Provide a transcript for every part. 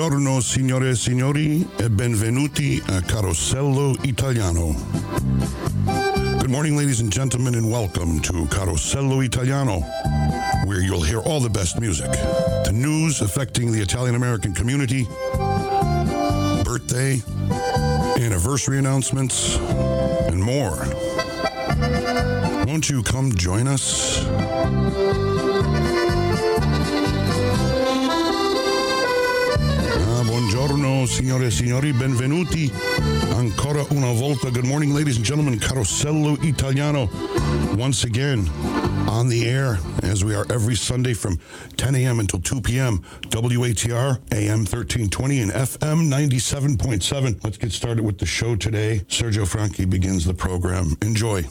Buongiorno signore e signori e benvenuti a Carosello Italiano. Good morning ladies and gentlemen and welcome to Carosello Italiano, where you'll hear all the best music, the news affecting the Italian American community, birthday, anniversary announcements, and more. Won't you come join us? Signore e signori, benvenuti. Ancora una volta. Good morning, ladies and gentlemen. Carosello Italiano. Once again, on the air, as we are every Sunday from 10 a.m. until 2 p.m. WATR, AM 1320 and FM 97.7. Let's get started with the show today. Sergio Franchi begins the program. Enjoy.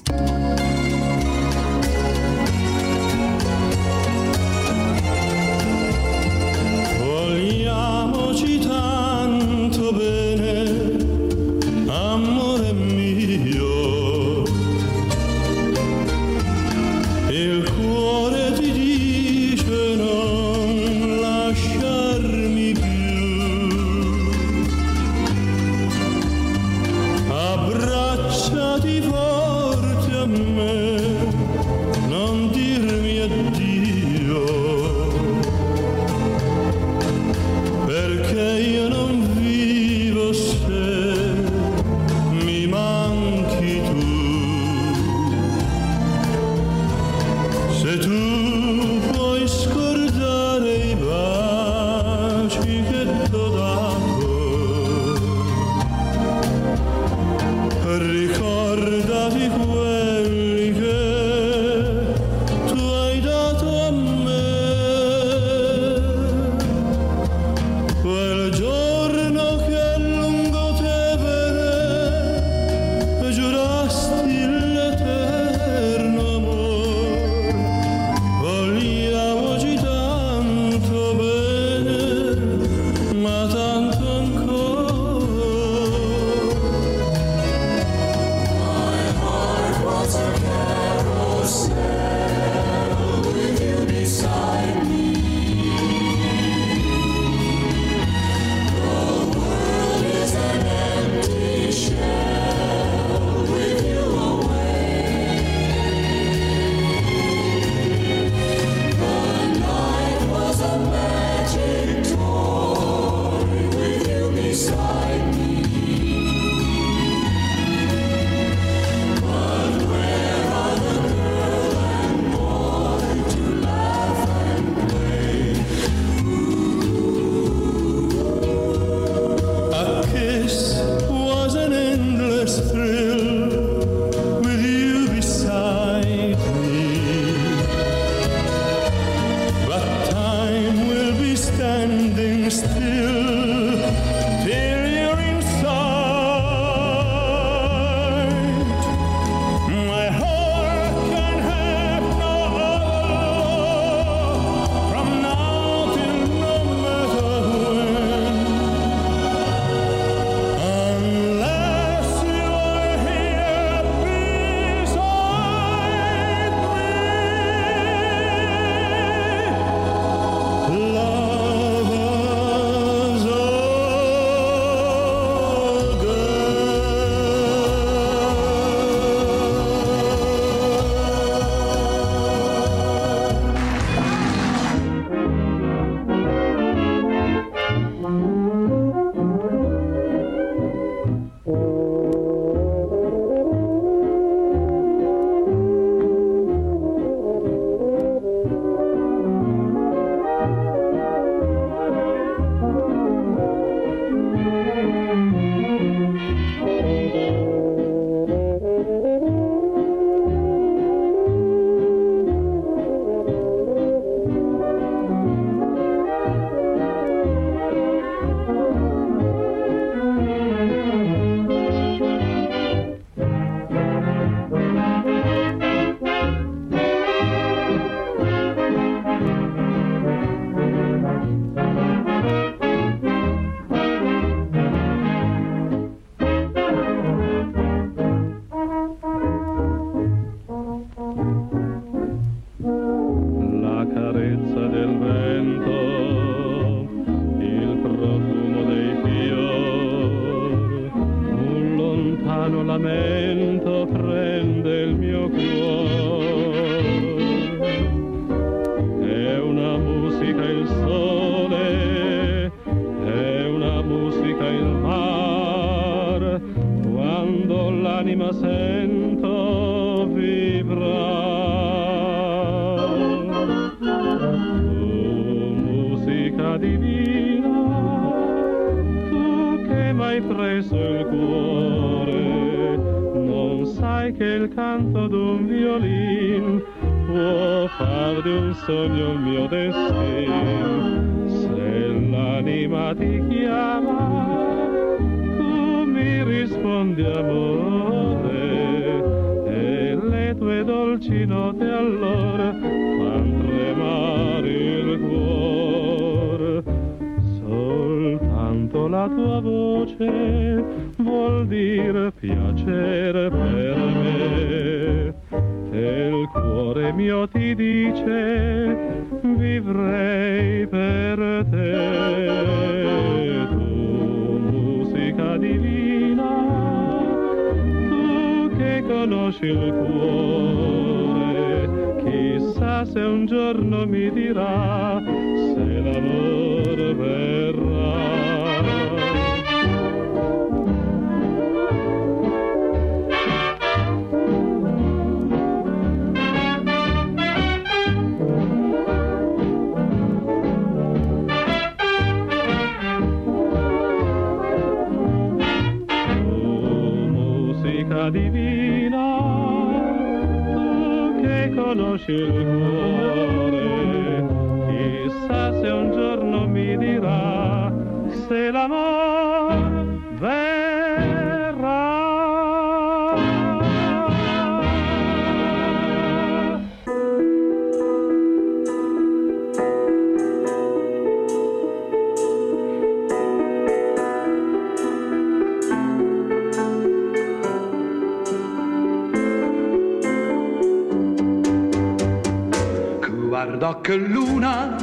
Che luna,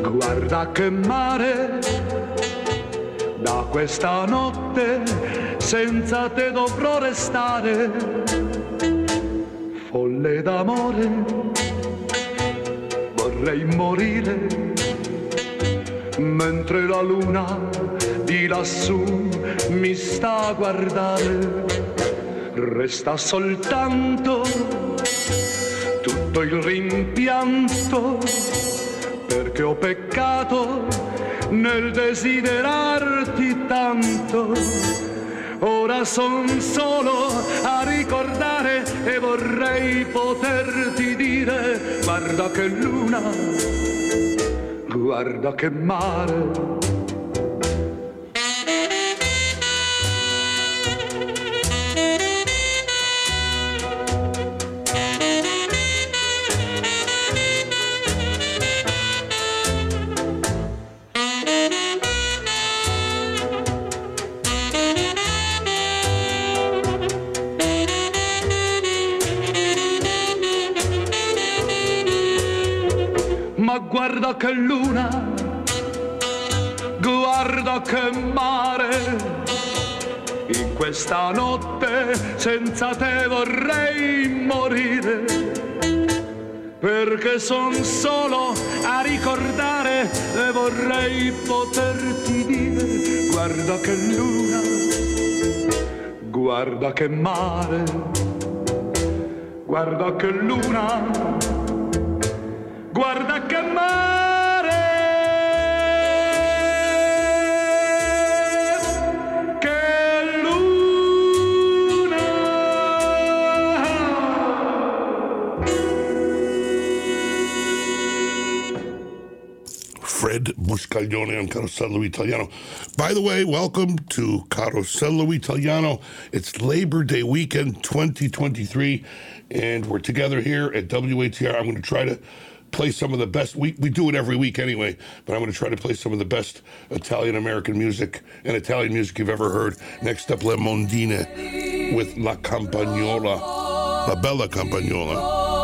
guarda che mare, da questa notte senza te dovrò restare, folle d'amore, vorrei morire, mentre la luna di lassù mi sta a guardare, resta soltanto tutto il rimpianto perché ho peccato nel desiderarti tanto. Ora son solo a ricordare e vorrei poterti dire guarda che luna, guarda che mare. Che luna, guarda che mare. In questa notte senza te vorrei morire. Perché son solo a ricordare e vorrei poterti dire guarda che luna, guarda che mare, guarda che luna, guarda che mare, On Carosello Italiano. By the way, welcome to Carosello Italiano. It's Labor Day weekend 2023, and we're together here at WATR. I'm going to try to play some of the best. We, we do it every week anyway, but I'm going to try to play some of the best Italian American music and Italian music you've ever heard. Next up, Le Mondine with La Campagnola, La Bella Campagnola.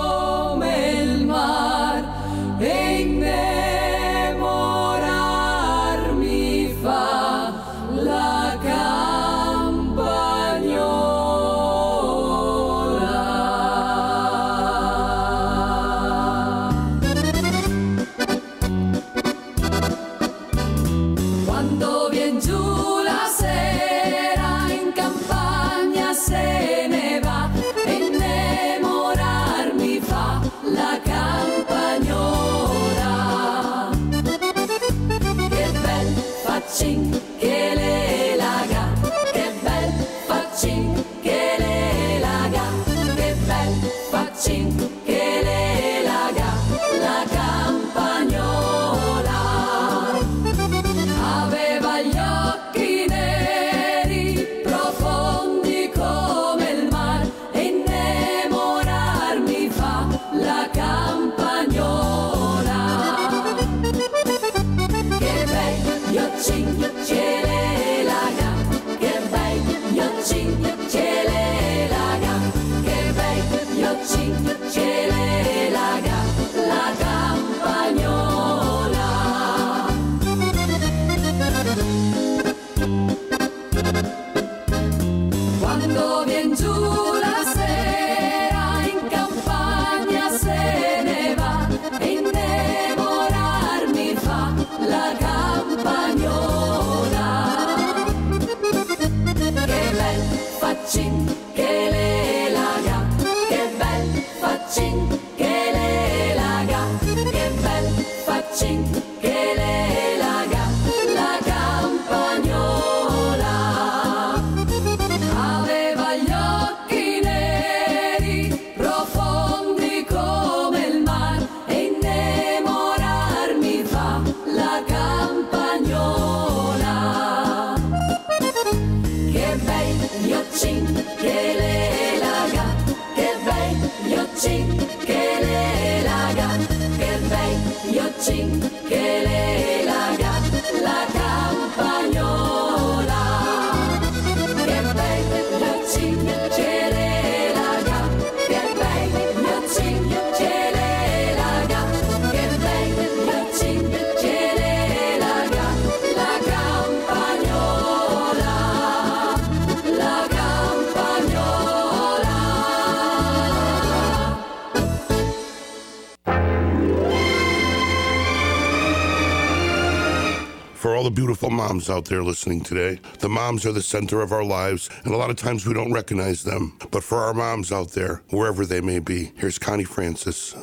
moms out there listening today. The moms are the center of our lives, and a lot of times we don't recognize them. But for our moms out there, wherever they may be, here's Connie Francis.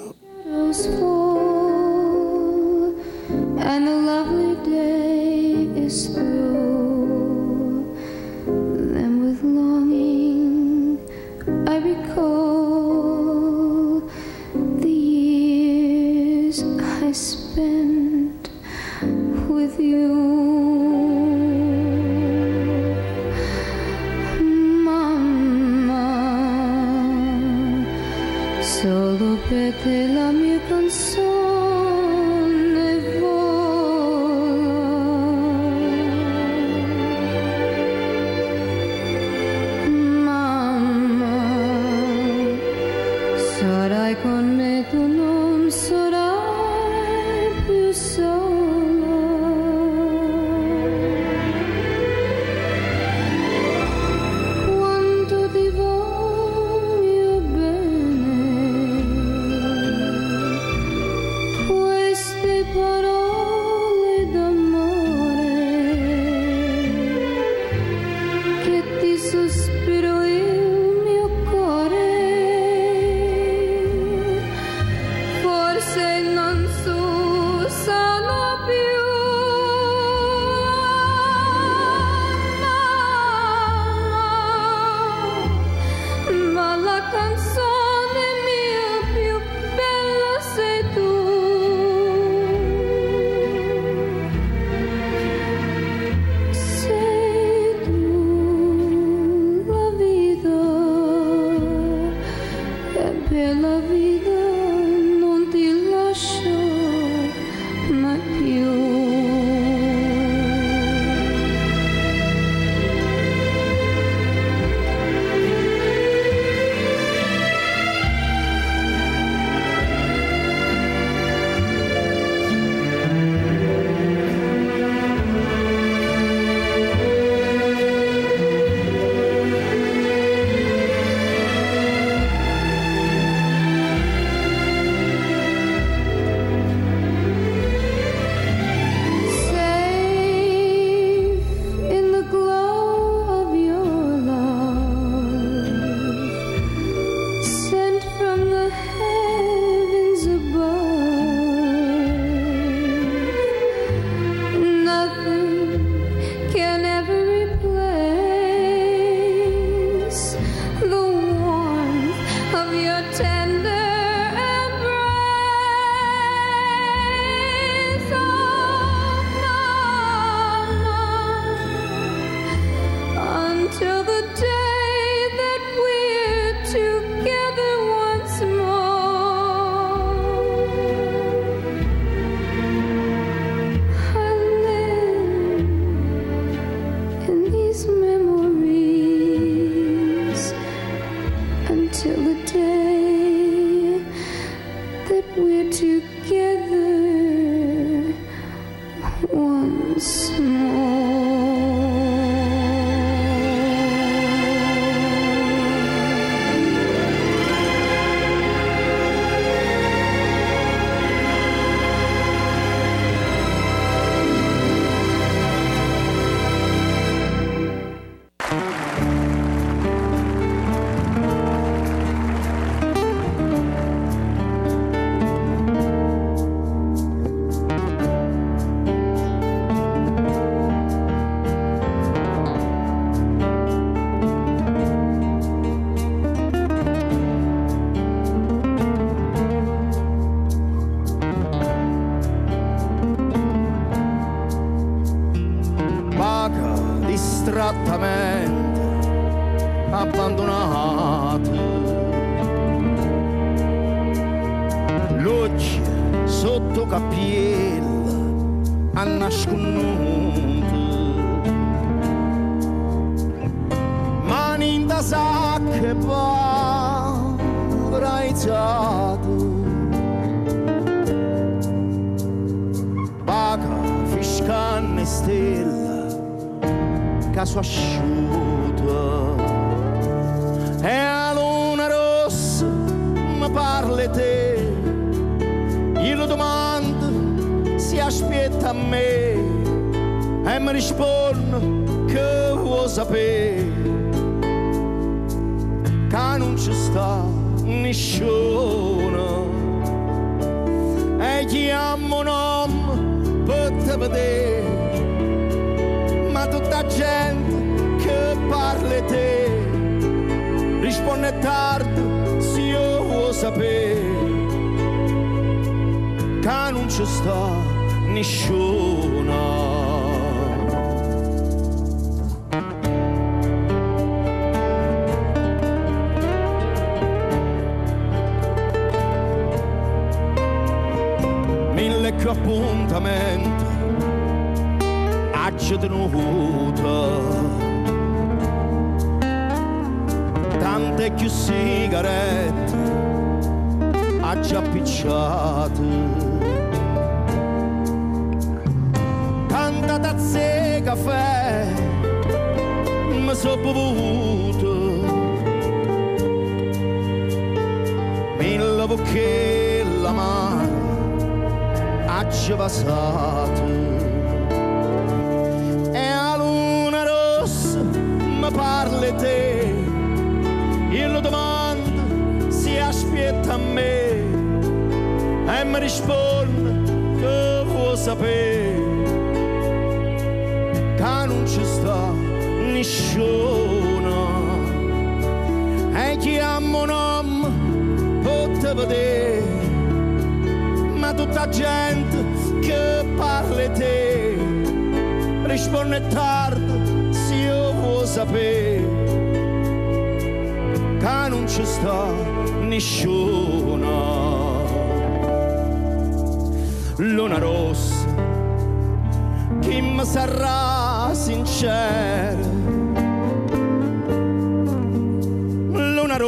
And the lovely day is through. Then with longing, I recall the years I spent with you. Pe la mie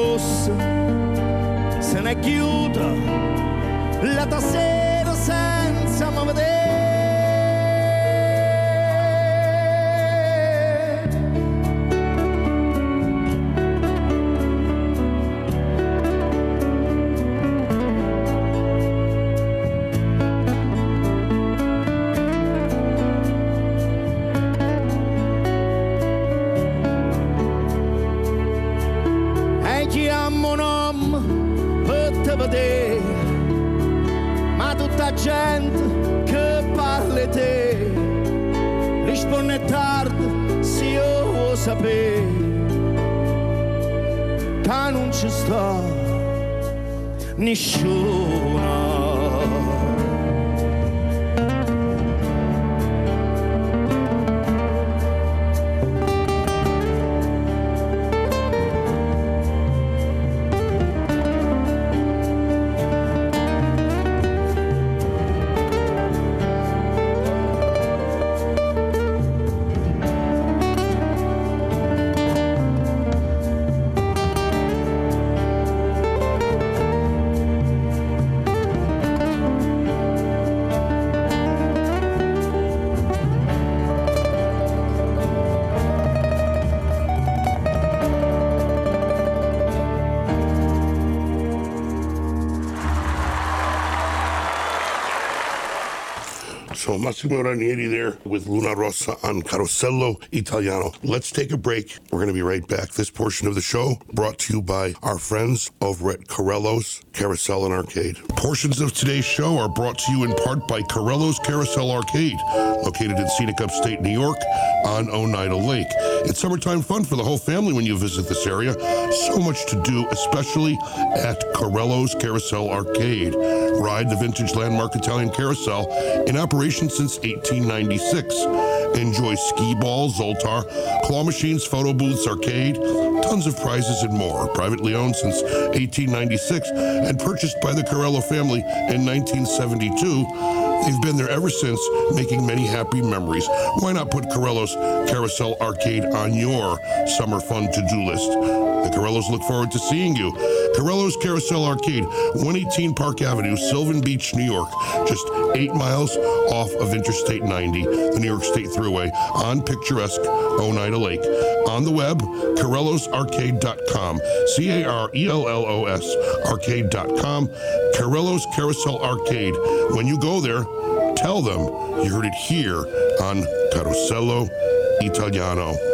rossa se ne chiuda la tastiera senza ma vedere Massimo Ranieri there with Luna Rossa on Carosello Italiano. Let's take a break. We're going to be right back. This portion of the show brought to you by our friends over at Carello's Carousel and Arcade. Portions of today's show are brought to you in part by Carellos Carousel Arcade, located in scenic upstate New York on Oneida Lake. It's summertime fun for the whole family when you visit this area. So much to do, especially at Carello's Carousel Arcade. Ride the vintage landmark Italian carousel in operation since 1896. Enjoy skee ball, Zoltar, claw machines, photo booths, arcade, tons of prizes and more. Privately owned since 1896 and purchased by the Carello family in 1972 They've been there ever since, making many happy memories. Why not put Carello's Carousel Arcade on your summer fun to-do list? The Carellos look forward to seeing you. Carello's Carousel Arcade, 118 Park Avenue, Sylvan Beach, New York, just eight miles off of Interstate 90, the New York State Thruway, on picturesque Oneida Lake. On the web, CarellosArcade.com, C-A-R-E-L-L-O-S, arcade.com, Carello's Carousel Arcade. When you go there, tell them you heard it here on Carosello Italiano.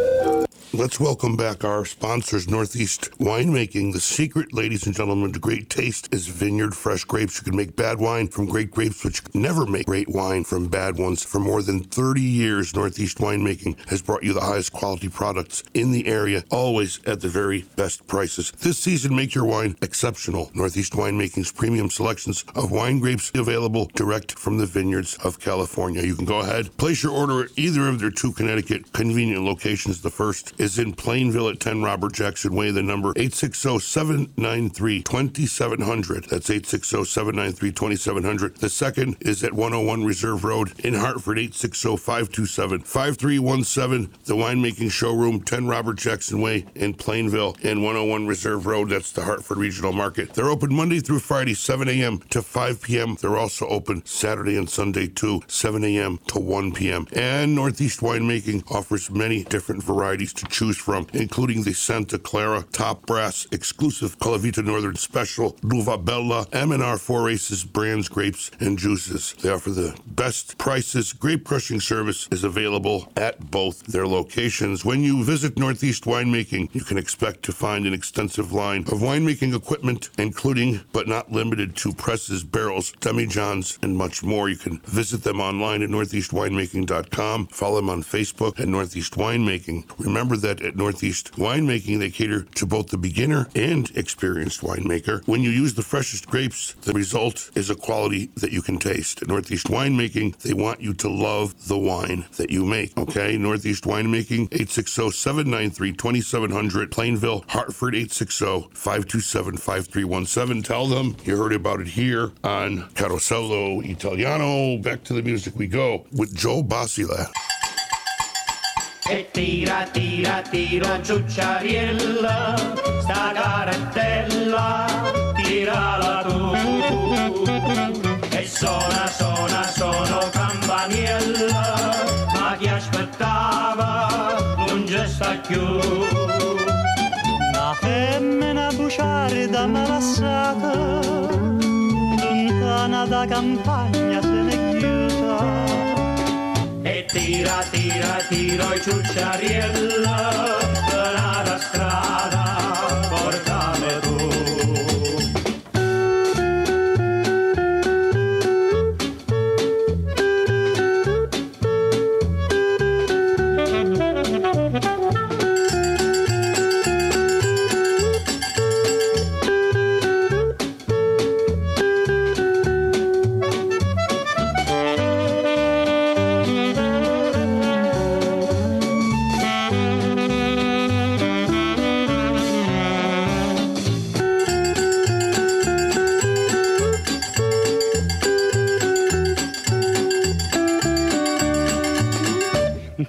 Let's welcome back our sponsors, Northeast Winemaking. The secret, ladies and gentlemen, to great taste is vineyard fresh grapes. You can make bad wine from great grapes, can never make great wine from bad ones. For more than 30 years, Northeast Winemaking has brought you the highest quality products in the area, always at the very best prices. This season, make your wine exceptional. Northeast Winemaking's premium selections of wine grapes available direct from the vineyards of California. You can go ahead, place your order at either of their two Connecticut convenient locations. The first is in Plainville at 10 Robert Jackson Way. The number 860-793-2700. That's 860-793-2700. The second is at 101 Reserve Road in Hartford, 860-527-5317. The winemaking showroom, 10 Robert Jackson Way in Plainville and 101 Reserve Road. That's the Hartford Regional Market. They're open Monday through Friday, 7 a.m. to 5 p.m. They're also open Saturday and Sunday too, 7 a.m. to 1 p.m. And Northeast Winemaking offers many different varieties to choose from, including the Santa Clara Top Brass exclusive Calavita Northern Special, Luva Bella, M&R Four Aces brands, grapes, and juices. They offer the best prices. Grape crushing service is available at both their locations. When you visit Northeast Winemaking, you can expect to find an extensive line of winemaking equipment, including but not limited to presses, barrels, demijohns, and much more. You can visit them online at northeastwinemaking.com. Follow them on Facebook at Northeast Winemaking. Remember that at Northeast Winemaking, they cater to both the beginner and experienced winemaker. When you use the freshest grapes, the result is a quality that you can taste. At Northeast Winemaking, they want you to love the wine that you make. Okay, Northeast Winemaking, 860-793-2700, Plainville, Hartford, 860-527-5317. Tell them you heard about it here on Carosello Italiano. Back to the music we go with Joe Basila. E tira, tira, tiro ciucciariella, sta carrettella, tirala tu. E suona, suona, sono campaniella, ma chi aspettava non c'è sta più. Una femmina buciarda malassata, lontana da campagna tira, tira, tiro i ciucciariella, per la strada,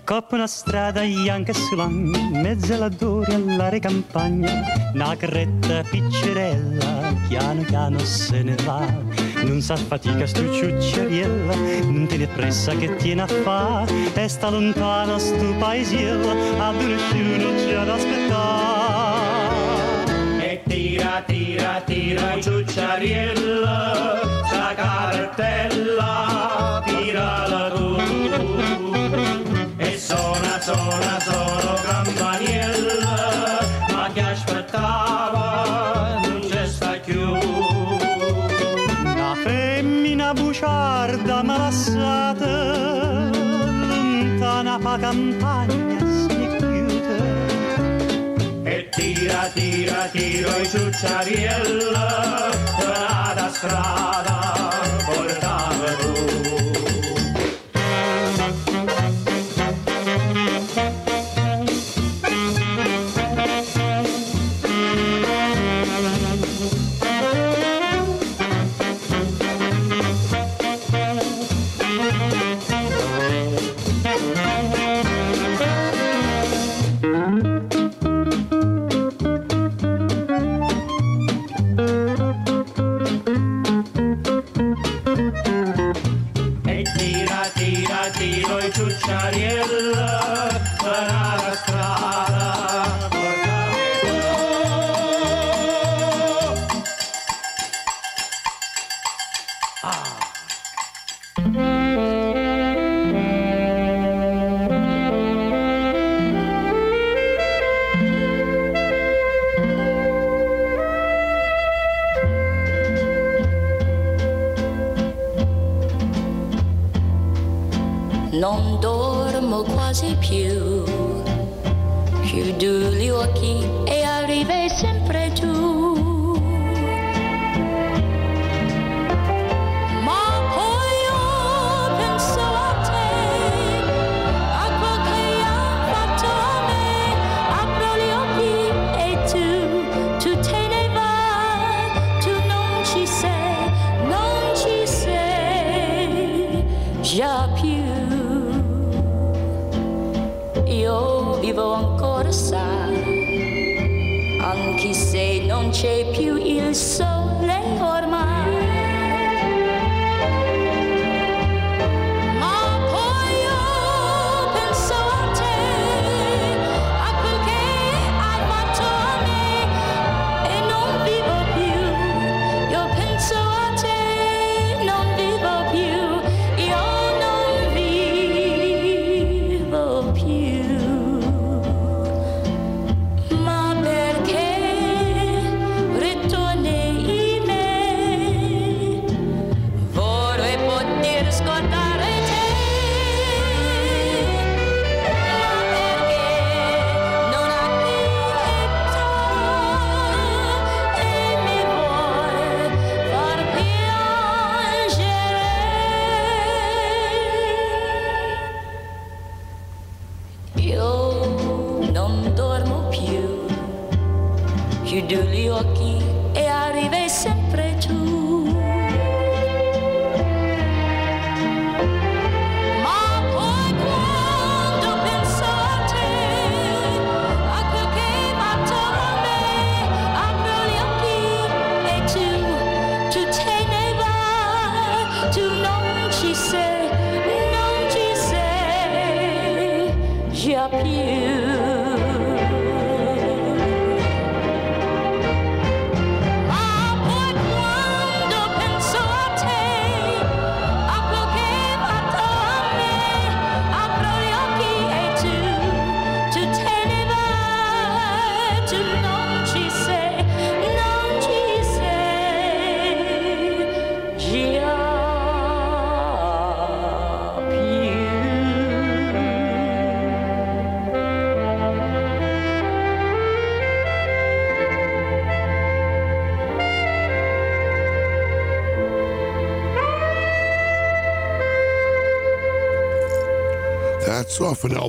Coppa una strada bianca sulla mezzo alla dore all'area campagna, una carretta piccerella, piano piano se ne va. Non sa fatica stu ciucciariella, non te ne pressa che tiene a fa, e sta lontano stu paesiello, ad nessuno c'è ad aspettare. E tira, tira, tira ciucciariella, sta cartella, suona, sono campaniella, ma chi aspettava non c'è sta più. Una femmina buciarda malassata, lontana pa campagna ne chiude. E tira, tira, tiro i ciucciariella, la strada,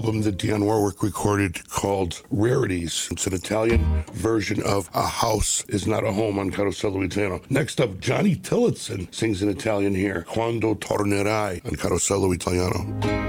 album that Dionne Warwick recorded called Rarities. It's an Italian version of A House is Not a Home on Carosello Italiano. Next up, Johnny Tillotson sings in Italian here, Quando Tornerai on Carosello Italiano.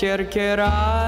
cercherà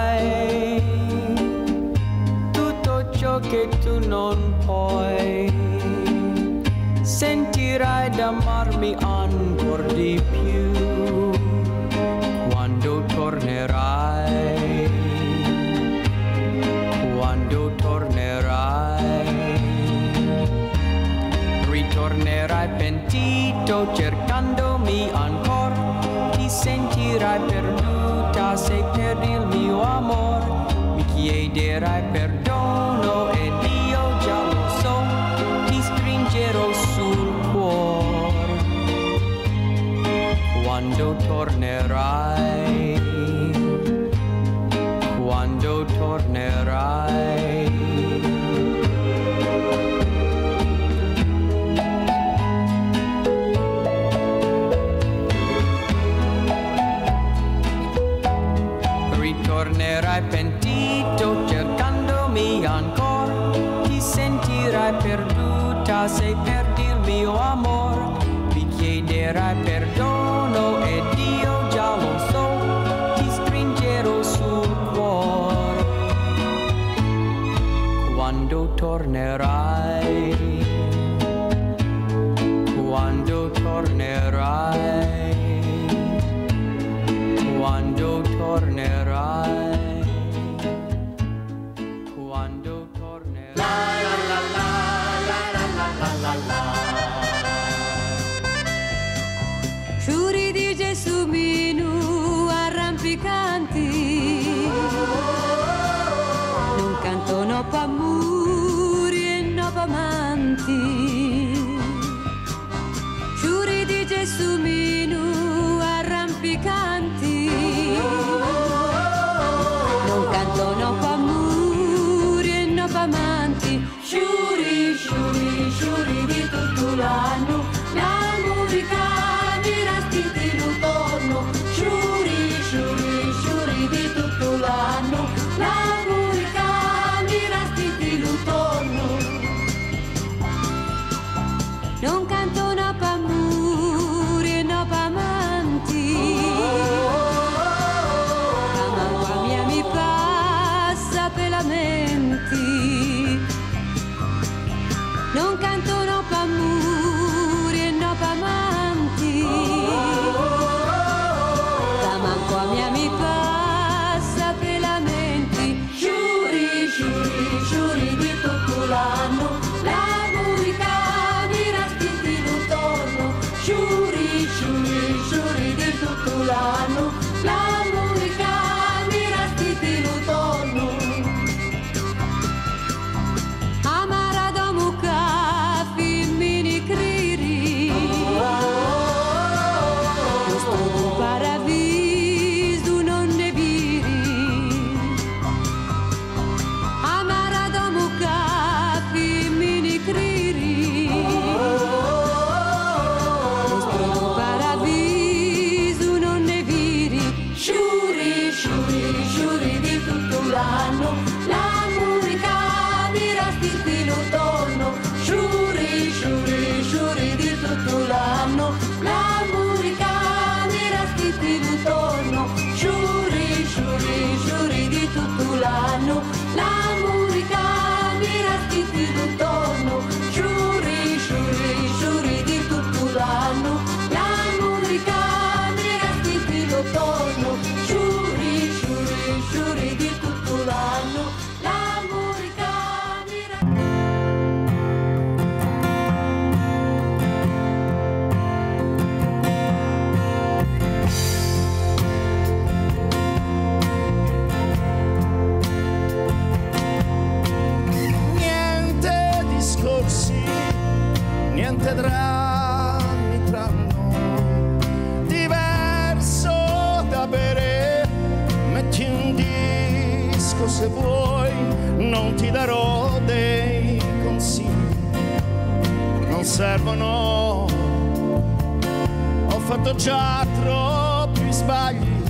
già troppi sbagli.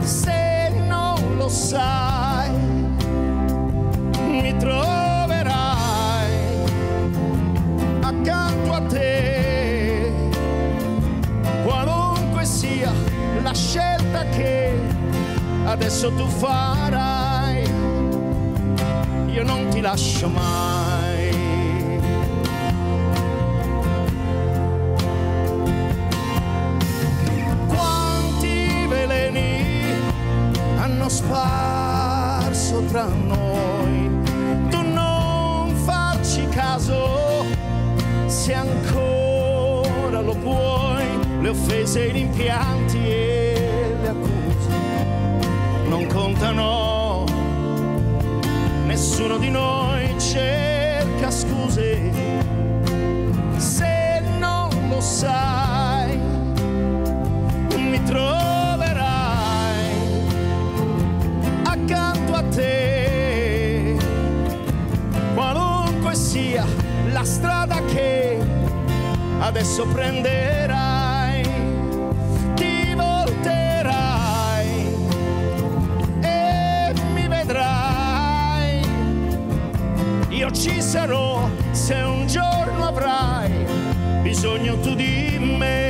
Se non lo sai, mi troverai accanto a te. Qualunque sia la scelta che adesso tu farai, io non ti lascio mai. sopra noi. Tu non farci caso se ancora lo puoi, le offese, i rimpianti e le accuse non contano. Nessuno di noi cerca scuse se non lo sai. strada che adesso prenderai, ti volterai e mi vedrai. Io ci sarò se un giorno avrai bisogno tu di me.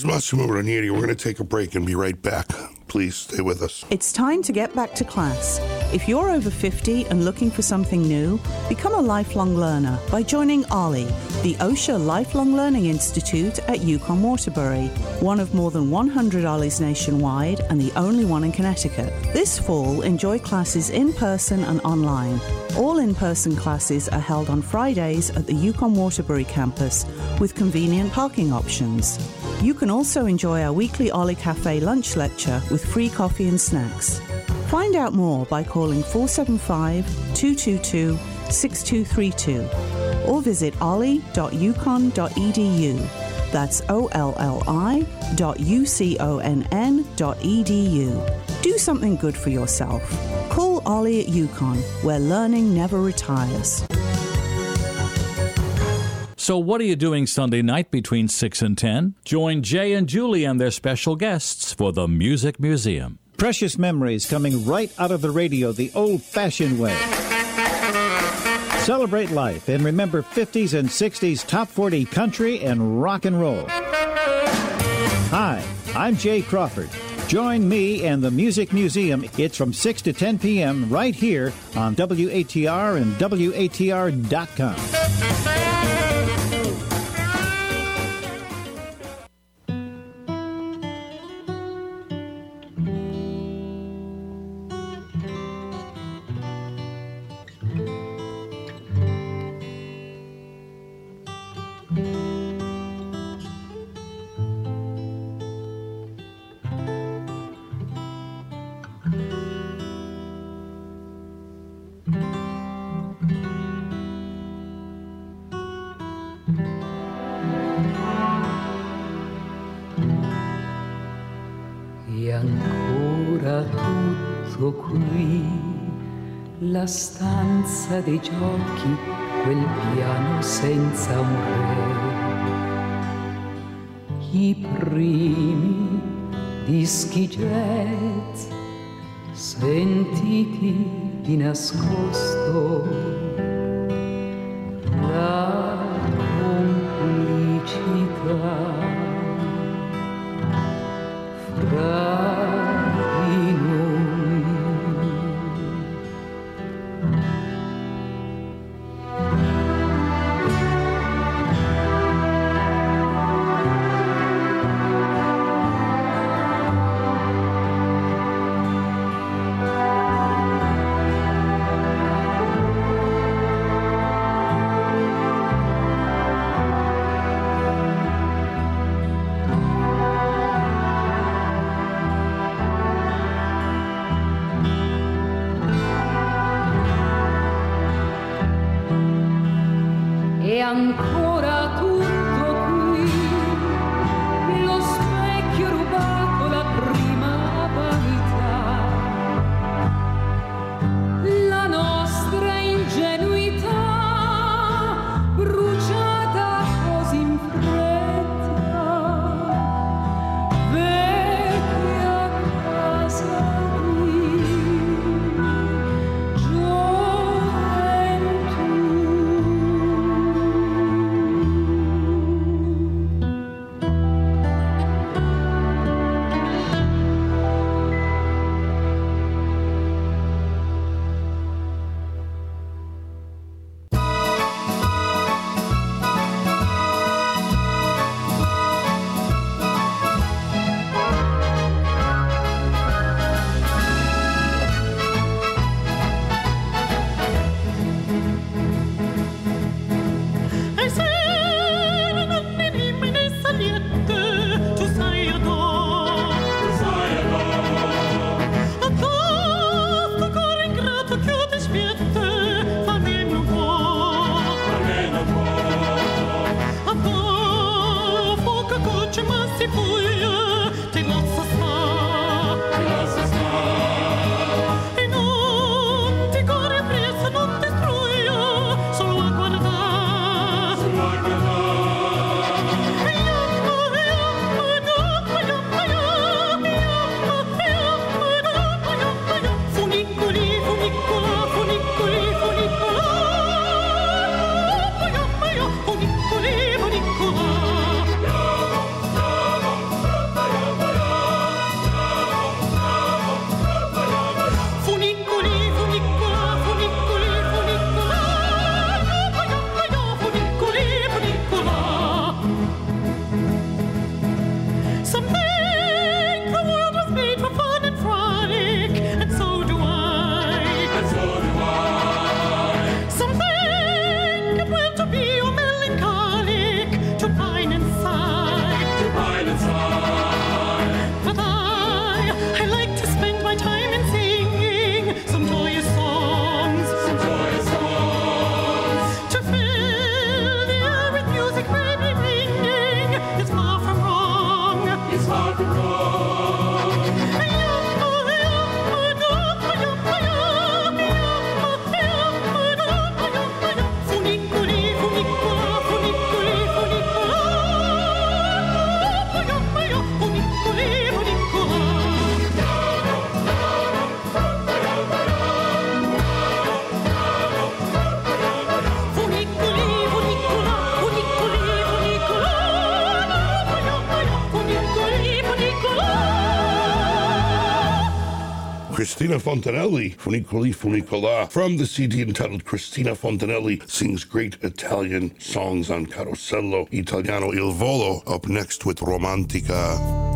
Was Massimo Ranieri. We're going to take a break and be right back. Please stay with us. It's time to get back to class. If you're over 50 and looking for something new, become a lifelong learner by joining OLLI, the Osher Lifelong Learning Institute at UConn Waterbury, one of more than 100 OLLIs nationwide and the only one in Connecticut. This fall, enjoy classes in person and online. All in person classes are held on Fridays at the UConn Waterbury campus with convenient parking options. You can also enjoy our weekly OLLI Cafe lunch lecture with free coffee and snacks. Find out more by calling 475 222 6232 or visit olli.uconn.edu. That's O L L I dot U C O N N dot edu. Do something good for yourself. Call OLLI at UConn, where learning never retires. So, what are you doing Sunday night between 6 and 10? Join Jay and Julie and their special guests for the Music Museum. Precious memories coming right out of the radio the old fashioned way. Celebrate life and remember 50s and 60s top 40 country and rock and roll. Hi, I'm Jay Crawford. Join me and the Music Museum. It's from 6 to 10 p.m. right here on WATR and WATR.com. la stanza dei giochi, quel piano senza un re. I primi dischi jazz, sentiti di nascosto. Christina Fontanelli, Funiculì Funiculà, from the CD entitled Christina Fontanelli Sings Great Italian Songs on Carosello Italiano Il Volo, up next with Romantica.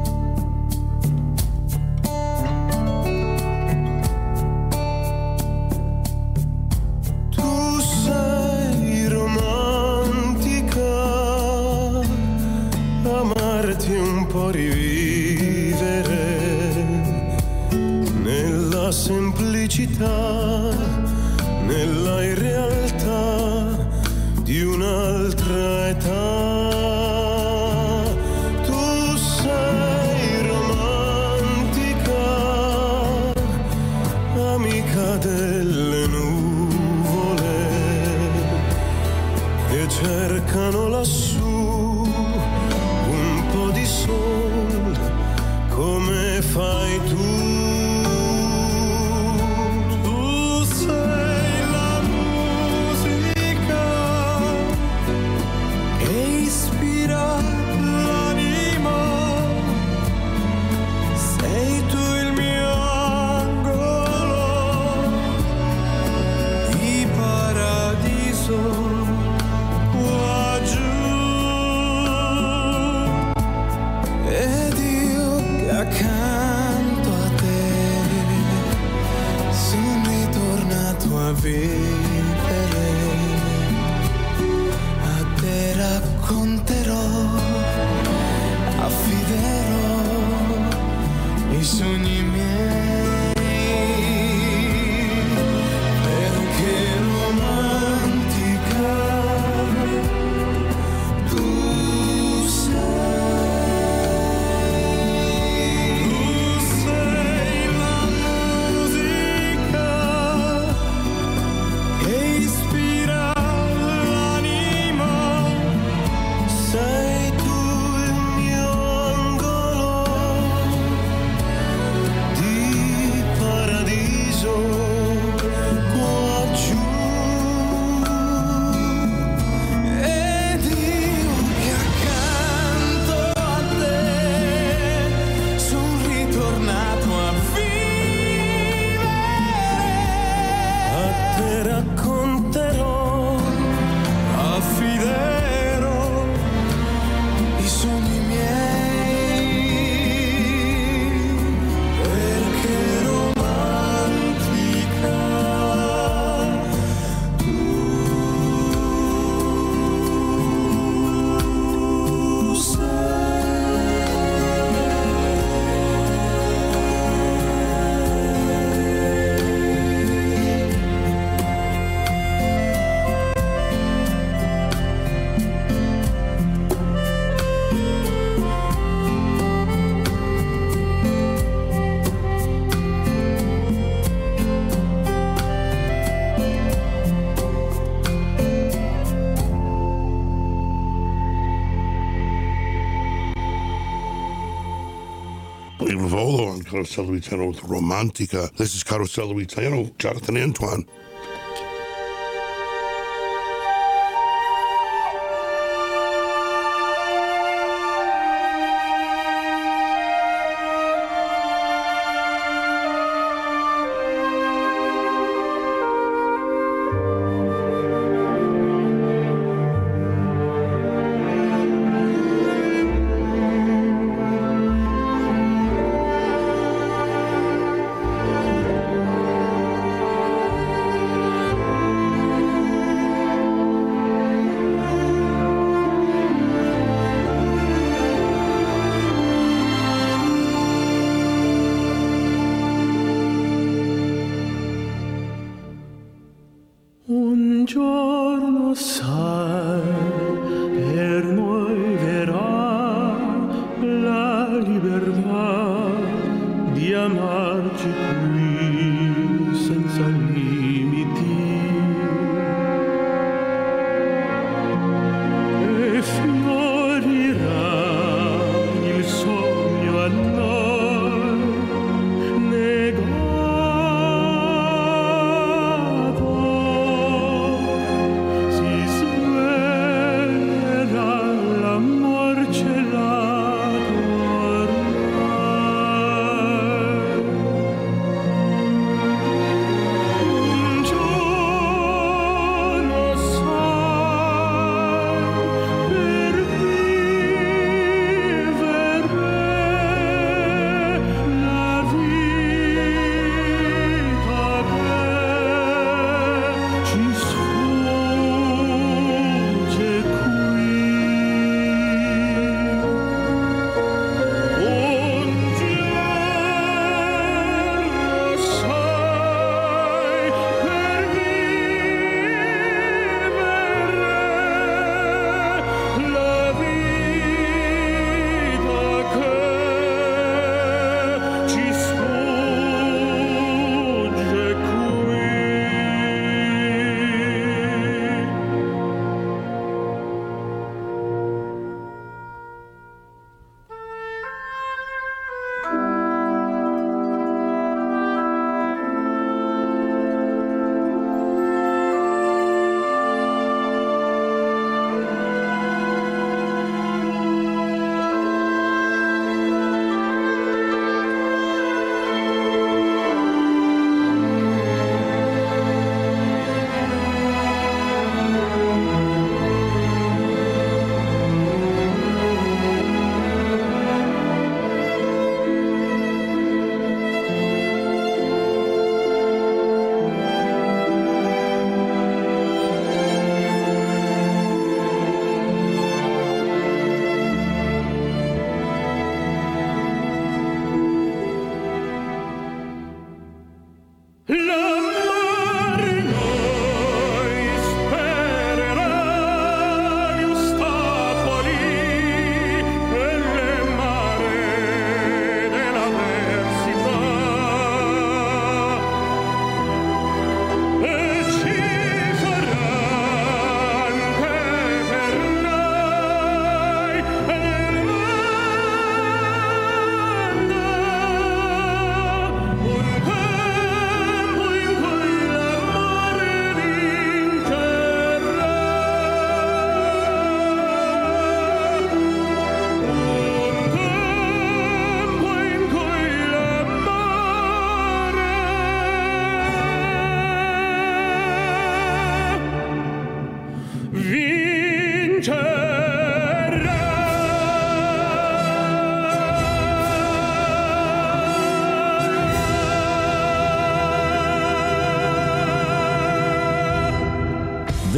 Carosello Italiano with Romantica. This is Carosello Italiano, Jonathan Antoine.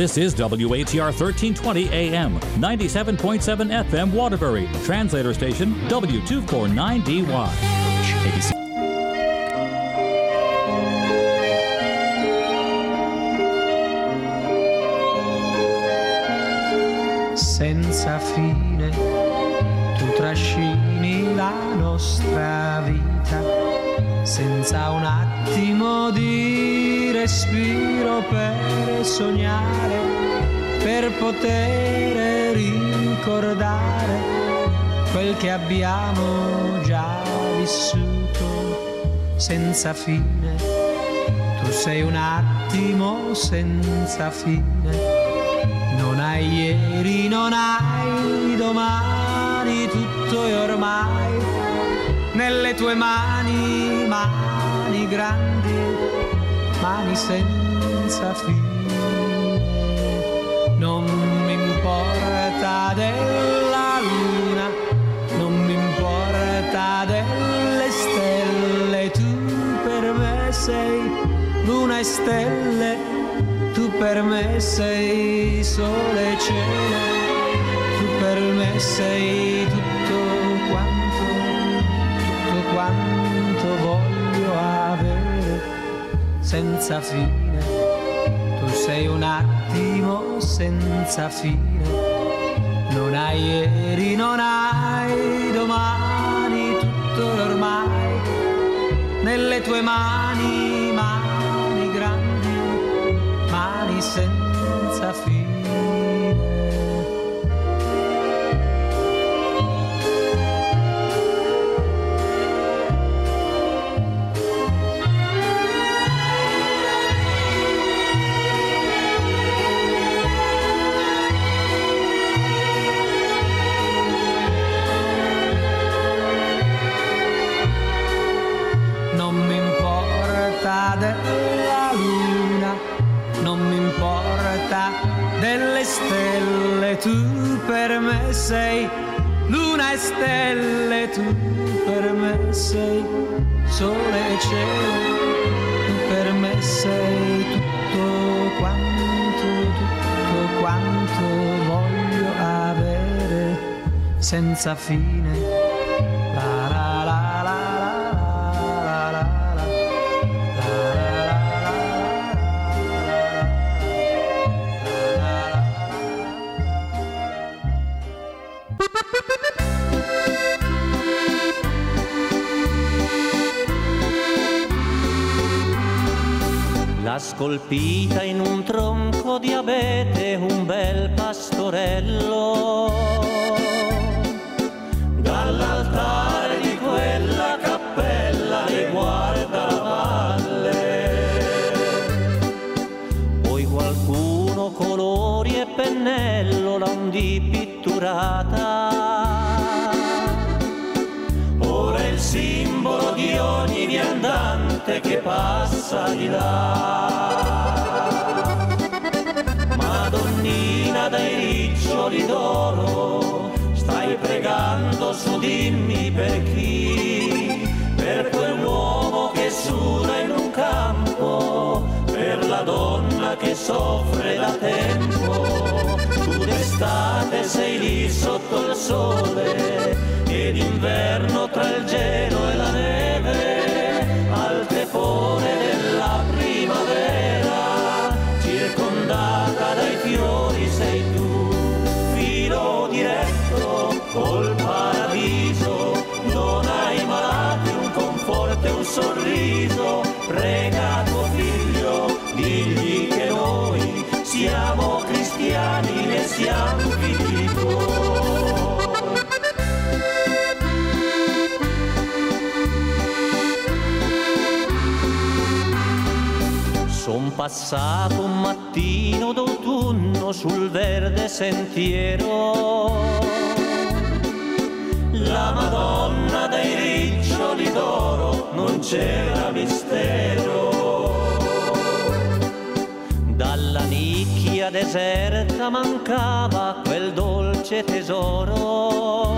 This is WATR 1320 AM, 97.7 FM Waterbury, translator station W249DY. ABC. senza fine tu trascini la nostra vita senza un attimo di respiro per sognare per poter ricordare quel che abbiamo già vissuto senza fine tu sei un attimo senza fine non hai ieri, non hai domani, tutto è ormai nelle tue mani, mani grandi, mani senza fine. Stelle tu per me sei sole e cielo, tu per me sei tutto quanto, tutto quanto voglio avere senza fine. Tu sei un attimo senza fine, non hai ieri, non hai domani, tutto ormai nelle tue mani stelle, tu per me sei sole e cielo, tu per me sei tutto quanto, tutto quanto voglio avere senza fine. Scolpita in un tronco di abete un bel pastorello. Dall'altare di quella cappella le guarda la valle. Poi qualcuno colori e pennello l'han di pitturata. Ora il simbolo di ogni viandante che passa di là. Dai riccioli d'oro, stai pregando su dimmi per chi, per quell'uomo che suda in un campo, per la donna che soffre da tempo. Tu d'estate sei lì sotto il sole e d'inverno tra il gelo e sorriso, prega tuo figlio, digli che noi siamo cristiani, ne siamo figli. Son passato un mattino d'autunno sul verde sentiero. La Madonna d'oro non c'era mistero. Dalla nicchia deserta mancava quel dolce tesoro.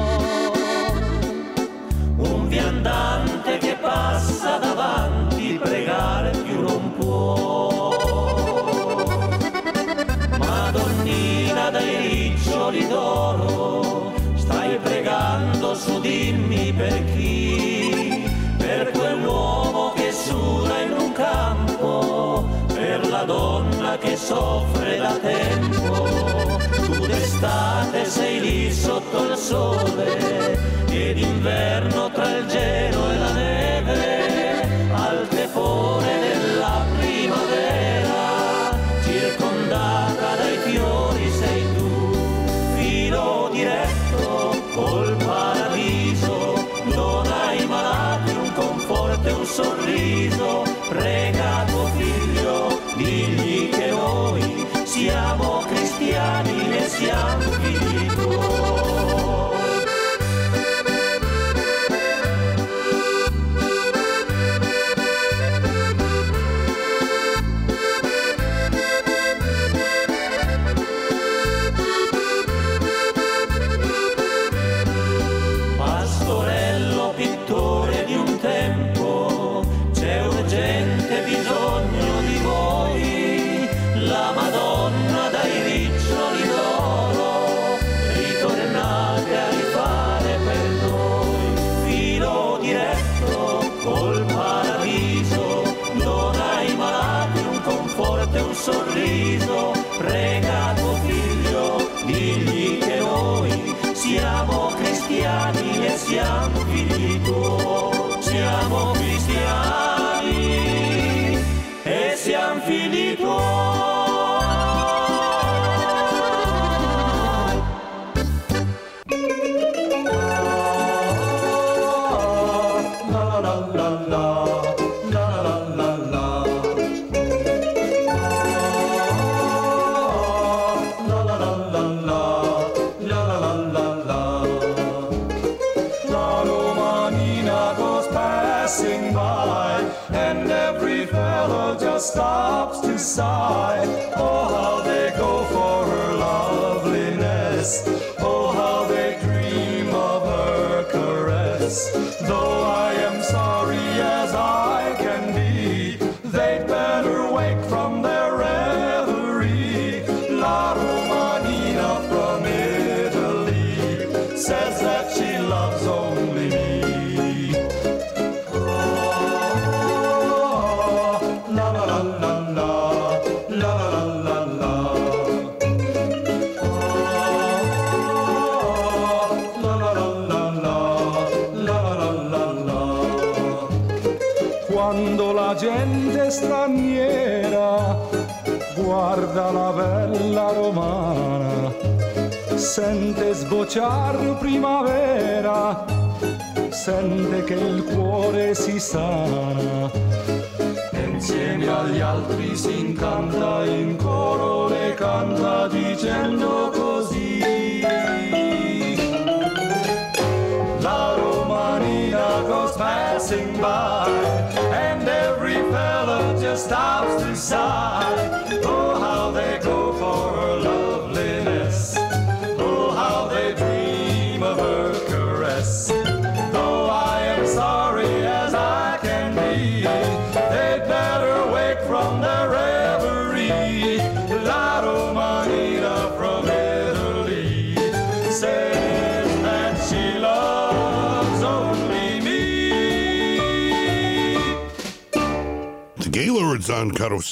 Un viandante che passa davanti, pregare più non può. Madonnina dai riccioli d'oro, stai pregando su dimmi per chi, che soffre da tempo. Tu d'estate sei lì sotto il sole e d'inverno tra il gelo e la neve, al tepore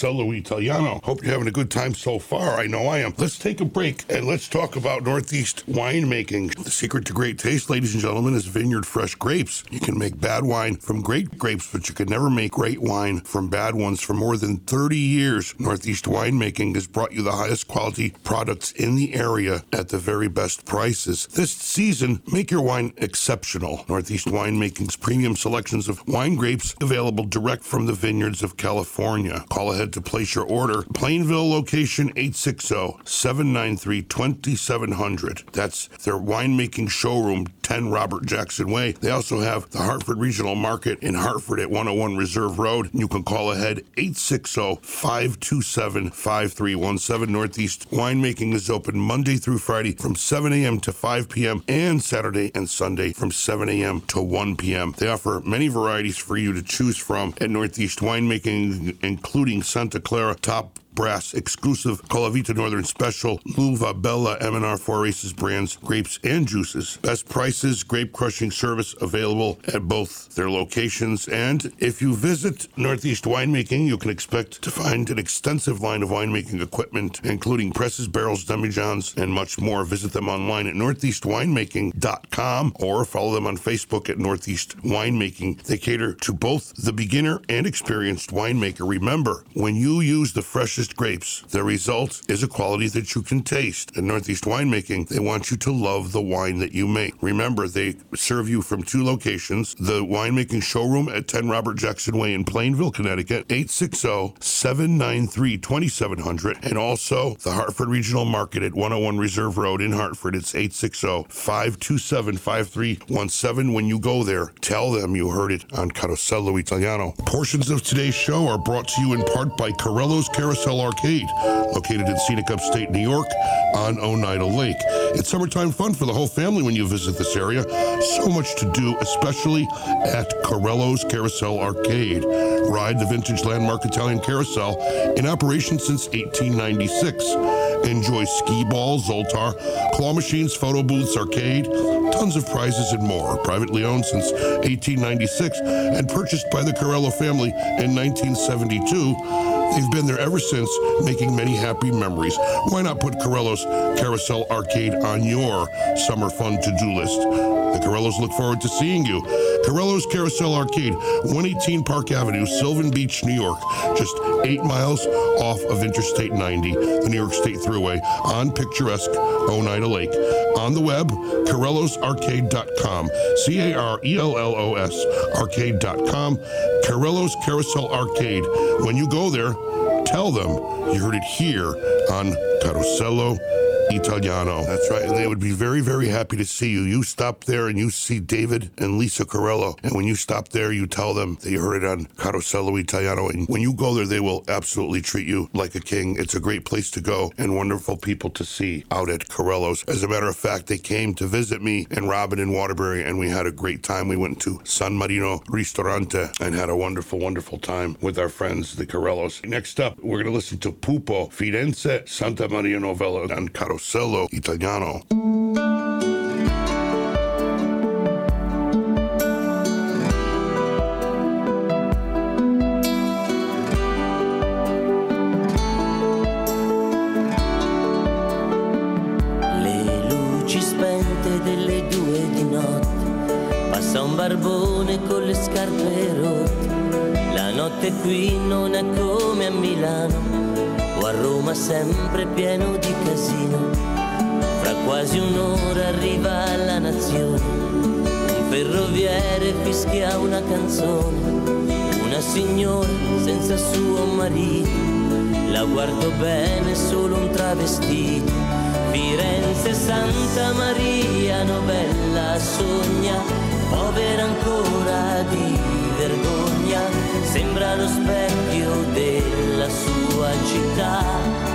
on Carosello Italiano. Hope you're having a good time so far. I know I am. Let's take a break and let's talk about Northeast winemaking. The secret to great taste, ladies and gentlemen, is vineyard fresh grapes. You can make bad wine from great grapes, but you can never make great wine from bad ones. For more than 30 years, Northeast winemaking has brought you the highest quality products in the area at the very best prices. This season, make your wine exceptional. Northeast Winemaking's premium selections of wine grapes available direct from the vineyards of. California. Call ahead to place your order. Plainville location 860 793 2700. That's their winemaking showroom, 10 Robert Jackson Way. They also have the Hartford Regional Market in Hartford at 101 Reserve Road. You can call ahead 860 527 5317. Northeast Winemaking is open Monday through Friday from 7 a.m. to 5 p.m. and Saturday and Sunday from 7 a.m. to 1 p.m. They offer many varieties for you to choose from at Northeast Winemaking, including Santa Clara Top Brass exclusive Colavita Northern Special, Luva Bella M&R Four Aces brands, grapes and juices. Best prices, grape crushing service available at both their locations. And if you visit Northeast Winemaking, you can expect to find an extensive line of winemaking equipment, including presses, barrels, demijohns, and much more. Visit them online at northeastwinemaking.com or follow them on Facebook at Northeast Winemaking. They cater to both the beginner and experienced winemaker. Remember, when you use the freshest grapes, the result is a quality that you can taste. At Northeast Winemaking, they want you to love the wine that you make. Remember, they serve you from two locations the winemaking showroom at 10 Robert Jackson Way in Plainville, Connecticut, 860 793 2700, and also the Hartford Regional Market at 101 Reserve Road in Hartford. It's 860 527 5317. When you go there, tell them you heard it on Carosello Italiano. Portions of today's show are brought to you in part by Carello's Carousel Arcade, located in scenic upstate New York on Oneida Lake. It's summertime fun for the whole family when you visit this area. So much to do, especially at Carello's Carousel Arcade. Ride the vintage landmark Italian carousel in operation since 1896. Enjoy skee ball, Zoltar, claw machines, photo booths, arcade, tons of prizes and more. Privately owned since 1896 and purchased by the Carello family in 1972. They've been there ever since, making many happy memories. Why not put Carello's Carousel Arcade on your summer fun to-do list? The Carellos look forward to seeing you. Carello's Carousel Arcade, 118 Park Avenue, Sylvan Beach, New York, just eight miles off of Interstate 90, the New York State Thruway, on picturesque Oneida Lake. On the web, CarellosArcade.com, C-A-R-E-L-L-O-S, arcade.com, Carello's Carousel Arcade. When you go there, tell them. You heard it here on Carosello Italiano. That's right. And they would be very, very happy to see you. You stop there and you see David and Lisa Carello. And when you stop there, you tell them that you heard it on Carosello Italiano. And when you go there, they will absolutely treat you like a king. It's a great place to go and wonderful people to see out at Carello's. As a matter of fact, they came to visit me and Robin in Waterbury, and we had a great time. We went to San Marino Ristorante and had a wonderful, wonderful time with our friends, the Carellos. Next up, we're going to listen to Pupo, Firenze, Santa Maria Novella, and Carosello Italiano. Le luci spente delle due di notte, passa un barbone con le scarpe rotte. La notte qui non è come a Milano o a Roma sempre pieno di quasi un'ora arriva la nazione, un ferroviere fischia una canzone, una signora senza suo marito. La guardo bene, solo un travestito. Firenze, Santa Maria, novella sogna, povera ancora di vergogna, sembra lo specchio della sua città.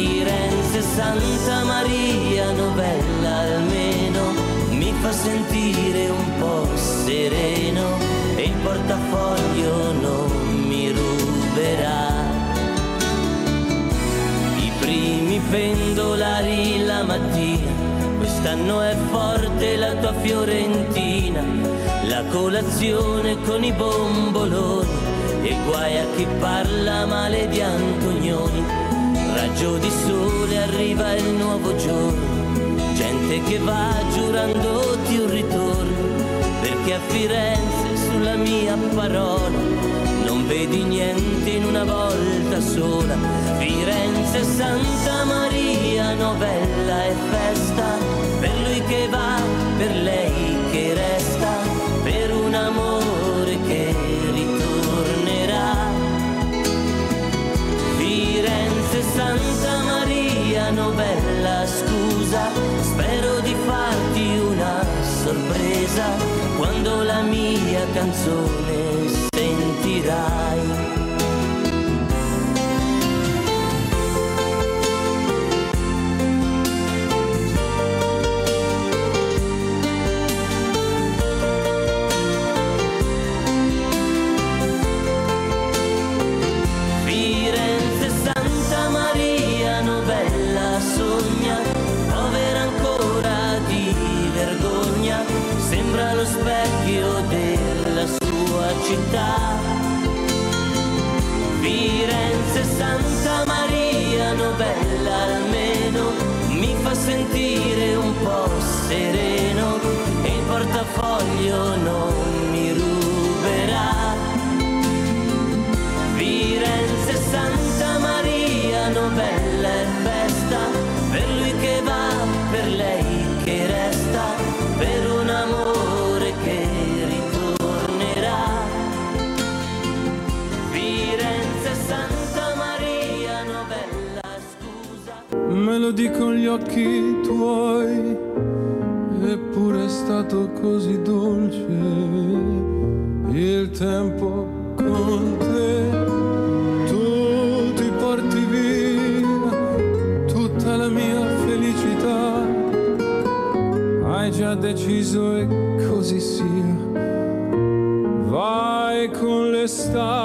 Firenze, Santa Maria, novella almeno, mi fa sentire un po' sereno e il portafoglio non mi ruberà. I primi pendolari la mattina, quest'anno è forte la tua Fiorentina, la colazione con i bomboloni e guai a chi parla male di Antonioni. Raggio di sole arriva il nuovo giorno, gente che va giurandoti un ritorno, perché a Firenze sulla mia parola non vedi niente in una volta sola. Firenze, Santa Maria, novella e festa, per lui che va, per lei che resta, per un amore Santa Maria novella scusa, spero di farti una sorpresa quando la mia canzone sentirai. città. Firenze, Santa Maria, Novella almeno, mi fa sentire un po' sereno e il portafoglio non chiudi con gli occhi tuoi, eppure è stato così dolce il tempo con te. Tu ti porti via tutta la mia felicità, hai già deciso e così sia. Vai con l'estate.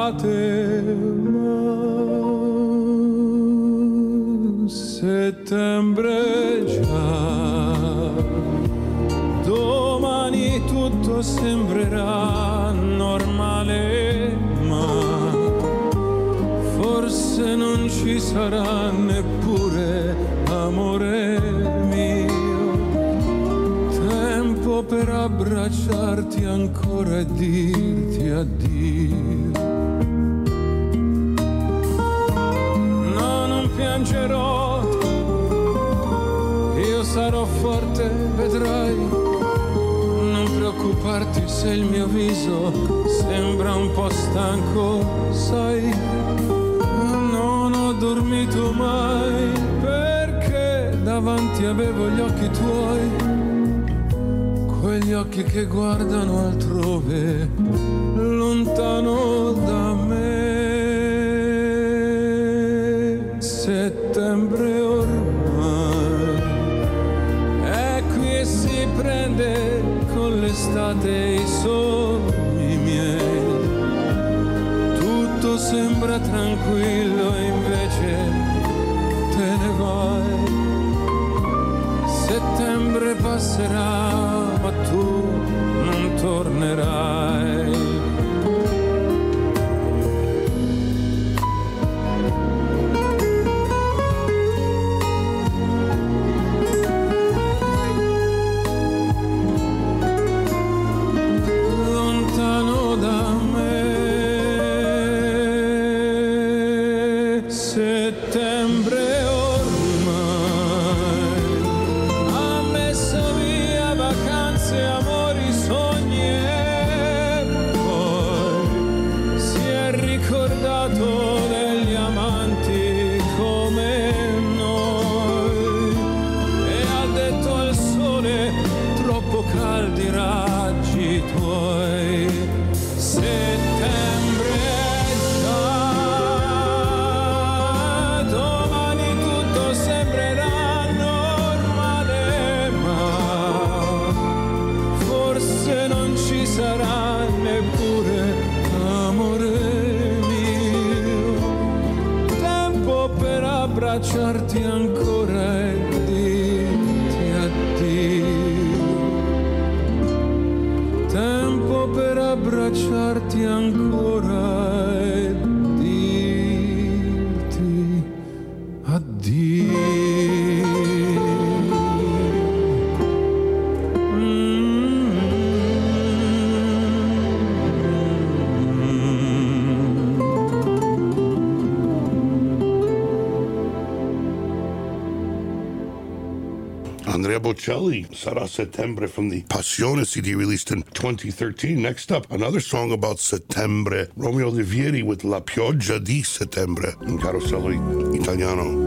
Andrea Bocelli, Sarà Settembre from the Passione CD released in 2013. Next up, another song about Settembre, Romeo Olivieri with La Pioggia di Settembre in Carosello Italiano.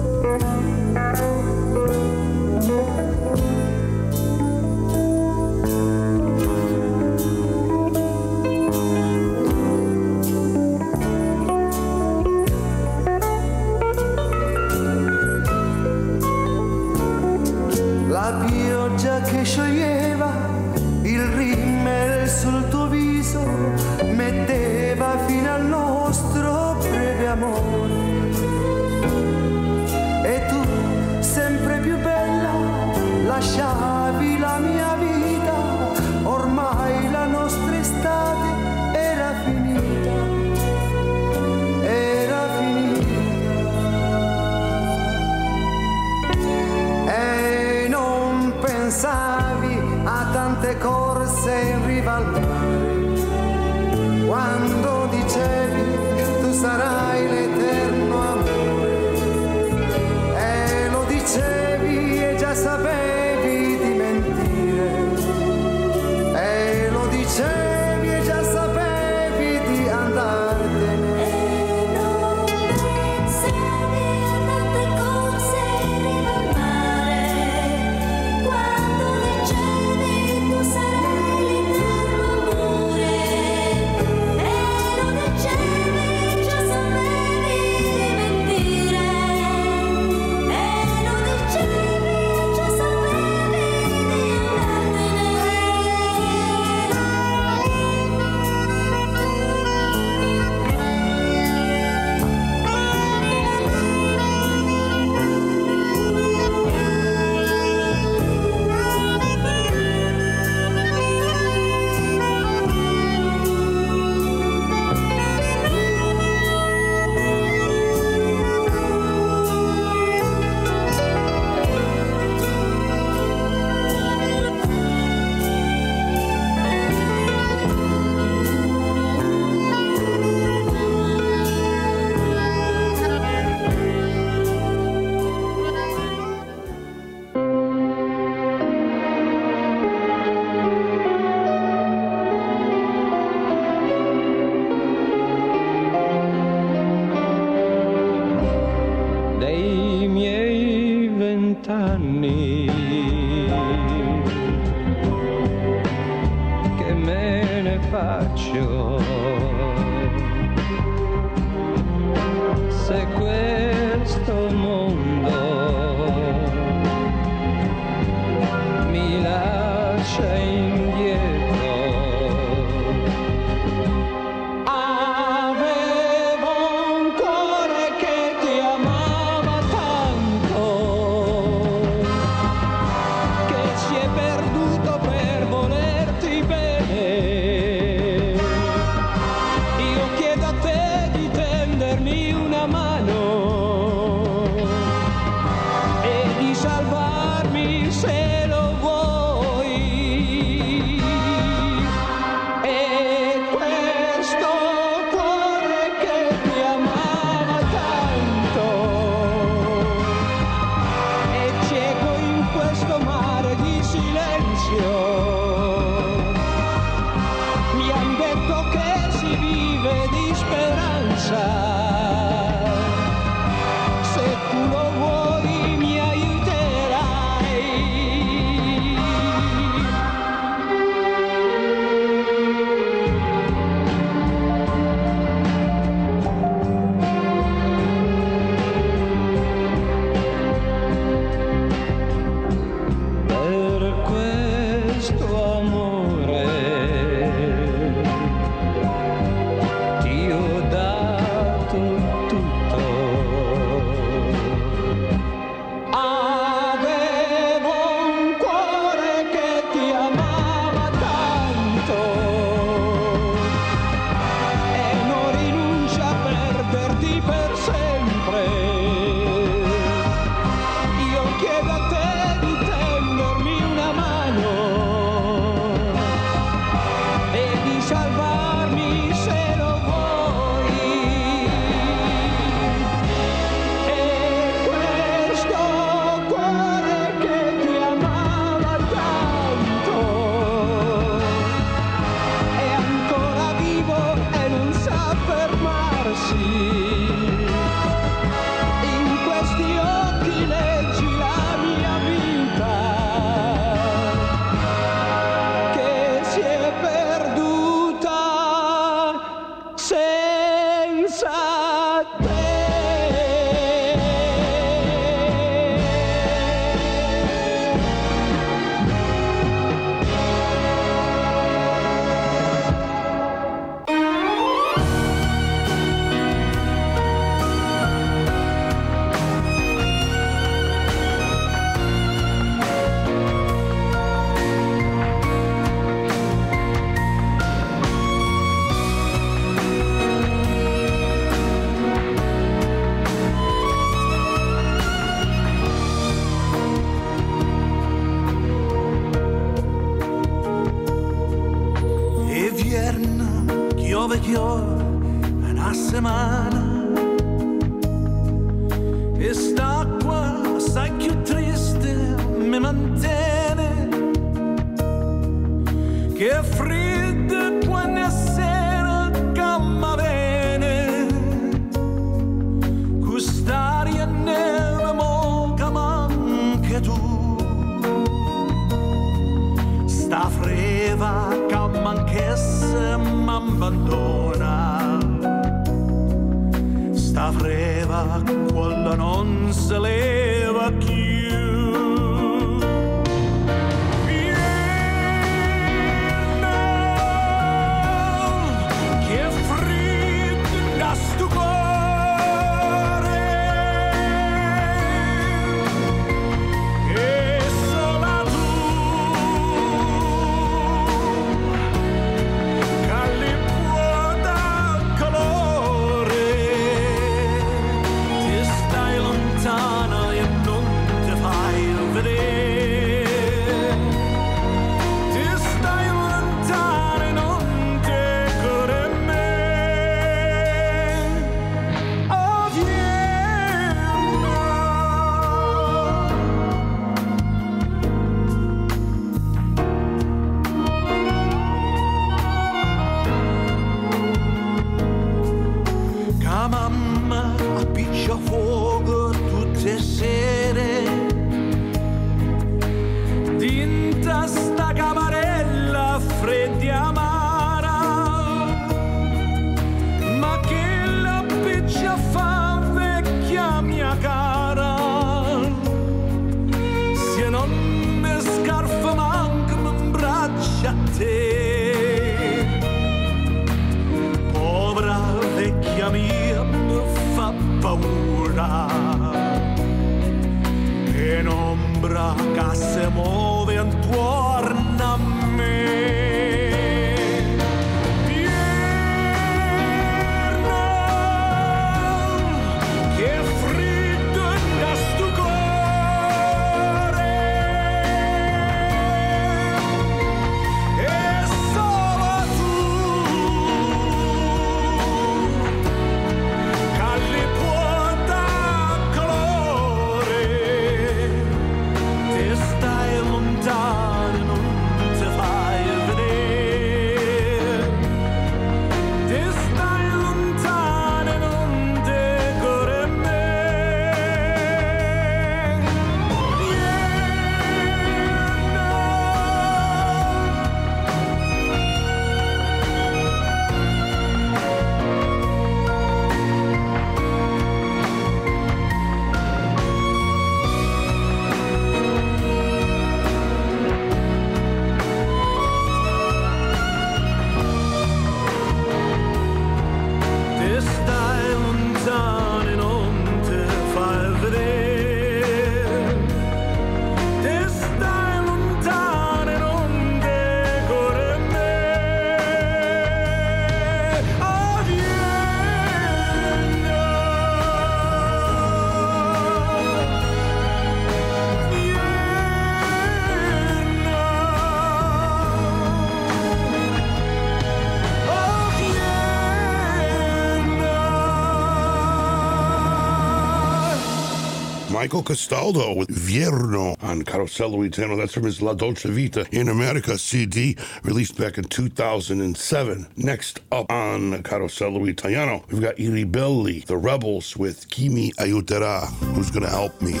Michael Castaldo with Vierno on Carosello Italiano. That's from his La Dolce Vita in America CD, released back in 2007. Next up on Carosello Italiano, we've got I Ribelli, The Rebels with Chi mi aiuterà, who's going to help me.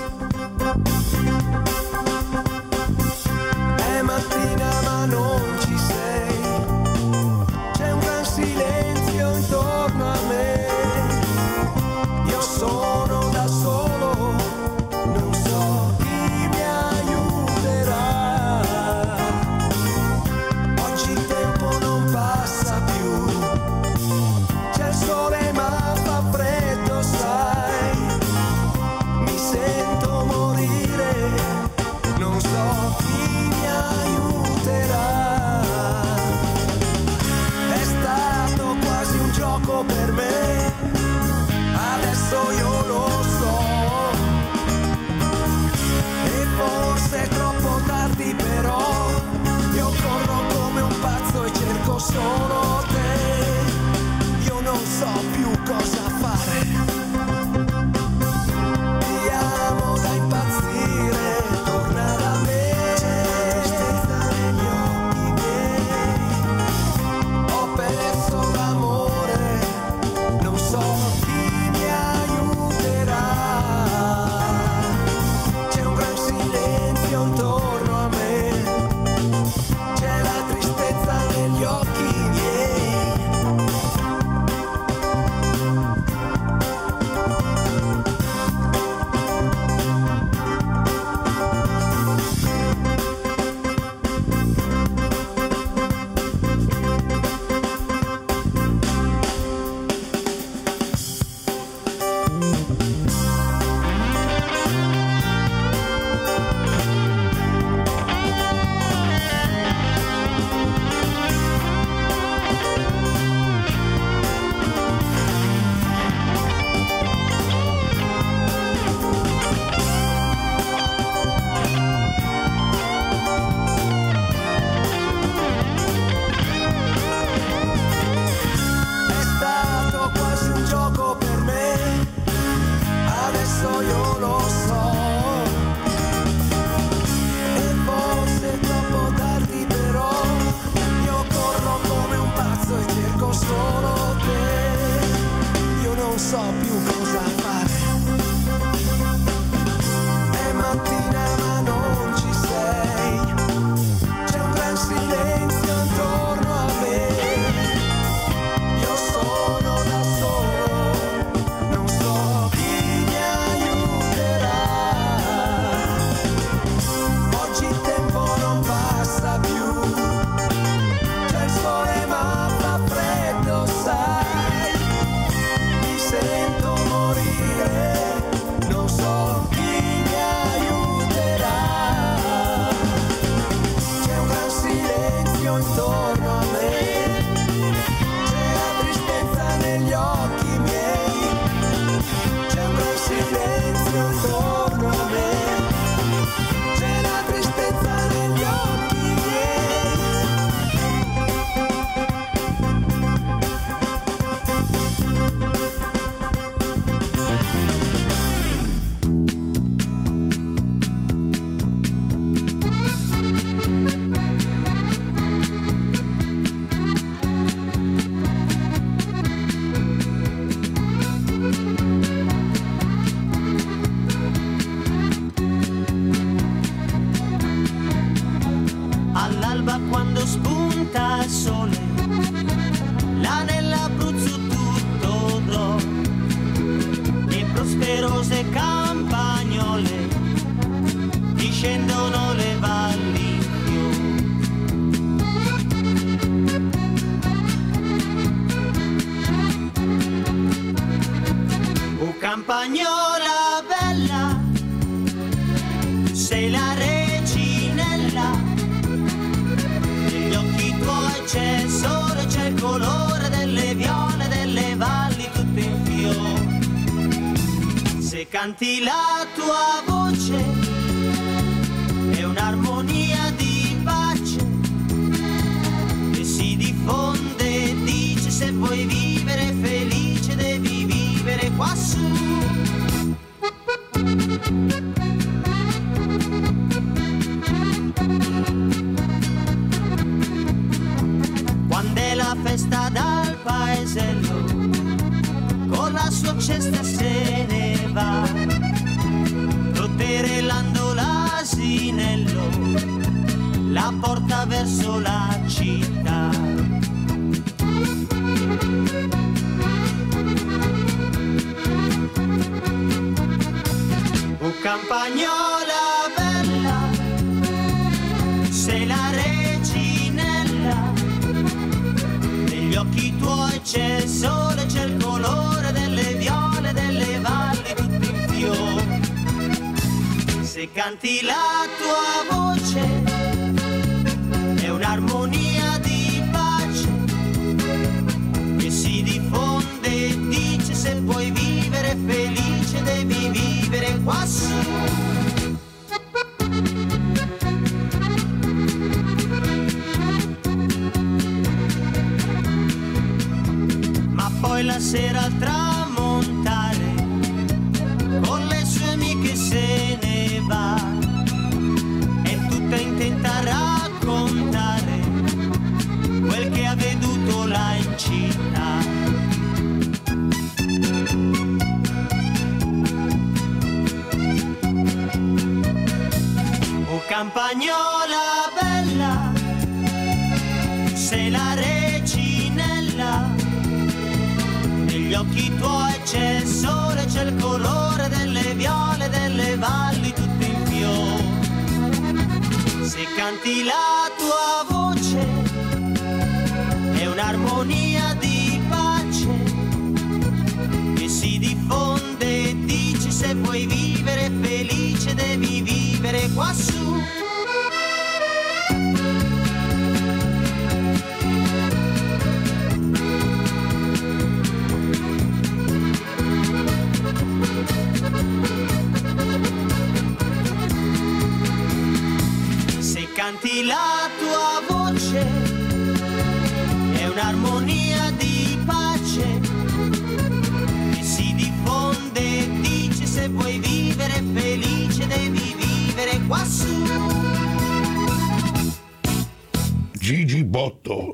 infantil.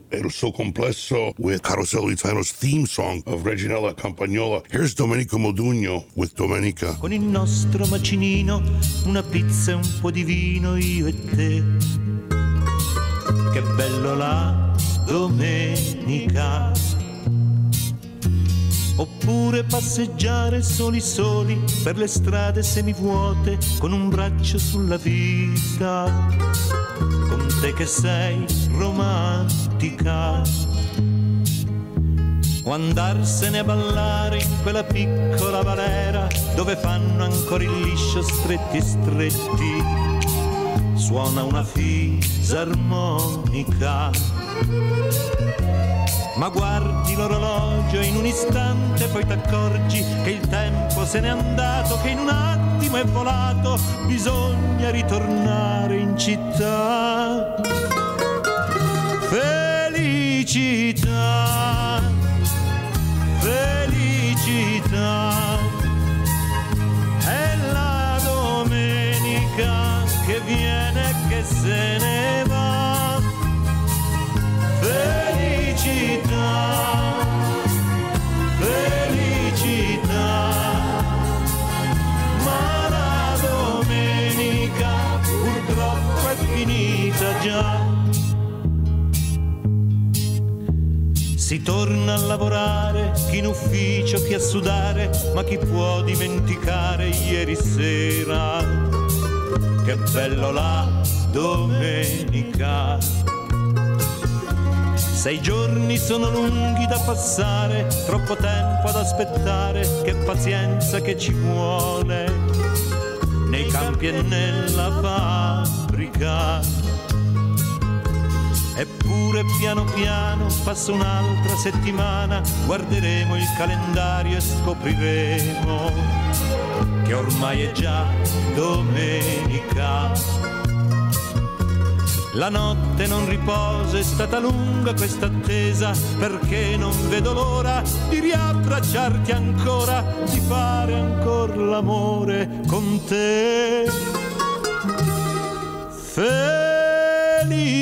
E il suo complesso with Carosello Italiano's theme song of Reginella Campagnola. Here's Domenico Modugno with Domenica. Con il nostro macinino, una pizza e un po' di vino, io e te. Che bello la domenica. Oppure passeggiare soli soli per le strade semivuote con un braccio sulla vita. Con te che sei romantica. O andarsene a ballare in quella piccola valera dove fanno ancora il liscio stretti stretti. Suona una fisarmonica. Ma guardi l'orologio in un istante poi t'accorgi che il tempo se n'è andato, che in un attimo è volato, bisogna ritornare in città. Felicità, felicità, è la domenica che viene e che se ne va. Torna a lavorare, chi in ufficio, chi a sudare, ma chi può dimenticare ieri sera? Che bello la domenica. Sei giorni sono lunghi da passare, troppo tempo ad aspettare, che pazienza che ci vuole nei campi e nella fabbrica. Eppure piano piano passa un'altra settimana, guarderemo il calendario e scopriremo che ormai è già domenica. La notte non riposa, è stata lunga questa attesa, perché non vedo l'ora di riabbracciarti ancora, di fare ancora l'amore con te. Felicità.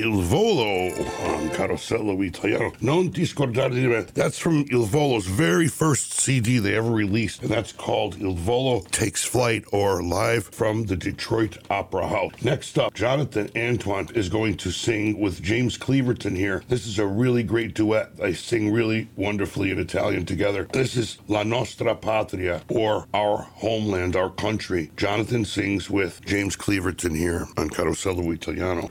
Il Volo on Carosello Italiano. Non ti scordare di me. That's from Il Volo's very first CD they ever released, and that's called Il Volo Takes Flight or Live from the Detroit Opera House. Next up, Jonathan Antoine is going to sing with James Cleaverton here. This is a really great duet. They sing really wonderfully in Italian together. This is La Nostra Patria or Our Homeland, Our Country. Jonathan sings with James Cleaverton here on Carosello Italiano.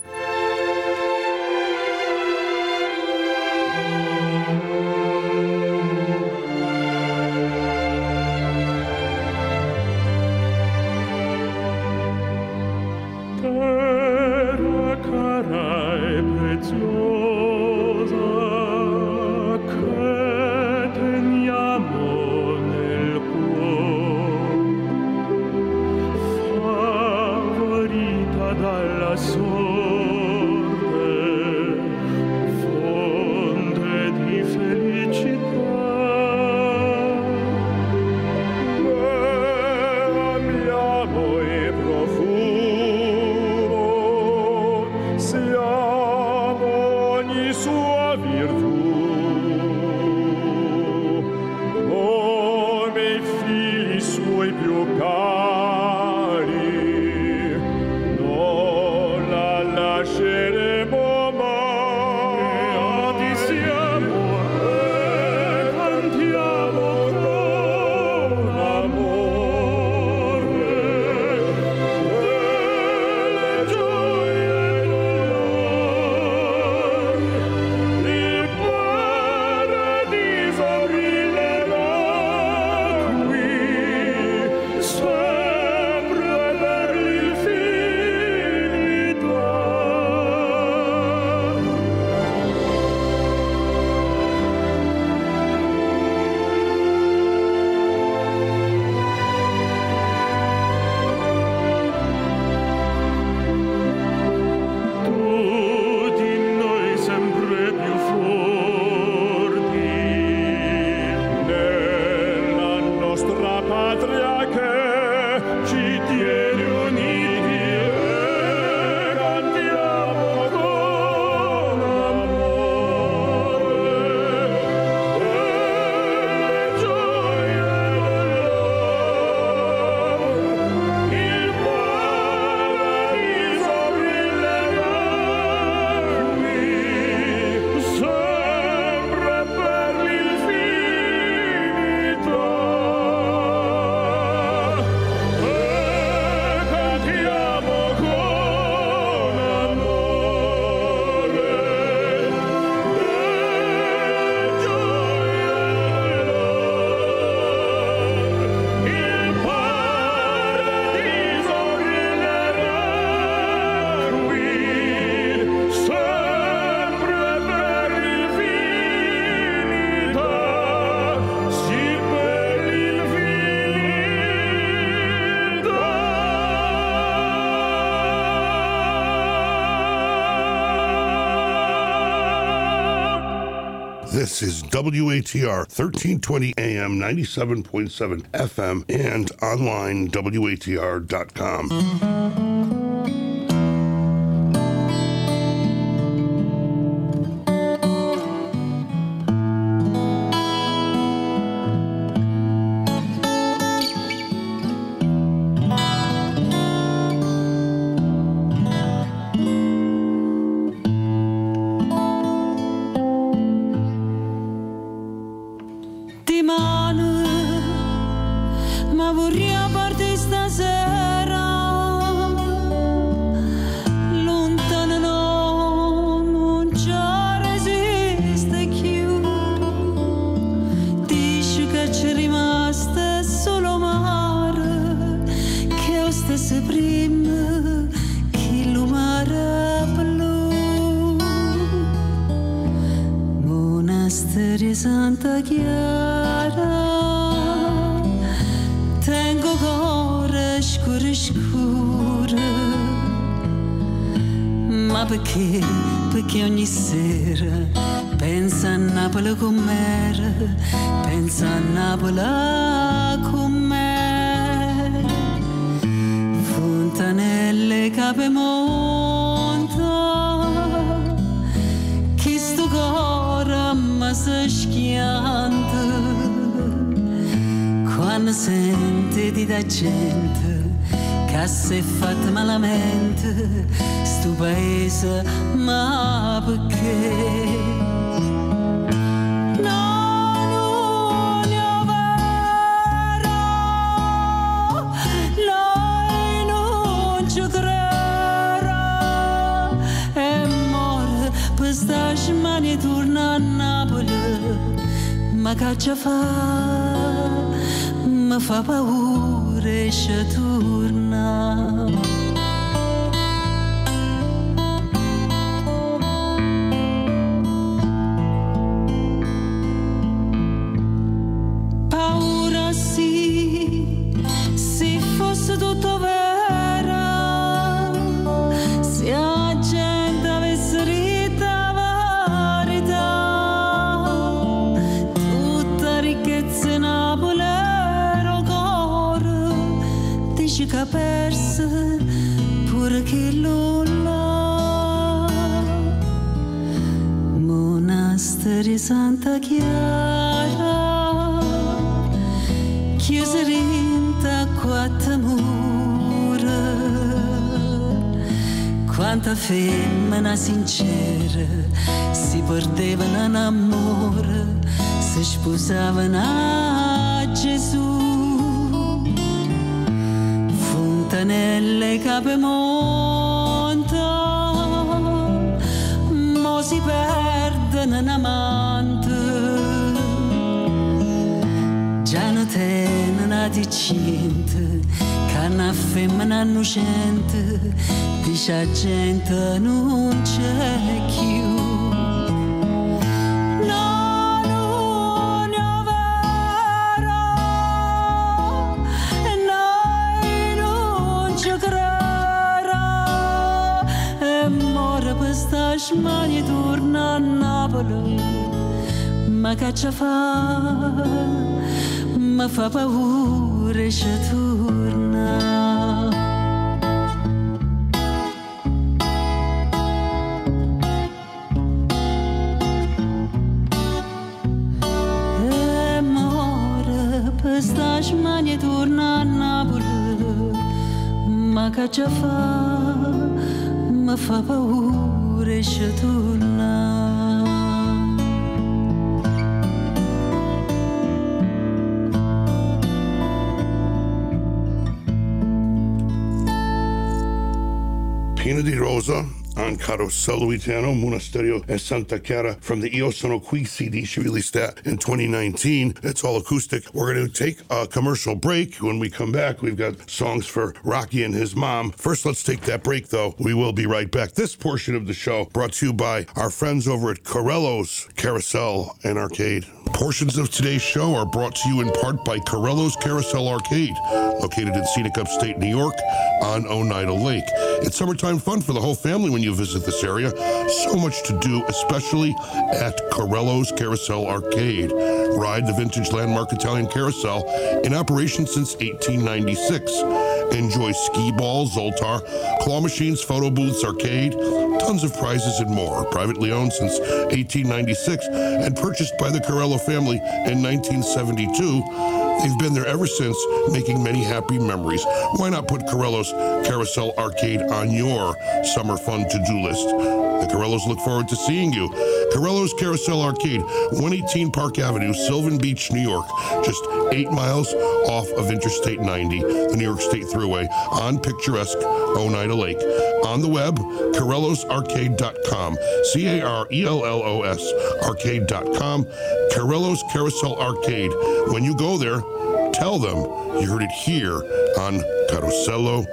WATR 1320 AM 97.7 FM and online WATR.com. ah 我 on Carosello Italiano, Monasterio and Santa Chiara from the Io Sono Qui CD she released that in 2019. It's all acoustic. We're going to take a commercial break. When we come back, we've got songs for Rocky and his mom. First, let's take that break, though. We will be right back. This portion of the show brought to you by our friends over at Carello's Carousel and Arcade. Portions of today's show are brought to you in part by Carello's Carousel Arcade, located in scenic upstate New York on Oneida Lake. It's summertime fun for the whole family when you visit this area. So much to do, especially at Carello's Carousel Arcade. Ride the vintage landmark Italian carousel in operation since 1896. Enjoy skee ball, Zoltar, claw machines, photo booths, arcade, tons of prizes and more. Privately owned since 1896 and purchased by the Carello family in 1972. They've been there ever since, making many happy memories. Why not put Carello's Carousel Arcade on your summer fun to-do list? The Carellos look forward to seeing you. Carello's Carousel Arcade, 118 Park Avenue, Sylvan Beach, New York, just eight miles off of Interstate 90, the New York State Thruway, on picturesque Oneida Lake. On the web, CarellosArcade.com, C-A-R-E-L-L-O-S, arcade.com, Carello's Carousel Arcade. When you go there, tell them you heard it here on Carosello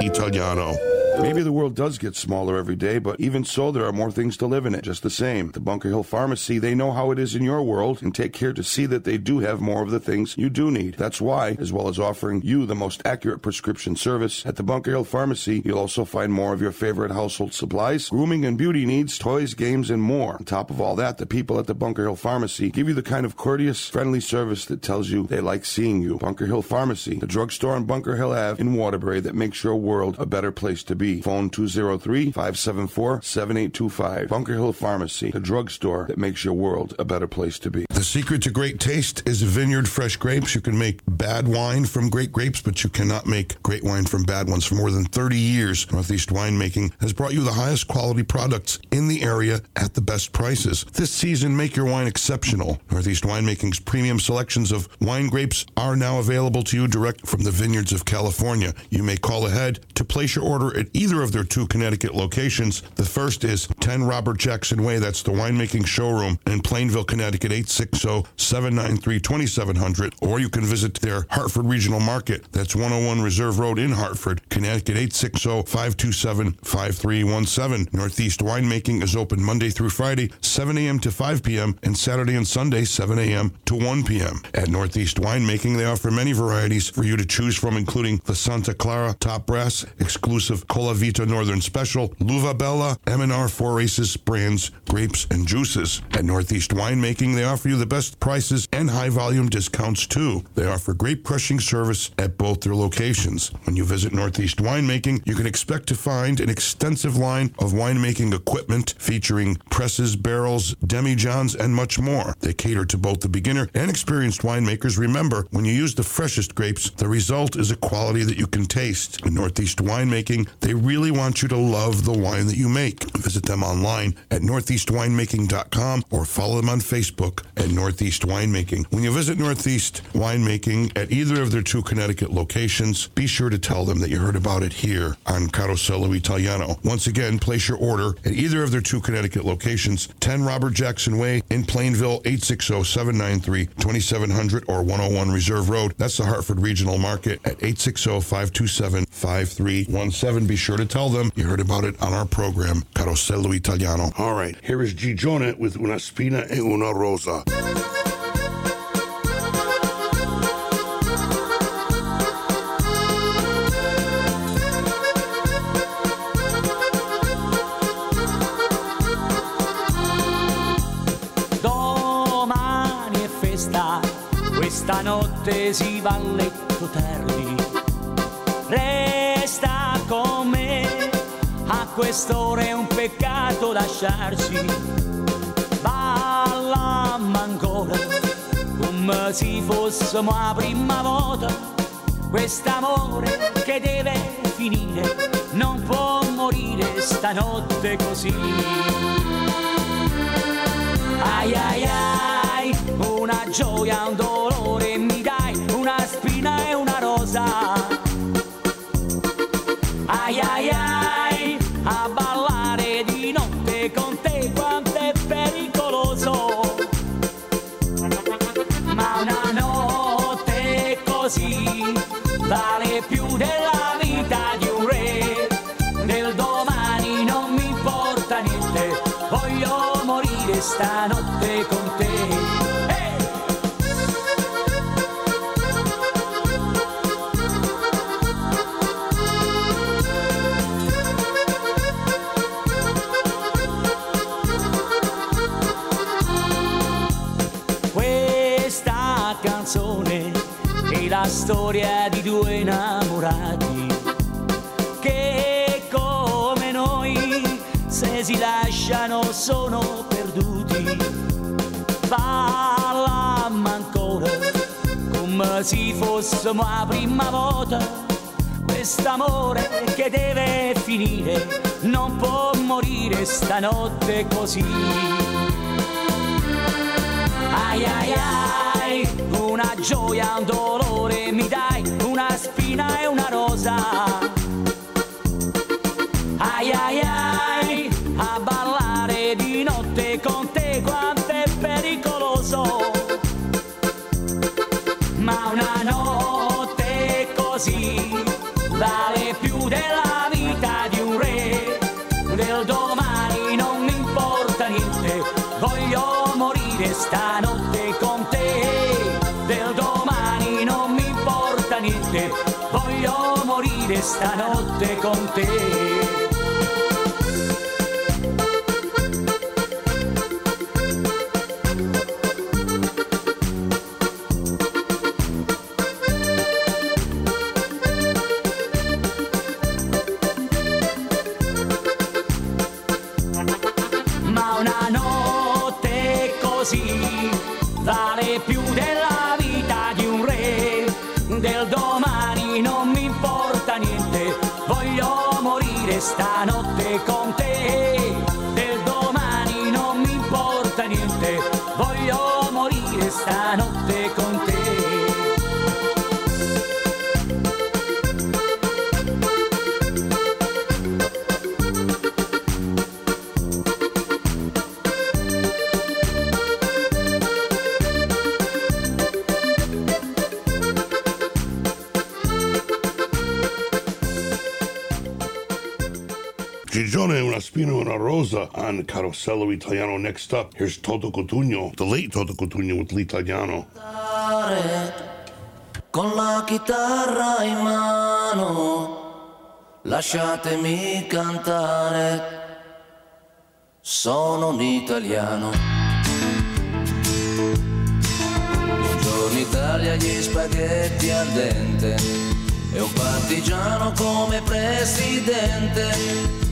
Italiano. Maybe the world does get smaller every day, but even so, there are more things to live in it, just the same. The Bunker Hill Pharmacy, they know how it is in your world and take care to see that they do have more of the things you do need. That's why, as well as offering you the most accurate prescription service, at the Bunker Hill Pharmacy, you'll also find more of your favorite household supplies, grooming and beauty needs, toys, games, and more. On top of all that, the people at the Bunker Hill Pharmacy give you the kind of courteous, friendly service that tells you they like seeing you. Bunker Hill Pharmacy, the drugstore on Bunker Hill Ave in Waterbury that makes your world a better place to be. B. Phone 203-574-7825. Bunker Hill Pharmacy, the drugstore that makes your world a better place to be. The secret to great taste is vineyard fresh grapes. You can make bad wine from great grapes, but you cannot make great wine from bad ones. For more than 30 years, Northeast Winemaking has brought you the highest quality products in the area at the best prices. This season, make your wine exceptional. Northeast Winemaking's premium selections of wine grapes are now available to you direct from the vineyards of California. You may call ahead to place your order at either of their two Connecticut locations. The first is 10 Robert Jackson Way. That's the winemaking showroom in Plainville, Connecticut, 860-793-2700. Or you can visit their Hartford Regional Market. That's 101 Reserve Road in Hartford, Connecticut, 860-527-5317. Northeast Winemaking is open Monday through Friday, 7 a.m. to 5 p.m. and Saturday and Sunday, 7 a.m. to 1 p.m. At Northeast Winemaking, they offer many varieties for you to choose from, including the Santa Clara Top Brass, exclusive Cola Vita Northern Special, Luva Bella, M&R Four Aces brands, grapes, and juices. At Northeast Winemaking, they offer you the best prices and high volume discounts too. They offer grape crushing service at both their locations. When you visit Northeast Winemaking, you can expect to find an extensive line of winemaking equipment featuring presses, barrels, demijohns, and much more. They cater to both the beginner and experienced winemakers. Remember, when you use the freshest grapes, the result is a quality that you can taste. In Northeast Winemaking, they really want you to love the wine that you make. Visit them online at northeastwinemaking.com or follow them on Facebook at Northeast Winemaking. When you visit Northeast Winemaking at either of their two Connecticut locations, be sure to tell them that you heard about it here on Carosello Italiano. Once again, place your order at either of their two Connecticut locations, 10 Robert Jackson Way in Plainville, 860-793-2700 or 101 Reserve Road. That's the Hartford Regional Market at 860-527-5317. Be sure to tell them you heard about it on our program, Carosello Italiano. All right, here is Gigione with Una Spina e Una Rosa. Domani è festa, questa notte si va a letto tardi. Quest'ora è un peccato lasciarsi. Ballammo ancora, come se fossimo la prima volta. Quest'amore che deve finire, non può morire stanotte così. Ai ai ai, una gioia, un dolore mi dai, una spina e una rosa. Morire stanotte con te. Questa canzone è la storia di due innamorati che come noi se si lasciano sono. Ballammo ancora come se fossimo la prima volta. Quest'amore che deve finire non può morire stanotte così. Ai ai ai, una gioia, un dolore mi dai, una spina e una rosa. Così vale più della vita di un re. Del domani non mi importa niente, voglio morire stanotte con te. Del domani non mi importa niente, voglio morire stanotte con te. Gigione, una spina, una rosa on Carosello Italiano. Next up, here's Toto Cotugno, the late Toto Cotugno with l'Italiano. con la chitarra in mano, lasciatemi cantare. Sono un italiano. Buongiorno Italia, gli spaghetti al dente. E un partigiano come presidente.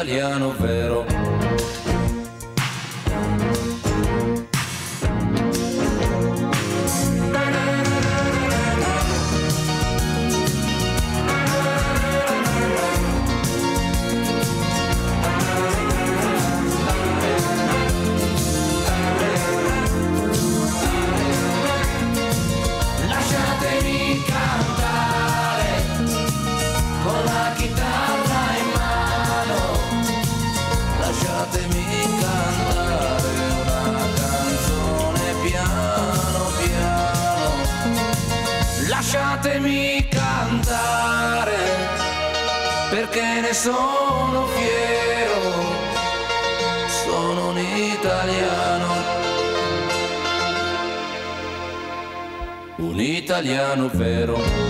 italiano vero. Ne sono fiero, sono un italiano. un italiano vero.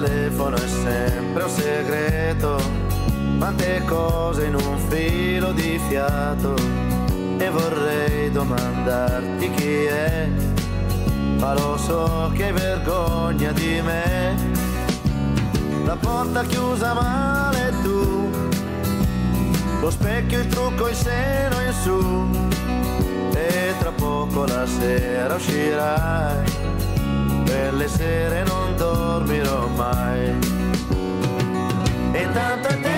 Telefono è sempre un segreto, quante cose in un filo di fiato. E vorrei domandarti chi è, ma lo so che hai vergogna di me. La porta chiusa male tu, lo specchio, il trucco, il seno in su. E tra poco la sera uscirai per le sere non dormirò mai. E tanto il tempo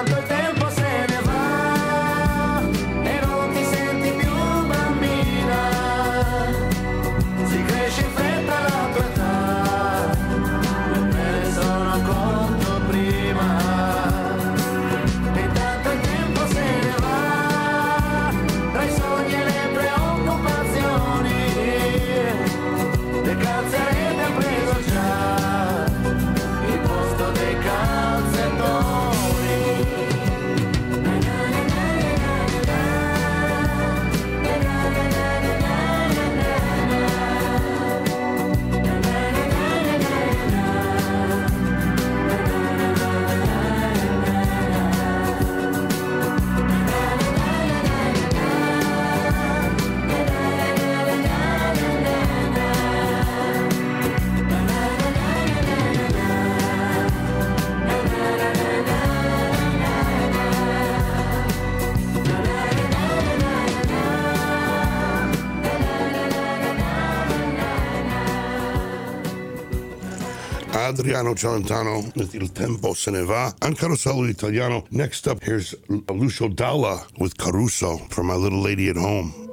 Adriano Celentano with Il Tempo Se Ne Va on Carosello Italiano. Next up, here's Lucio Dalla with Caruso for My Little Lady at Home.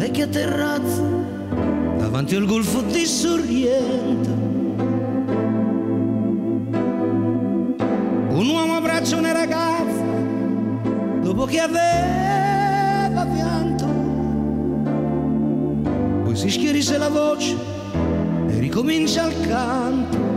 Vecchia terrazza davanti al golfo di Sorrento. Un uomo abbraccia una ragazza dopo che aveva pianto, poi si schierisse la voce e ricomincia il canto.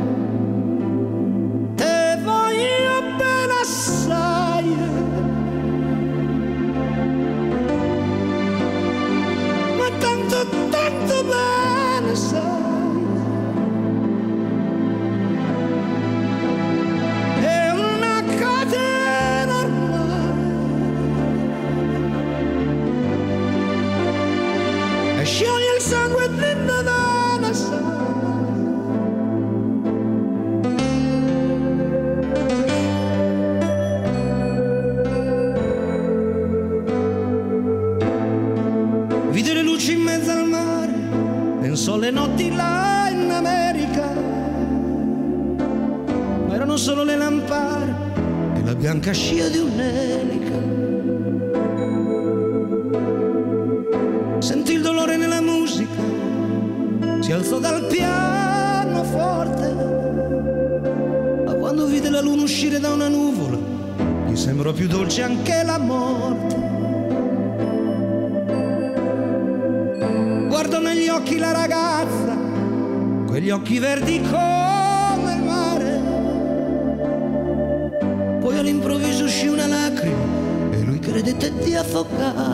cascio di un'elica. Sentì il dolore nella musica, si alzò dal piano forte, ma quando vide la luna uscire da una nuvola, gli sembrò più dolce anche la morte. Guardò negli occhi la ragazza, quegli occhi verdi come te afocar.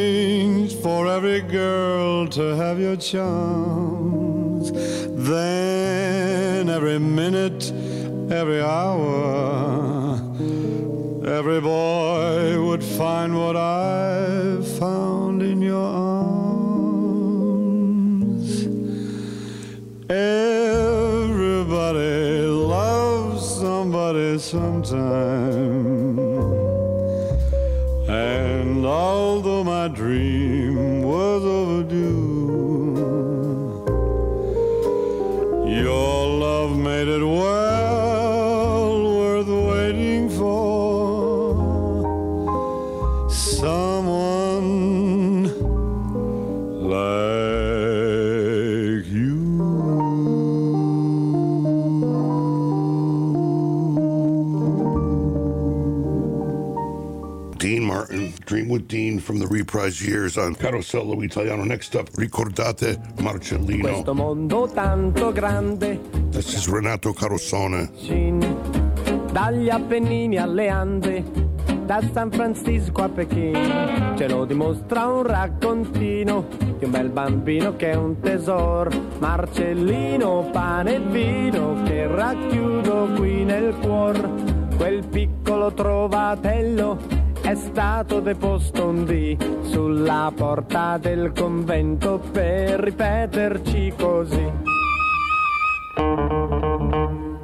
Arrange for every girl to have your charms. Then every minute, every hour, every boy would find what I found in your arms. Everybody loves somebody sometime. My dream 19 from the reprise years on Carosello Italiano. Next up, Ricordate Marcellino. Questo mondo tanto grande. This is Renato Carosone. Dagli Appennini alle Ande, da San Francisco a Pechino, ce lo dimostra un raccontino di un bel bambino che è un tesoro. Marcellino, pane e vino che racchiudo qui nel cuore, quel piccolo trovatello è stato deposto un dì sulla porta del convento per ripeterci così.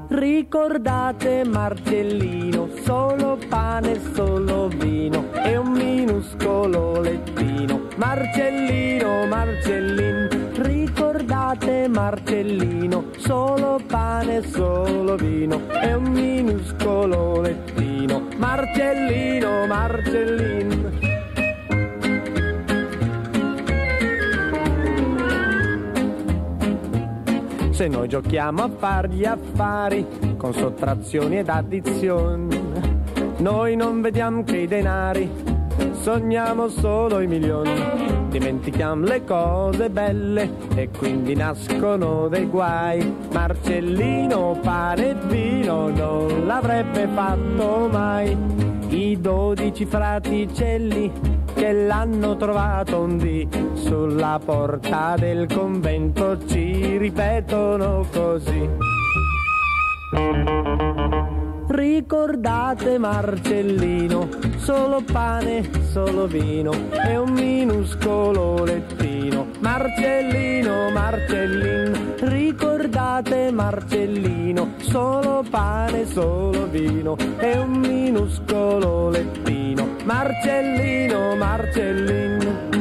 Ricordate Marcellino, solo pane, solo vino e un minuscolo lettino. Marcellino, Marcellin, ricordate Marcellino, solo pane, solo vino e un minuscolo lettino. Marcellino, Marcellin. Se noi giochiamo a far gli affari con sottrazioni ed addizioni, noi non vediamo che i denari, sogniamo solo i milioni. Dimentichiamo le cose belle e quindi nascono dei guai. Marcellino, pane e vino non l'avrebbe fatto mai. I dodici fraticelli che l'hanno trovato un dì sulla porta del convento ci ripetono così. Ricordate Marcellino, solo pane, solo vino e un minuscolo lettino. Marcellino, Marcellin, ricordate Marcellino, solo pane, solo vino e un minuscolo lettino. Marcellino, Marcellin.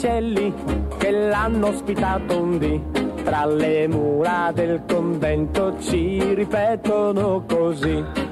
Fraticelli che l'hanno ospitato un dì tra le mura del convento ci ripetono così.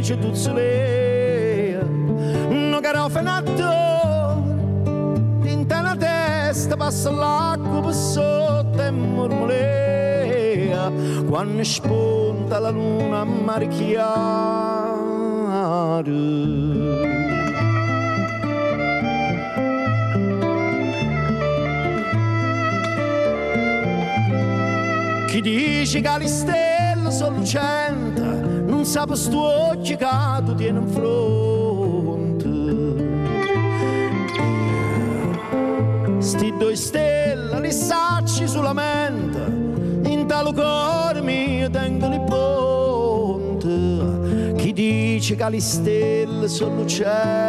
C'è tutta lei. Non caro fenato, in la testa passa l'acqua sotto e mormolea. Quando spunta la luna a. Chi dice che le stelle sono lucente, non sa per sto tu tieni in fronte. Sti due stelle li sacci sulla mente, in tale cuore mio tengo li ponte. Chi dice che le stelle sono lucente.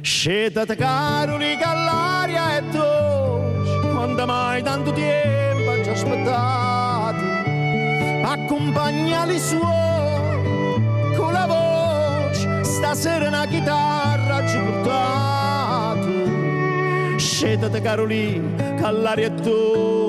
Scetate caroli che l'aria è dolce, quando mai tanto tempo aspettate, accompagnali suoni con la voce, stasera una chitarra ci portate. Scetate caroli che l'aria è dolce.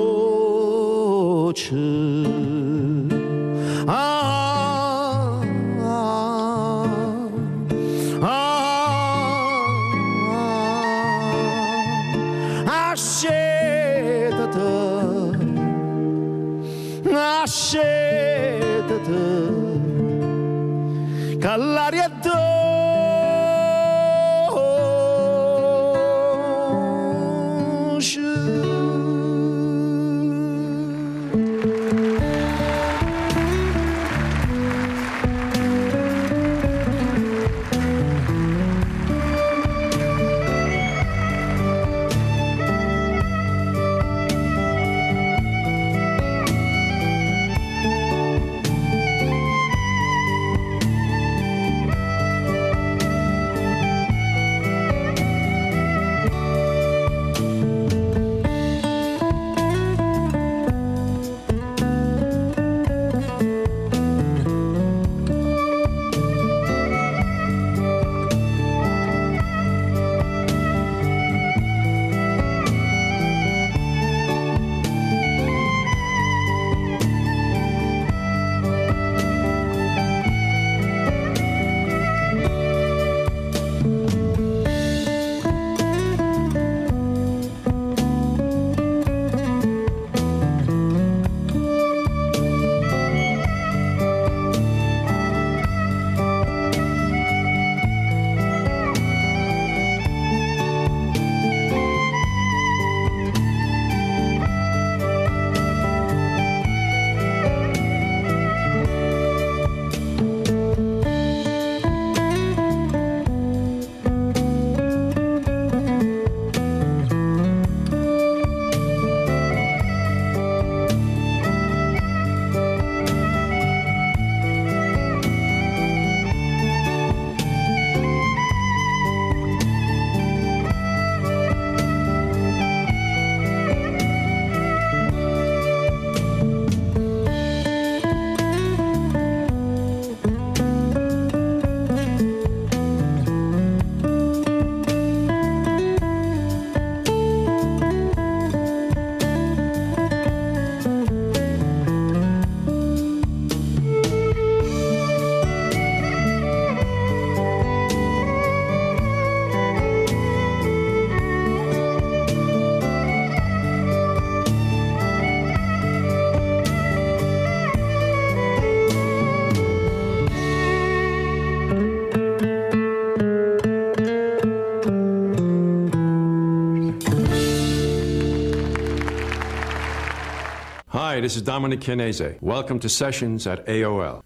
This is Dominic Chianese. Welcome to Sessions at AOL.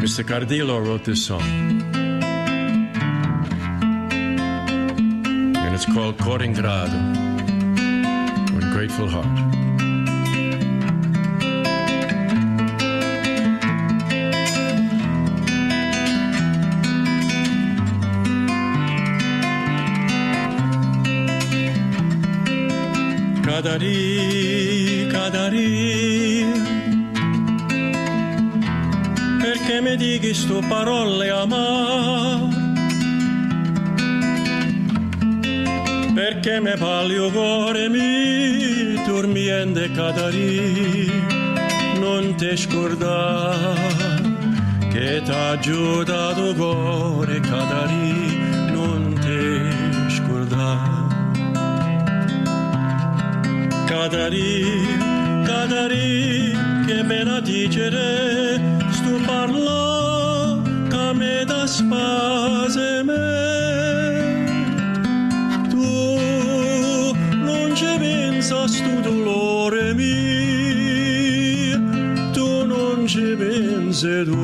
Mr. Cardillo wrote this song. And it's called Core 'ngrato, or Grateful Heart. Cadari, cadari, perché mi dighi sto parole amar? Perché me parli o cuore mi dormiente cadari, non ti scordare che t'ha aiutato cuore Catarì, catarì, che pena dicere, sto parla, che me da spase me. Tu non ci pensa sto dolore mio, tu non ci pensi tu,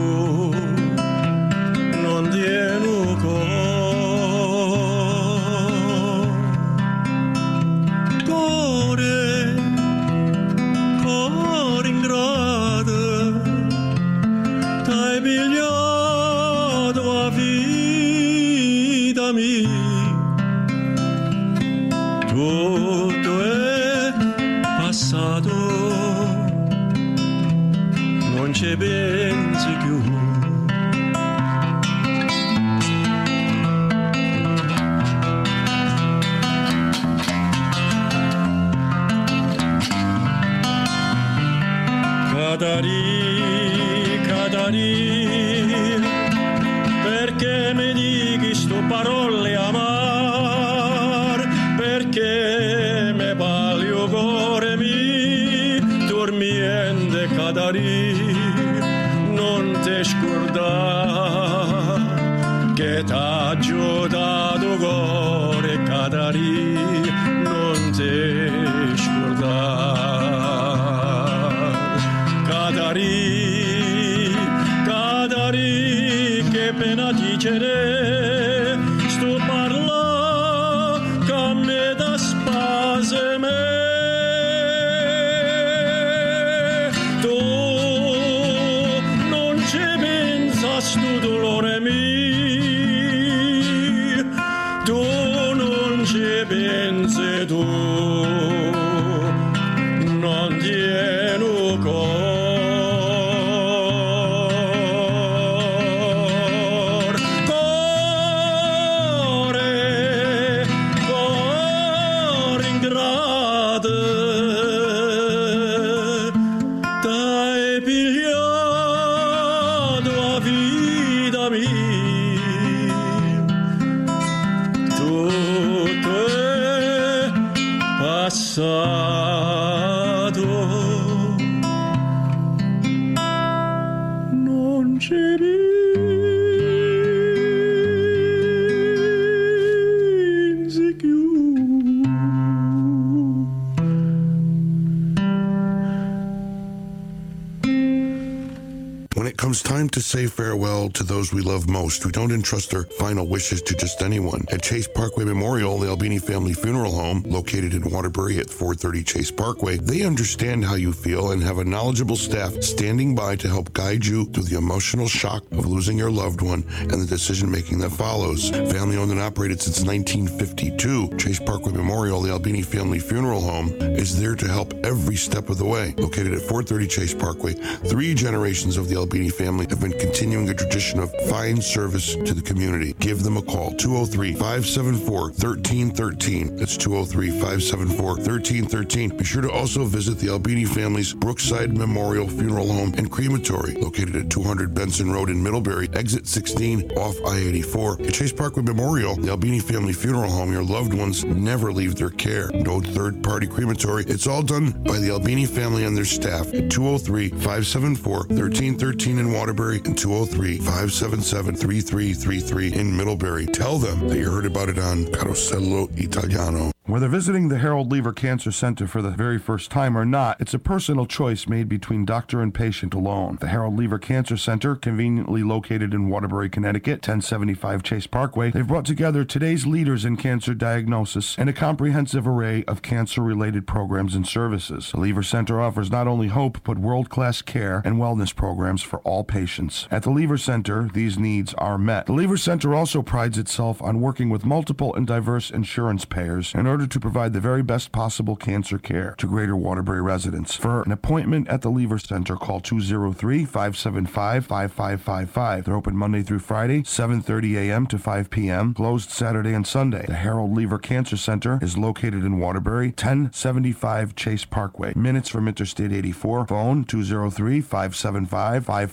comes time to say farewell to those we love most, we don't entrust our final wishes to just anyone. At Chase Parkway Memorial, the Albini Family Funeral Home, located in Waterbury at 430 Chase Parkway, they understand how you feel and have a knowledgeable staff standing by to help guide you through the emotional shock of losing your loved one and the decision making that follows. Family owned and operated since 1952, Chase Parkway Memorial, the Albini Family Funeral Home, is there to help every step of the way. Located at 430 Chase Parkway, three generations of the Albini family have been continuing a tradition of fine service to the community. Give them a call, 203 574 1313. That's 203 574 1313. Be sure to also visit the Albini family's Brookside Memorial Funeral Home and Crematory, located at 200 Benson Road in Middlebury, exit 16 off I 84. At Chase Parkway Memorial, the Albini Family Funeral Home, your loved ones never leave their care. No third party crematory. It's all done by the Albini family and their staff at 203 574 1313 in Waterbury and 203 577 3333 in Middlebury. Tell them that you heard about it on Carosello Italiano. Whether visiting the Harold Leever Cancer Center for the very first time or not, it's a personal choice made between doctor and patient alone. The Harold Leever Cancer Center, conveniently located in Waterbury, Connecticut, 1075 Chase Parkway, they've brought together today's leaders in cancer diagnosis and a comprehensive array of cancer-related programs and services. The Leever Center offers not only hope, but world-class care and wellness programs for all patients. At the Leever Center, these needs are met. The Leever Center also prides itself on working with multiple and diverse insurance payers in order to provide the very best possible cancer care to Greater Waterbury residents. For an appointment at the Leever Center, call 203-575-5555. They're open Monday through Friday, 7:30 a.m. to 5 p.m., closed Saturday and Sunday. The Harold Leever Cancer Center is located in Waterbury, 1075 Chase Parkway, minutes from Interstate 84. Phone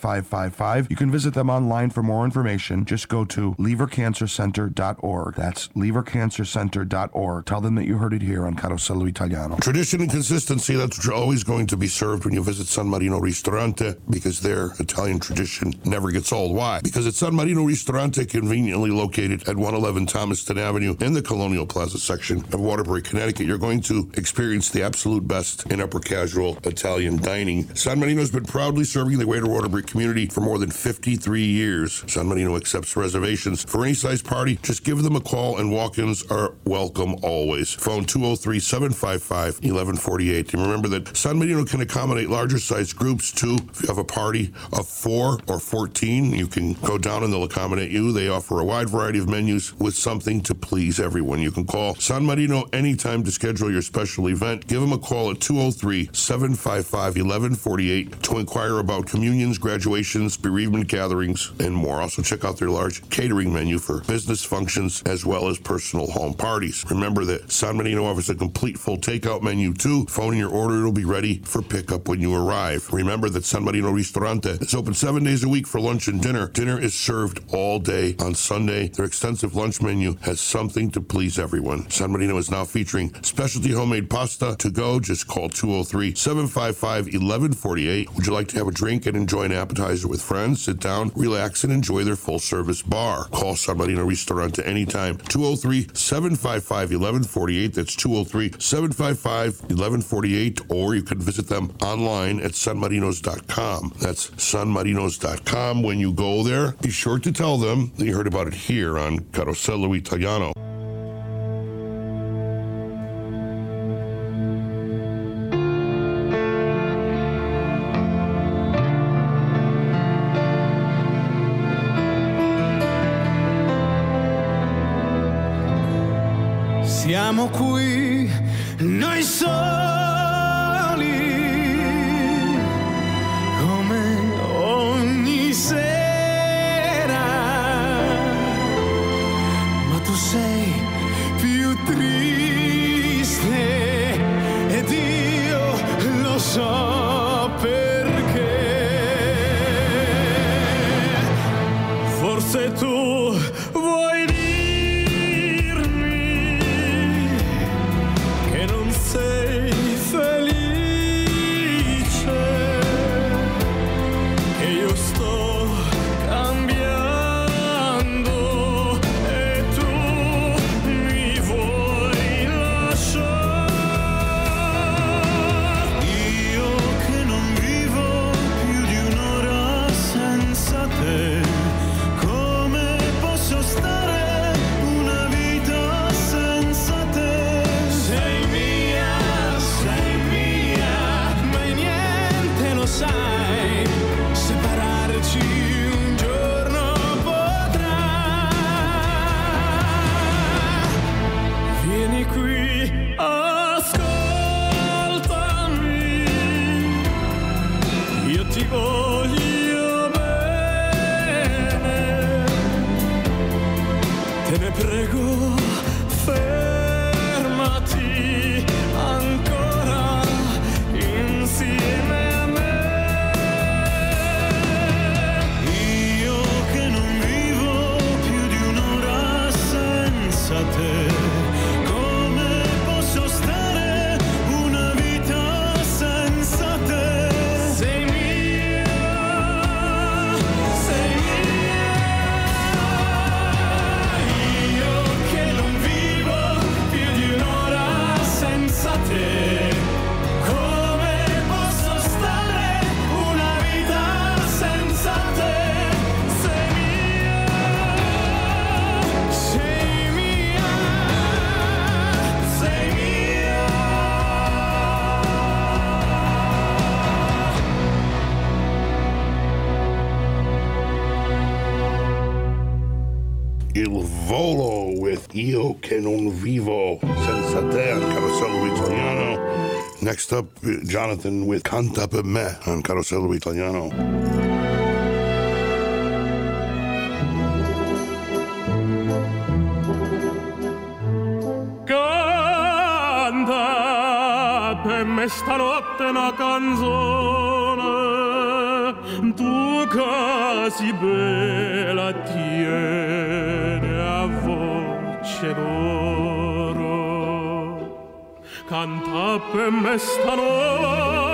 203-575-5555. You can visit them online for more information. Just go to leevercancercenter.org. That's leevercancercenter.org. Tell them that you heard it here on Carosello Italiano. Tradition and consistency, that's always going to be served when you visit San Marino Ristorante because their Italian tradition never gets old. Why? Because it's San Marino Ristorante, conveniently located at 111 Thomaston Avenue in the Colonial Plaza section of Waterbury, Connecticut. You're going to experience the absolute best in upper casual Italian dining. San Marino has been proudly serving the greater Waterbury community for more than 53 years. San Marino accepts reservations for any size party. Just give them a call and walk-ins are welcome always. Phone 203-755-1148. And remember that San Marino can accommodate larger size groups too. If you have a party of four or 14, you can go down and they'll accommodate you. They offer a wide variety of menus with something to please everyone. You can call San Marino anytime to schedule your special event. Give them a call at 203-755-1148 to inquire about communions, bereavement gatherings, and more. Also check out their large catering menu for business functions as well as personal home parties. Remember that San Marino offers a complete full takeout menu too. Phone in your order, it'll be ready for pickup when you arrive. Remember that San Marino Ristorante is open seven days a week for lunch and dinner. Dinner is served all day on Sunday. Their extensive lunch menu has something to please everyone. San Marino is now featuring specialty homemade pasta to go. Just call 203 755 1148. Would you like to have a drink and enjoy an appetizer with friends? Sit down, relax, and enjoy their full service bar. Call San Marino Ristorante anytime. 203 755 1148. That's 203 755 1148. Or you can visit them online at sanmarinos.com. That's sanmarinos.com. When you go there, be sure to tell them that you heard about it here on Carosello Italiano. Siamo qui, noi soli, Il Volo with Io Che Non Vivo, Senza Te on Carosello Italiano. Next up, Jonathan with Canta Per Me on Carosello Italiano. Canta per me stanotte una canzone, tu così bella ti e luce d'oro canta per me stanotte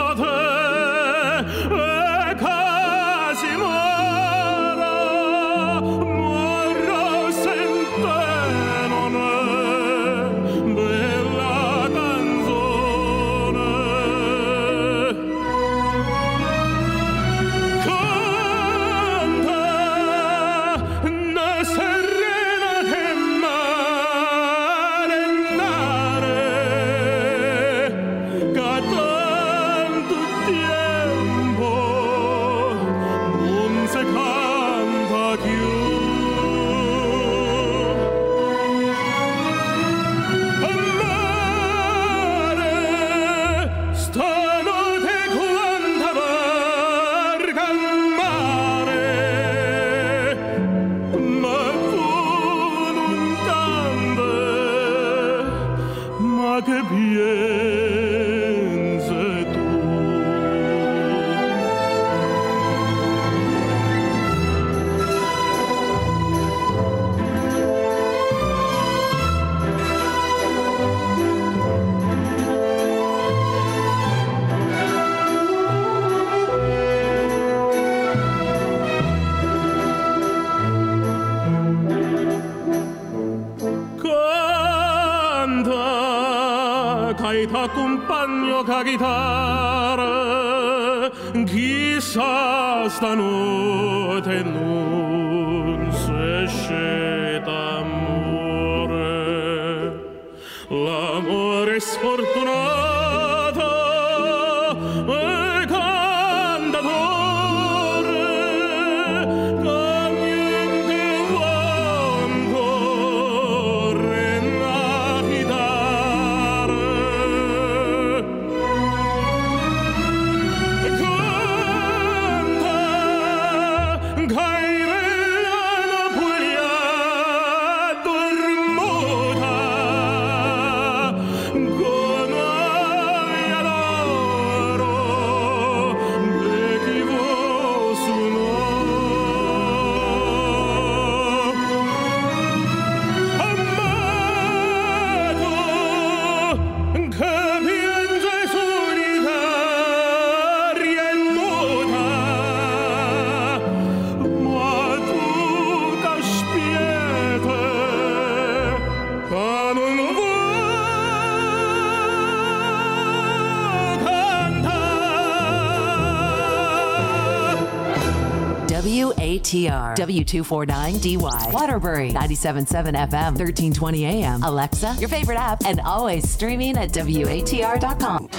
249DY. Waterbury, 97.7 FM, 1320 AM. Alexa, your favorite app, and always streaming at WATR.com.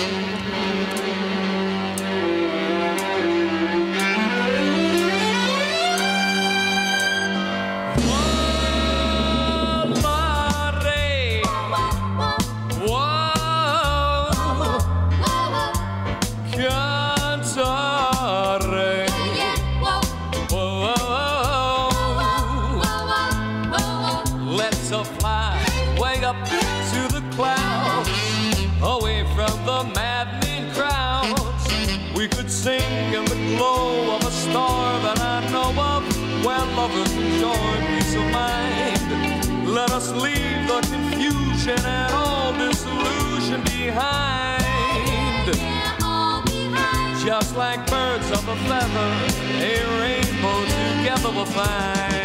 illusion and all disillusion behind. Just like birds of a feather, a rainbow together will find.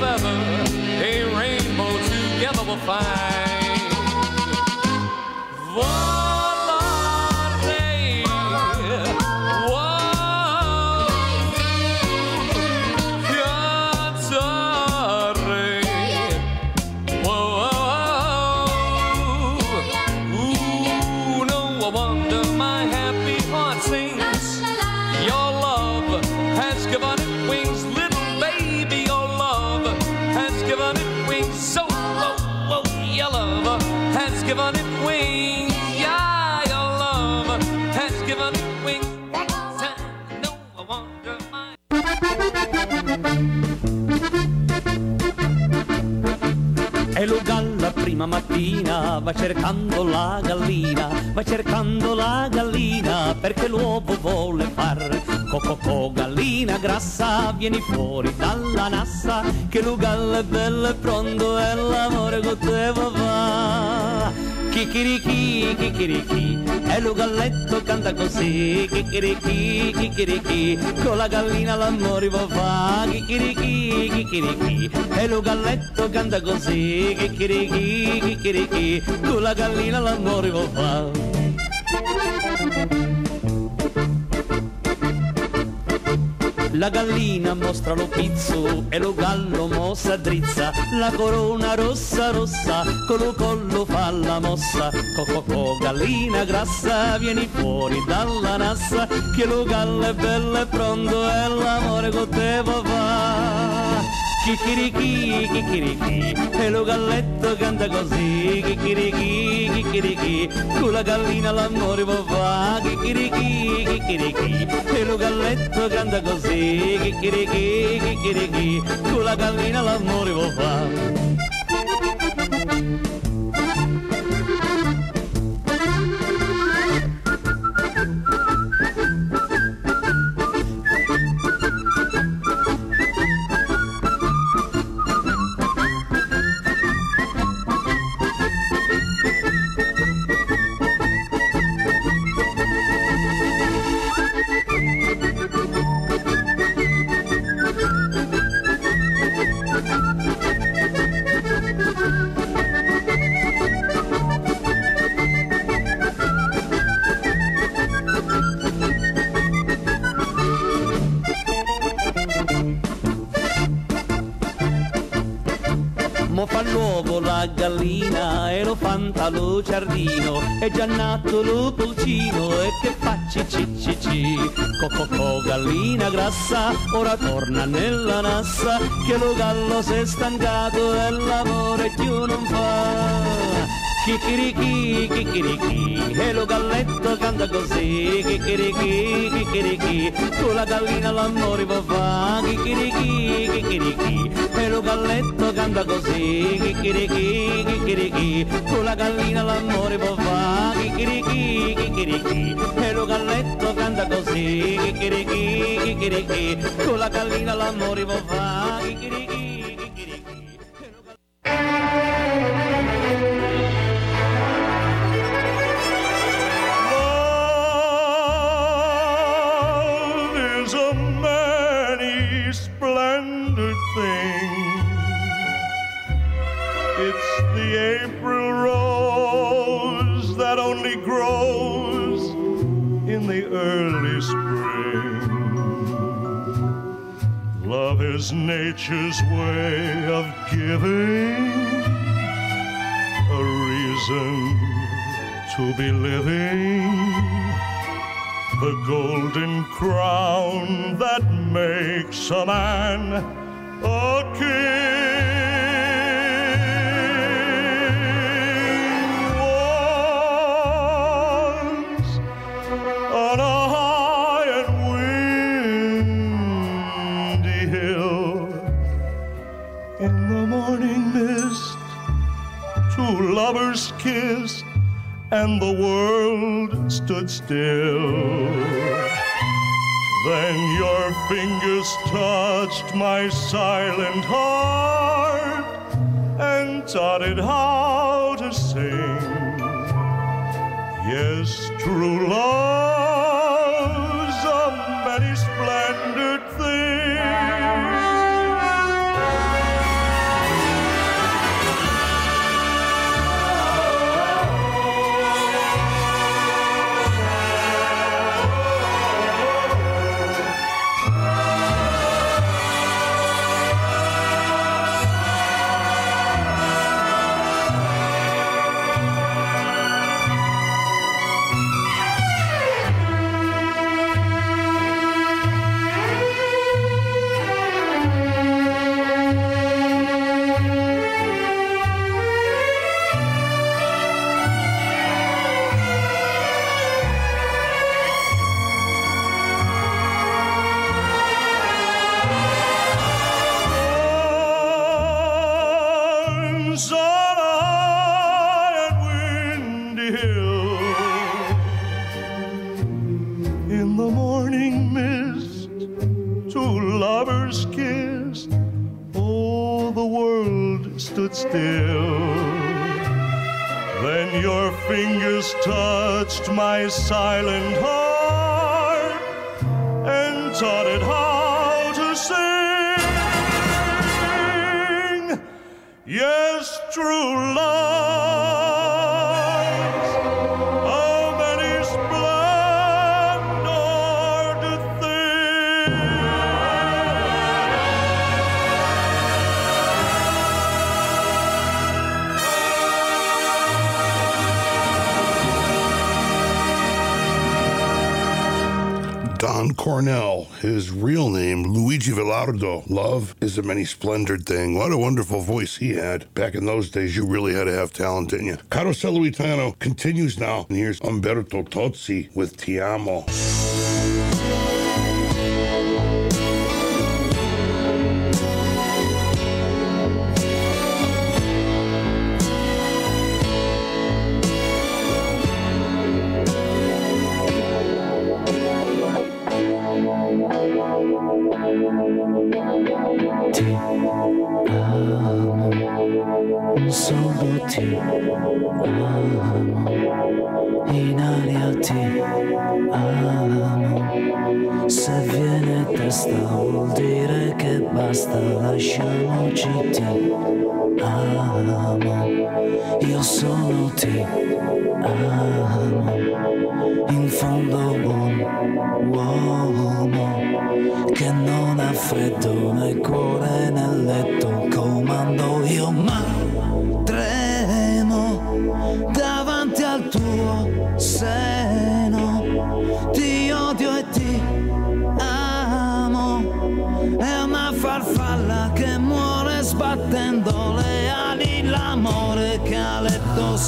Feather, a rainbow together we'll find. Volare, va cercando la gallina, va cercando la gallina perché l'uovo vuole far. Cococò gallina grassa, vieni fuori dalla nassa, che lo gallo è bello e pronto e l'amore con te va. Chicchirichi, chicchirichi, e lo galletto canta così, chicchirichi, chicchirichi, con la gallina l'amore va fa, chicchirichi, chicchirichi, e lo galletto canta così, chicchirichi, chicchirichi, con la gallina l'amore va fa. La gallina mostra lo pizzo e lo gallo mossa drizza, la corona rossa rossa, con lo collo fa la mossa. Cococò gallina grassa, vieni fuori dalla nassa, che lo gallo è bello e pronto e l'amore con te va. Chicchirichi, chicchirichi, e lo galletto canta così, chicchirichi, chicchirichi, con la gallina l'amore va va, chicchirichi, chicchirichi, e lo galletto canta così, chicchirichi, chicchirichi, con la gallina l'amore va va. Giardino è già nato lo pulcino e che facci ci ci ci? Cococò gallina grassa ora torna nella nassa che lo gallo si è stancato e l'amore più non fa Chicchirichi, chicchirichi, e lo galletto canta così, chicchirichi, chicchirichi, con la gallina l'amore va fa, chicchirichi, chicchirichi, e lo galletto canta così, chicchirichi, chicchirichi, con la gallina l'amore va fa, chicchirichi, chicchirichi, e lo galletto canta così, chicchirichi, chicchirichi, con la gallina l'amore va fa, chicchirichi, chicchirichi. Nature's way of giving a reason to be living the golden crown that makes a man a king. and the world stood still. Then your fingers touched my silent heart and taught it how to sing. Yes, true love. silent. his real name, Luigi Villardo. Love is a many splendored thing. What a wonderful voice he had. Back in those days, you really had to have talent, didn't you? Caro continues now, and here's Umberto Tozzi with Ti Amo.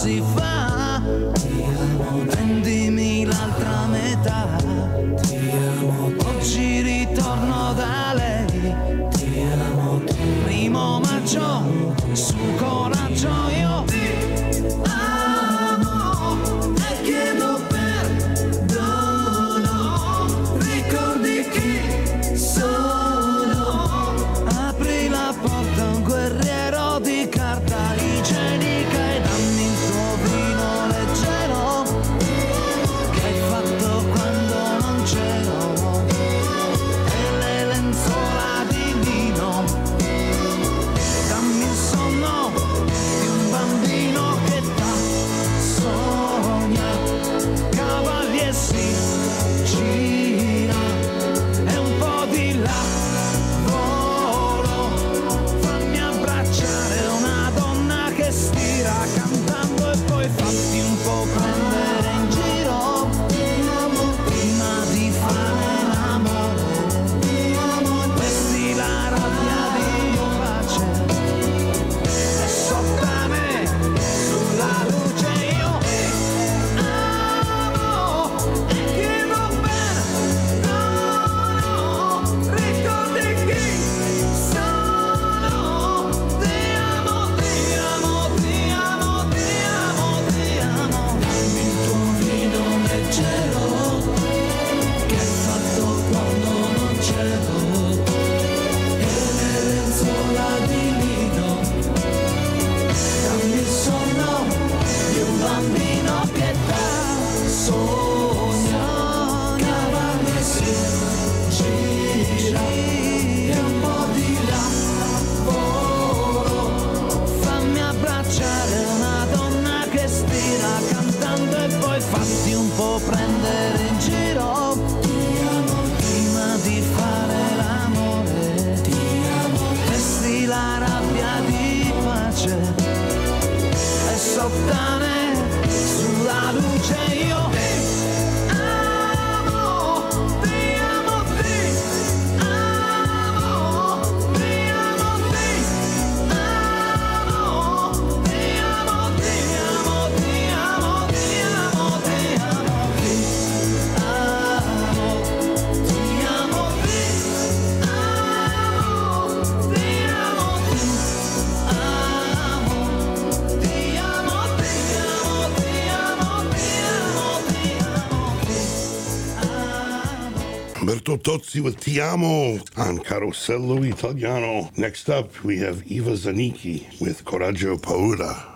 se vai. Tozzi with Ti Amo on Carosello Italiano. Next up, we have Iva Zanicchi with Coraggio Paura.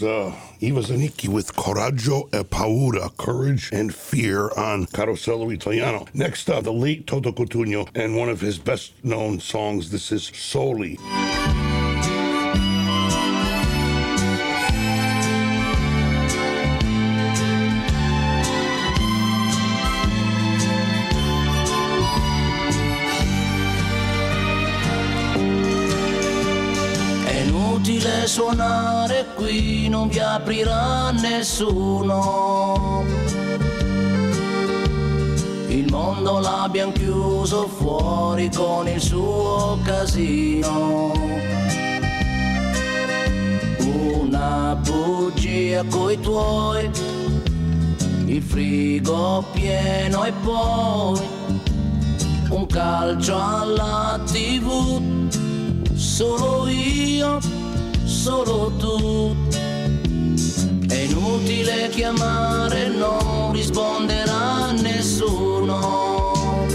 was uh, Iva with Coraggio e Paura, Courage and Fear on Carosello Italiano. Next up, the late Toto Cutugno and one of his best known songs. This is Soli. Qui, non vi aprirà nessuno. Il mondo l'abbiamo chiuso fuori con il suo casino. Una bugia coi tuoi, il frigo pieno e poi un calcio alla tv. Solo io, solo tu. È inutile chiamare, non risponderà nessuno.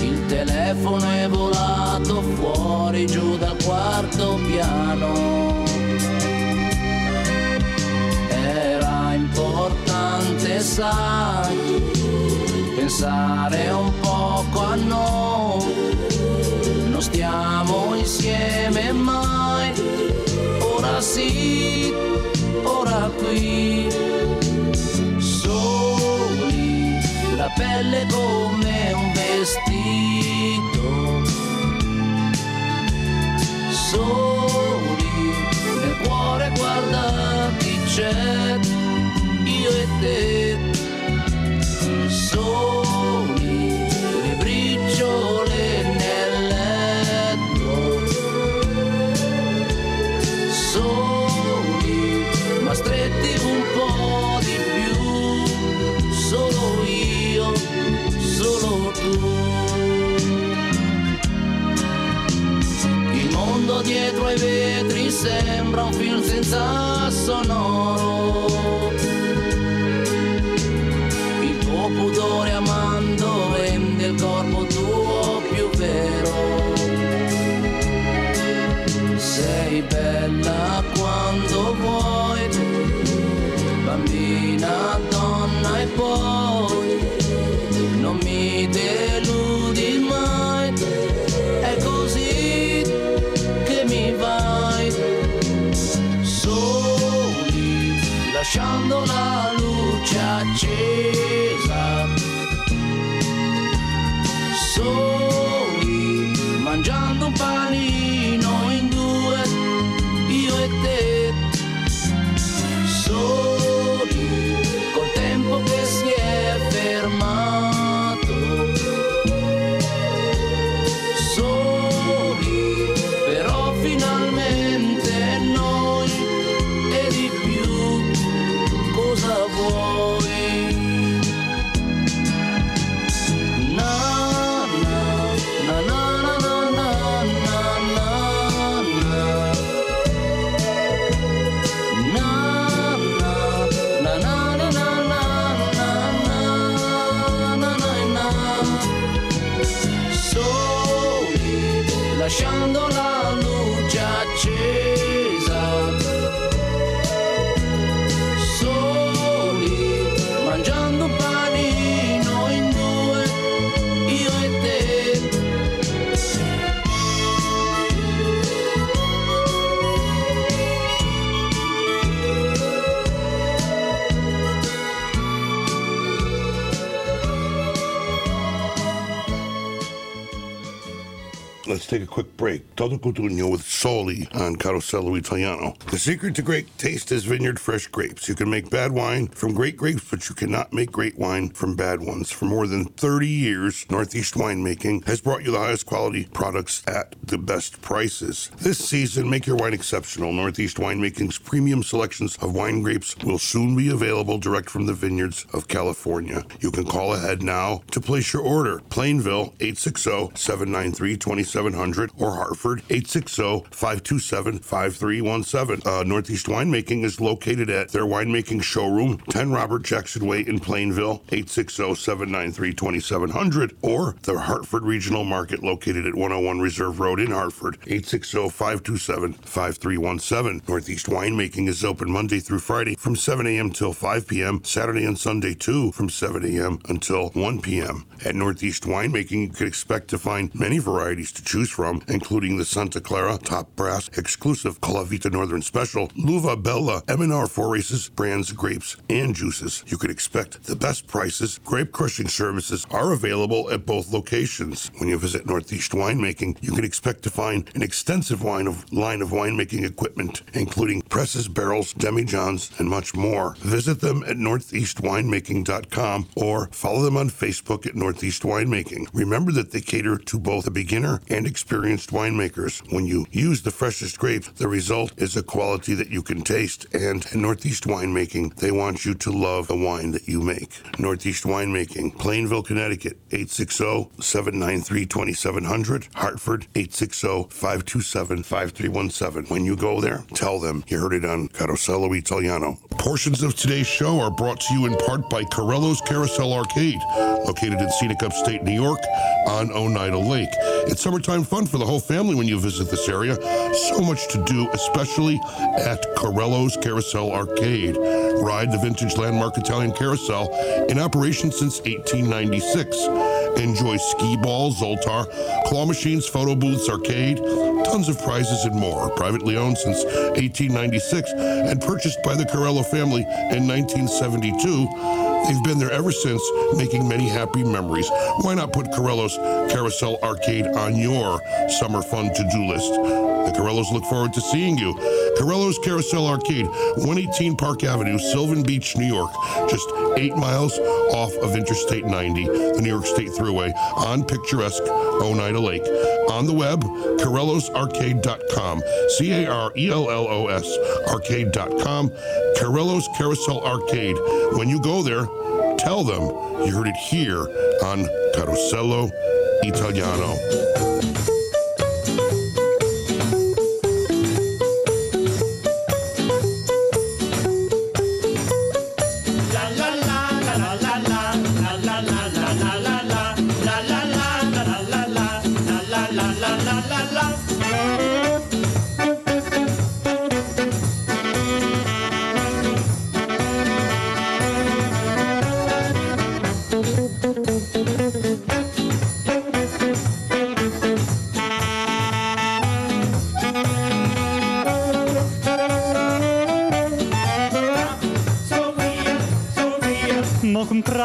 Il telefono è volato fuori giù dal quarto piano. Era importante, sai, pensare un poco a noi. Non stiamo insieme mai, ora sì, ora qui. Soli, la pelle come un vestito. Soli, nel cuore guarda chi c'è, io e te. Vetri sembra un film senza sonoro. break. Todo cultura nenhuma Soli on Carosello Italiano. The secret to great taste is vineyard fresh grapes. You can make bad wine from great grapes, but you cannot make great wine from bad ones. For more than 30 years, Northeast Winemaking has brought you the highest quality products at the best prices. This season, make your wine exceptional. Northeast Winemaking's premium selections of wine grapes will soon be available direct from the vineyards of California. You can call ahead now to place your order. Plainville, 860 793 2700 or Hartford, 860 527 5317. Uh, Northeast Winemaking is located at their winemaking showroom, 10 Robert Jackson Way in Plainville, 860 793 2700, or the Hartford Regional Market located at 101 Reserve Road in Hartford, 860 527 5317. Northeast Winemaking is open Monday through Friday from 7 a.m. till 5 p.m., Saturday and Sunday too from 7 a.m. until 1 p.m. At Northeast Winemaking, you can expect to find many varieties to choose choose from, including the Santa Clara Top Brass exclusive Calavita Northern Special, Luva Bella, M&R Four Races, brands, grapes, and juices. You can expect the best prices. Grape crushing services are available at both locations. When you visit Northeast Winemaking, you can expect to find an extensive wine of, line of winemaking equipment, including presses, barrels, demijohns, and much more. Visit them at northeastwinemaking.com or follow them on Facebook at Northeast Winemaking. Remember that they cater to both a beginner and experienced winemakers. When you use the freshest grapes, the result is a quality that you can taste. And at Northeast Winemaking, they want you to love the wine that you make. Northeast Winemaking, Plainville, Connecticut, 860-793-2700, Hartford, 860-527-5317. When you go there, tell them you heard it on Carosello Italiano. Portions of today's show are brought to you in part by Carello's Carousel Arcade, located in scenic upstate New York on Oneida Lake. It's summertime fun for the whole family when you visit this area. So much to do, especially at Carello's Carousel Arcade. Ride the vintage landmark Italian carousel in operation since 1896. Enjoy skee ball, Zoltar, claw machines, photo booths, arcade, tons of prizes and more. Privately owned since 1896 and purchased by the Corello family in 1972. They've been there ever since, making many happy memories. Why not put Carello's Carousel Arcade on your summer fun to-do list? The Carellos look forward to seeing you. Carello's Carousel Arcade, 118 Park Avenue, Sylvan Beach, New York, just eight miles off of Interstate 90, the New York State Thruway, on picturesque Oneida Lake. On the web, CarellosArcade.com, C-A-R-E-L-L-O-S, arcade.com, Carello's Carousel Arcade. When you go there, tell them you heard it here on Carosello Italiano.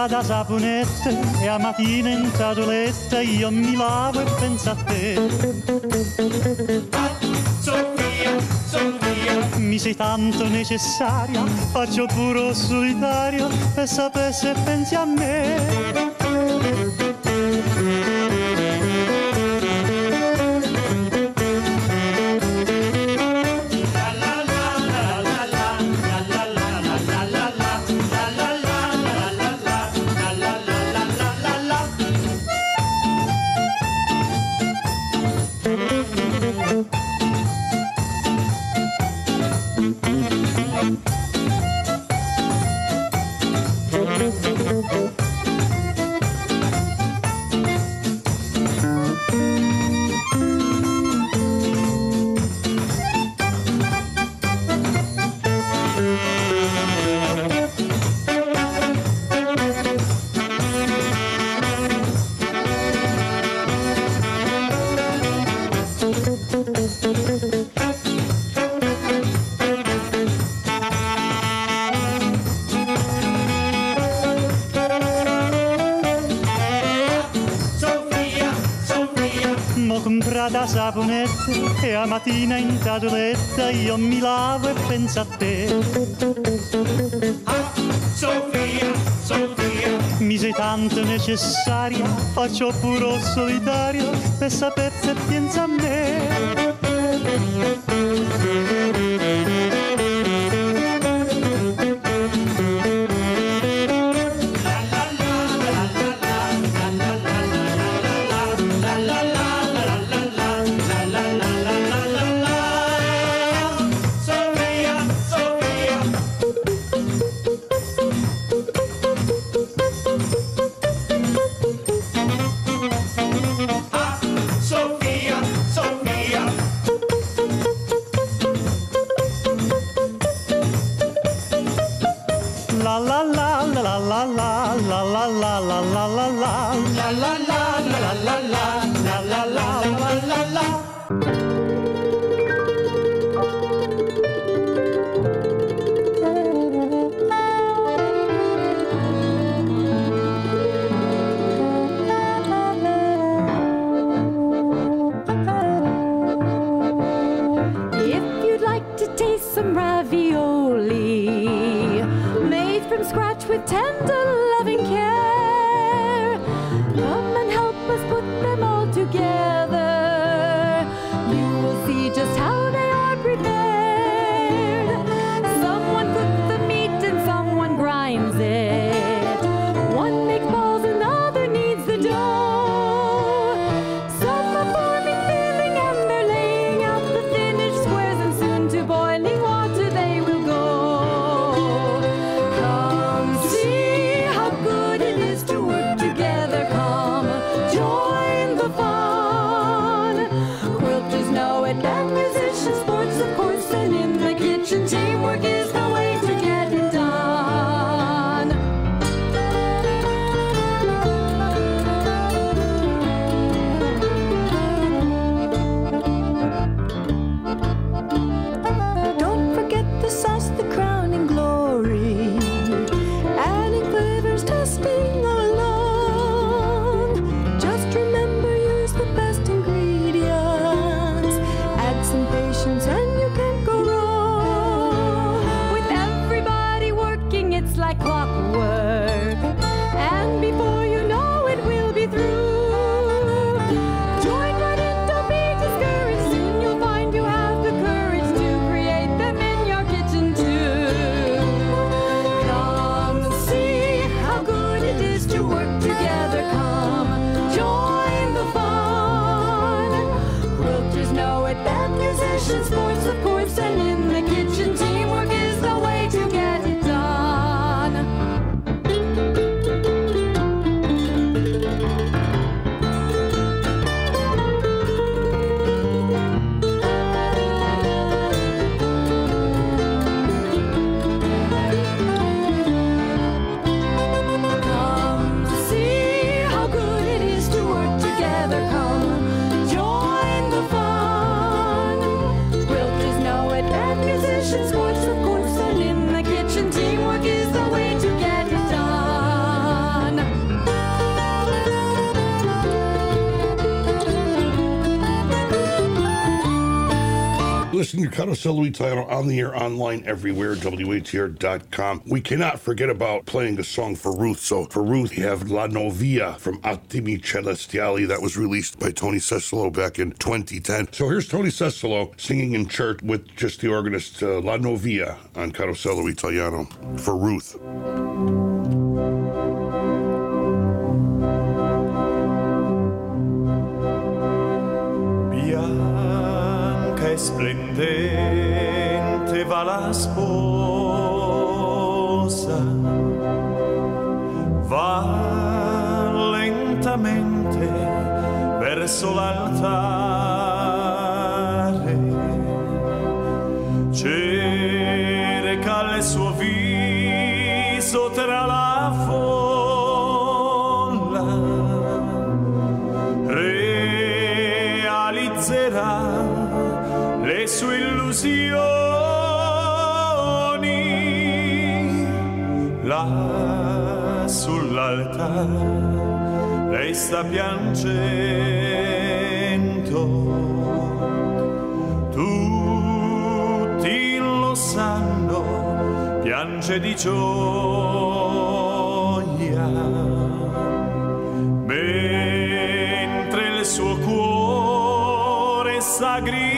Comprata saponetta e a mattina in ciatoletta io mi lavo e penso a te. Sofia, Sofia, mi sei tanto necessaria, faccio puro solitario per sapere se pensi a me. Mattina in ciatoletta io mi lavo e penso a te. Sofia, Sofia, mi sei tanto necessaria, faccio puro solitario per sapere se pensa a me. Ricardo Celluitano on the air, online, everywhere, WATR.com. We cannot forget about playing a song for Ruth. So for Ruth, we have La Novia from Attimi Celestiali that was released by Tony Cesolo back in 2010. So here's Tony Cesolo singing in church with just the organist uh, La Novia on Carosello Italiano for Ruth. e splendente va la sposa, va lentamente verso l'altare, cerca il suo viso tra la su illusioni là sull'altare lei sta piangendo. Tutti lo sanno piange di gioia. Mentre il suo cuore s'aggrega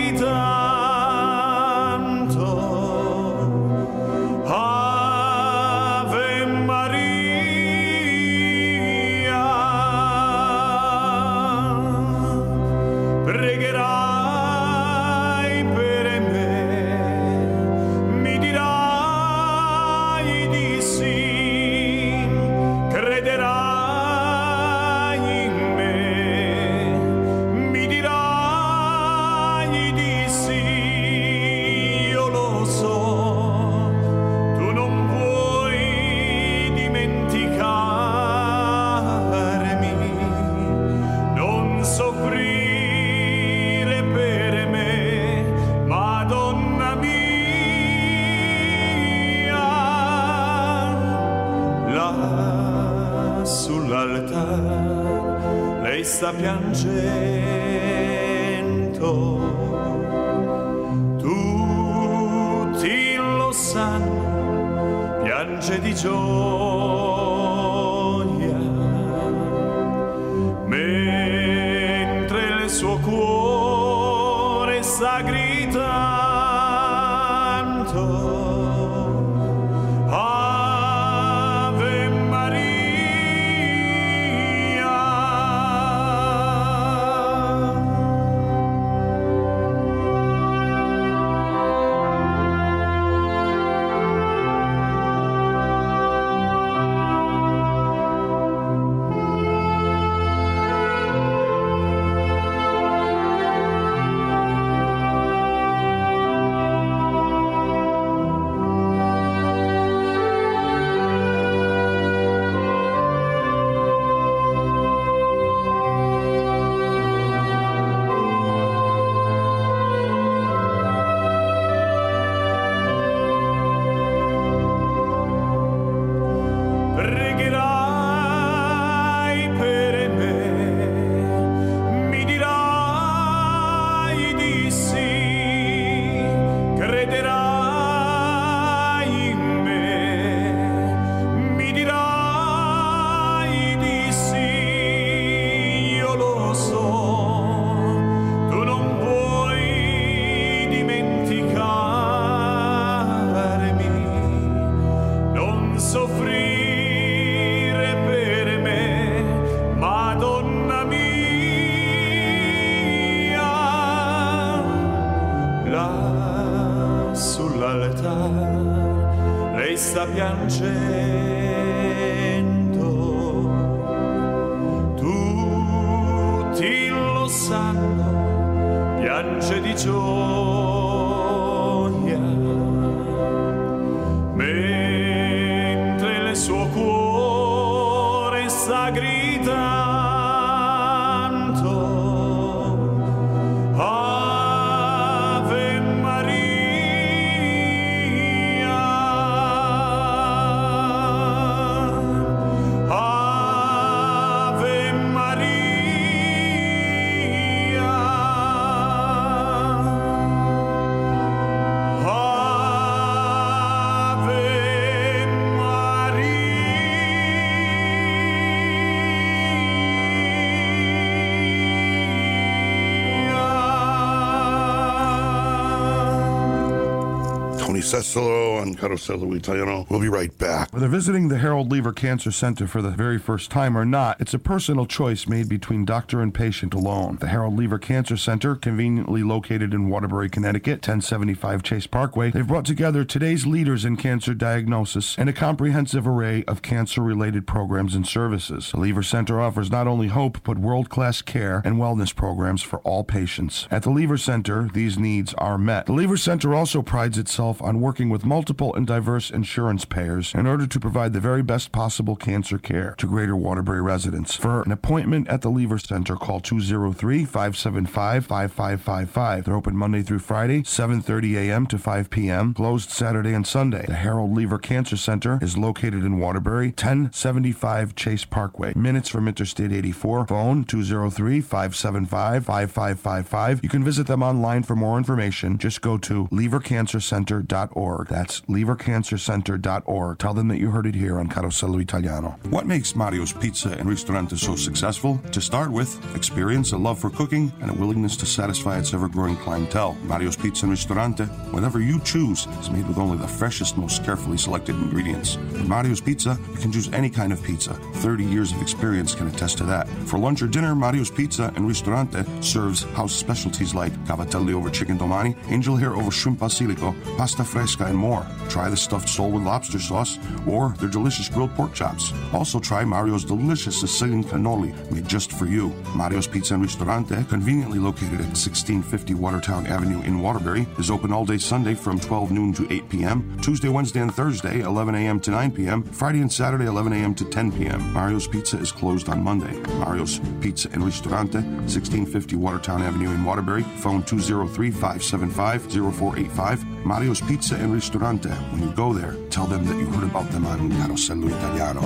Italiano. We'll be right back. Whether visiting the Harold Leever Cancer Center for the very first time or not, it's a personal choice made between doctor and patient alone. The Harold Leever Cancer Center, conveniently located in Waterbury, Connecticut, 1075 Chase Parkway, they've brought together today's leaders in cancer diagnosis and a comprehensive array of cancer-related programs and services. The Leever Center offers not only hope, but world-class care and wellness programs for all patients. At the Leever Center, these needs are met. The Leever Center also prides itself on working with multiple and diverse insurance payers in order to provide the very best possible cancer care to Greater Waterbury residents. For an appointment at the Leever Center, call 203-575-5555. They're open Monday through Friday, 7:30 a.m. to 5 p.m., closed Saturday and Sunday. The Harold Leever Cancer Center is located in Waterbury, 1075 Chase Parkway, minutes from Interstate 84. Phone 203-575-5555. You can visit them online for more information. Just go to leevercancercenter.org. That's leevercancercenter.org. Tell them that you heard it here on Carosello Italiano. What makes Mario's Pizza and Ristorante so successful? To start with, experience, a love for cooking, and a willingness to satisfy its ever-growing clientele. Mario's Pizza and Ristorante, whatever you choose, is made with only the freshest, most carefully selected ingredients. At Mario's Pizza, you can choose any kind of pizza. 30 years of experience can attest to that. For lunch or dinner, Mario's Pizza and Ristorante serves house specialties like cavatelli over chicken domani, angel hair over shrimp basilico, pasta fresca, and more. Try the stuffed sole with lobster sauce or their delicious grilled pork chops. Also try Mario's delicious Sicilian cannoli made just for you. Mario's Pizza and Ristorante, conveniently located at 1650 Watertown Avenue in Waterbury, is open all day Sunday from 12 noon to 8 p.m., Tuesday, Wednesday, and Thursday, 11 a.m. to 9 p.m., Friday and Saturday, 11 a.m. to 10 p.m. Mario's Pizza is closed on Monday. Mario's Pizza and Ristorante, 1650 Watertown Avenue in Waterbury, phone 203 575 0485. Mario's Pizza and Ristorante. When you go there, tell them that you heard about da un a Rossello Italiano.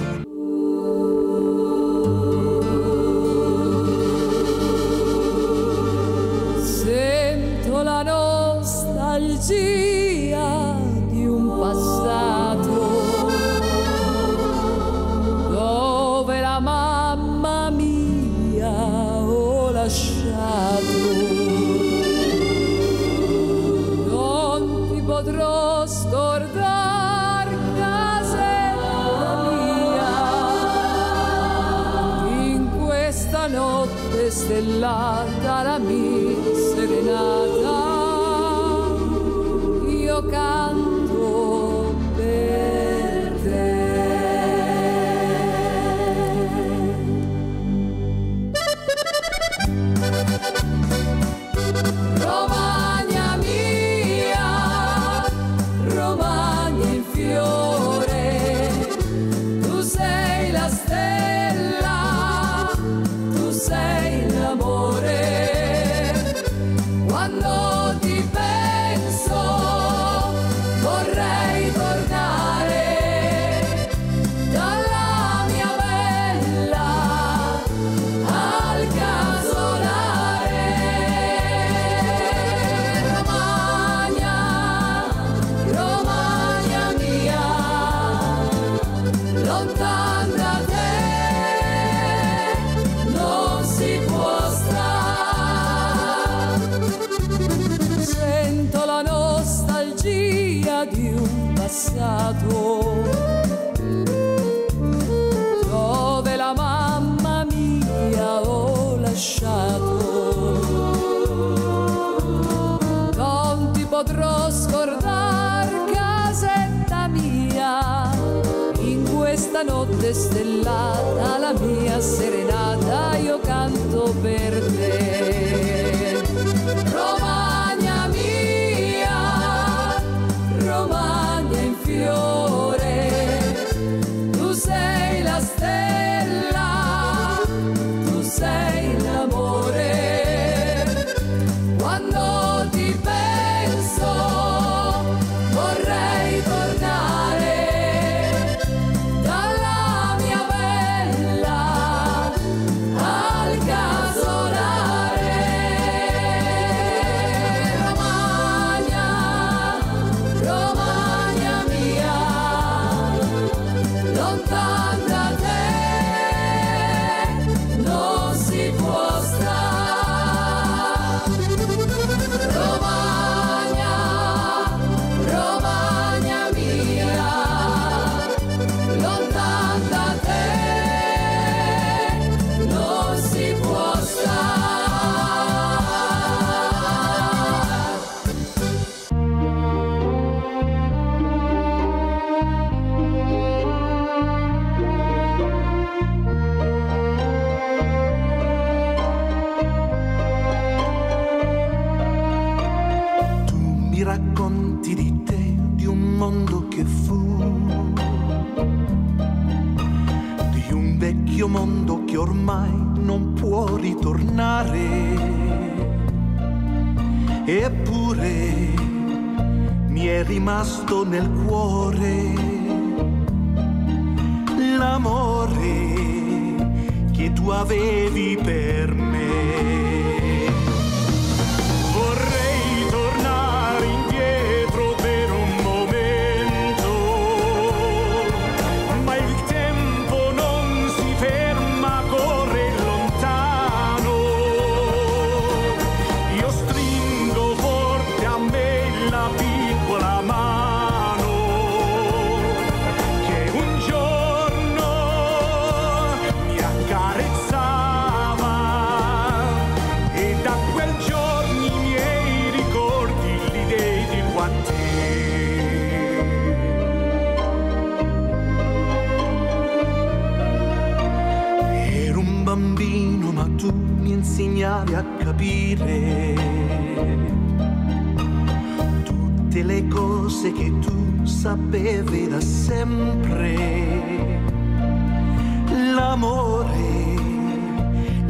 Sento la nostalgia desde la dar a mi serenata. desde la mía serena. rimasto nel cuore l'amore che tu avevi per me. sapevi da sempre. L'amore,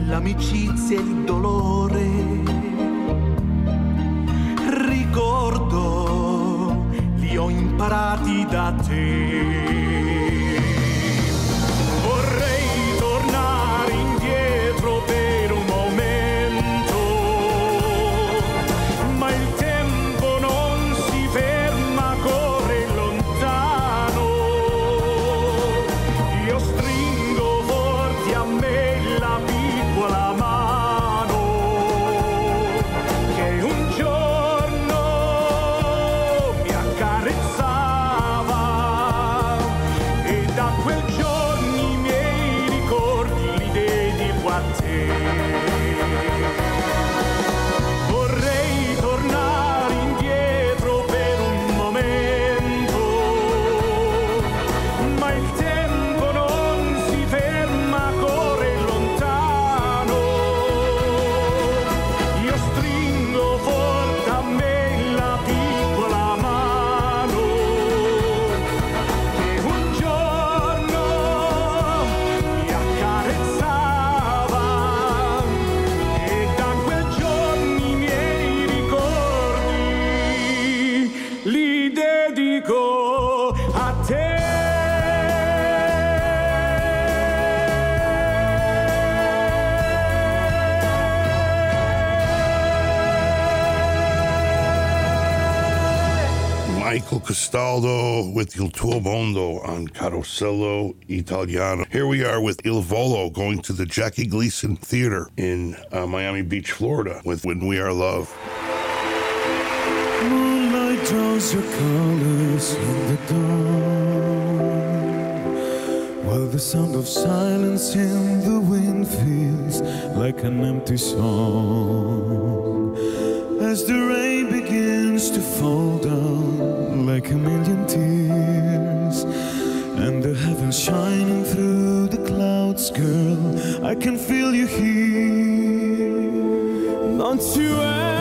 l'amicizia e il dolore Castaldo with Il Tuo Mondo on Carosello Italiano. Here we are with Il Volo going to the Jackie Gleason Theater in uh, Miami Beach, Florida with When We Are Love. Moonlight draws your colors in the dawn While the sound of silence in the wind feels like an empty song As the rain begins to fall down like a million tears. And the heavens shining through the clouds, girl I can feel you here. Don't you ever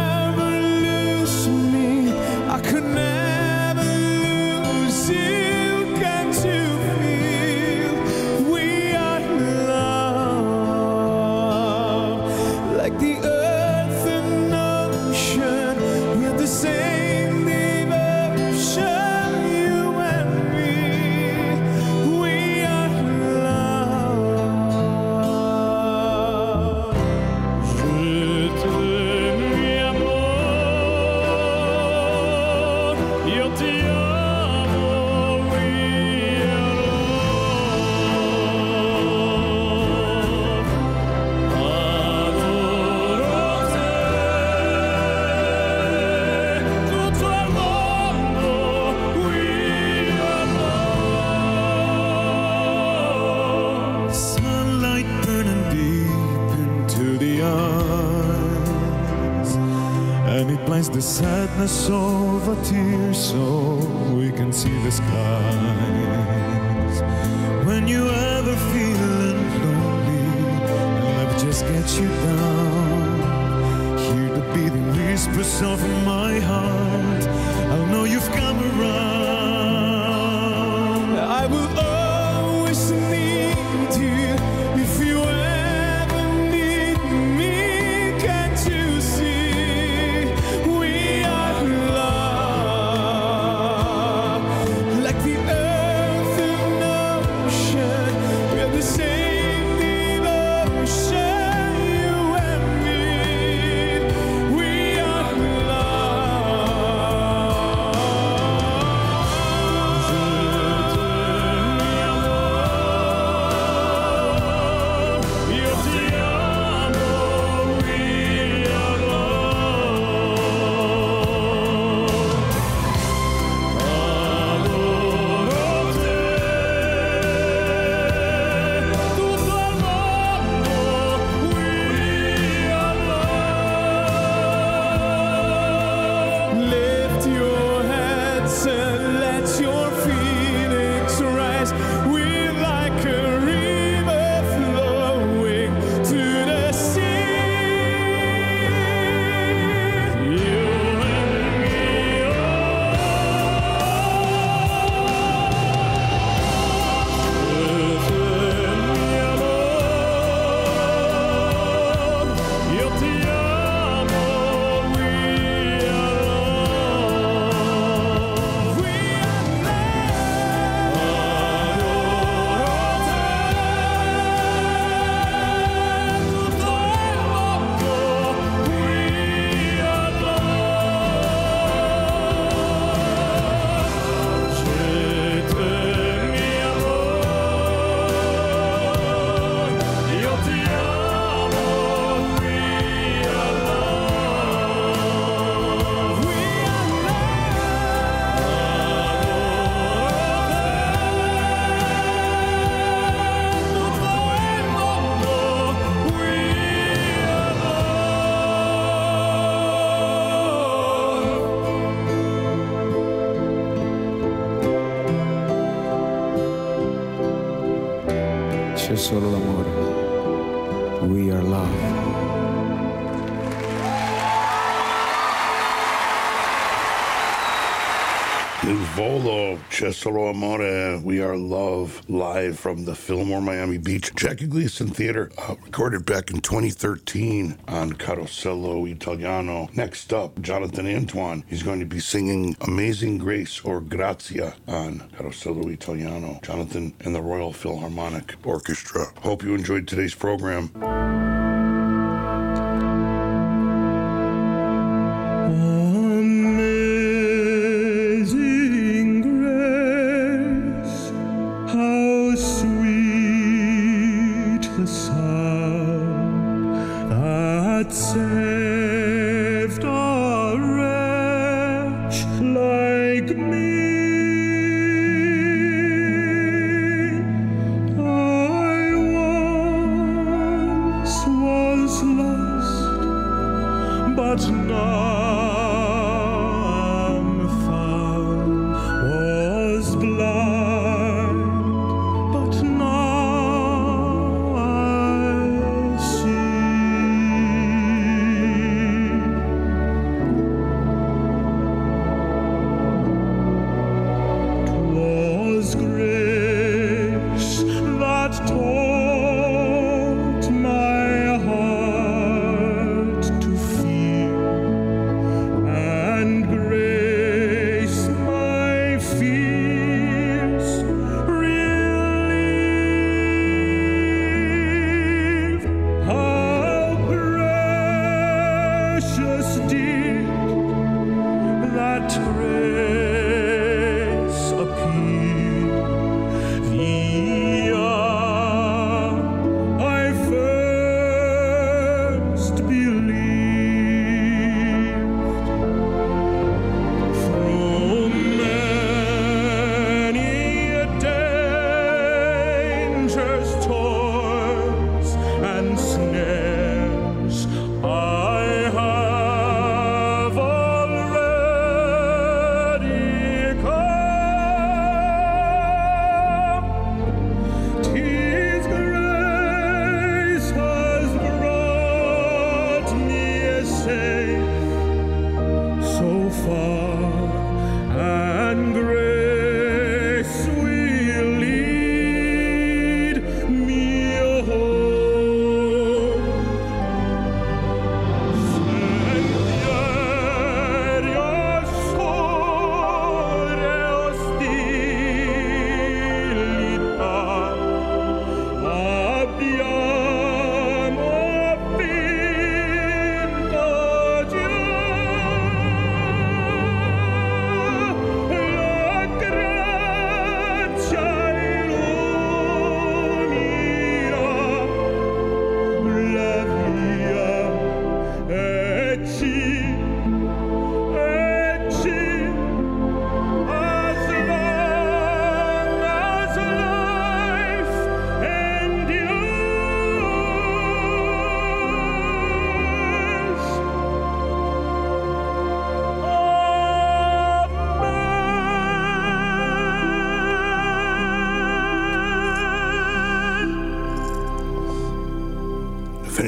Cesaro Amore, We Are Love, live from the Fillmore Miami Beach Jackie Gleason Theater, uh, recorded back in 2013 on Carosello Italiano. Next up, Jonathan Antoine. He's going to be singing Amazing Grace or Grazia on Carosello Italiano. Jonathan and the Royal Philharmonic Orchestra. Hope you enjoyed today's program.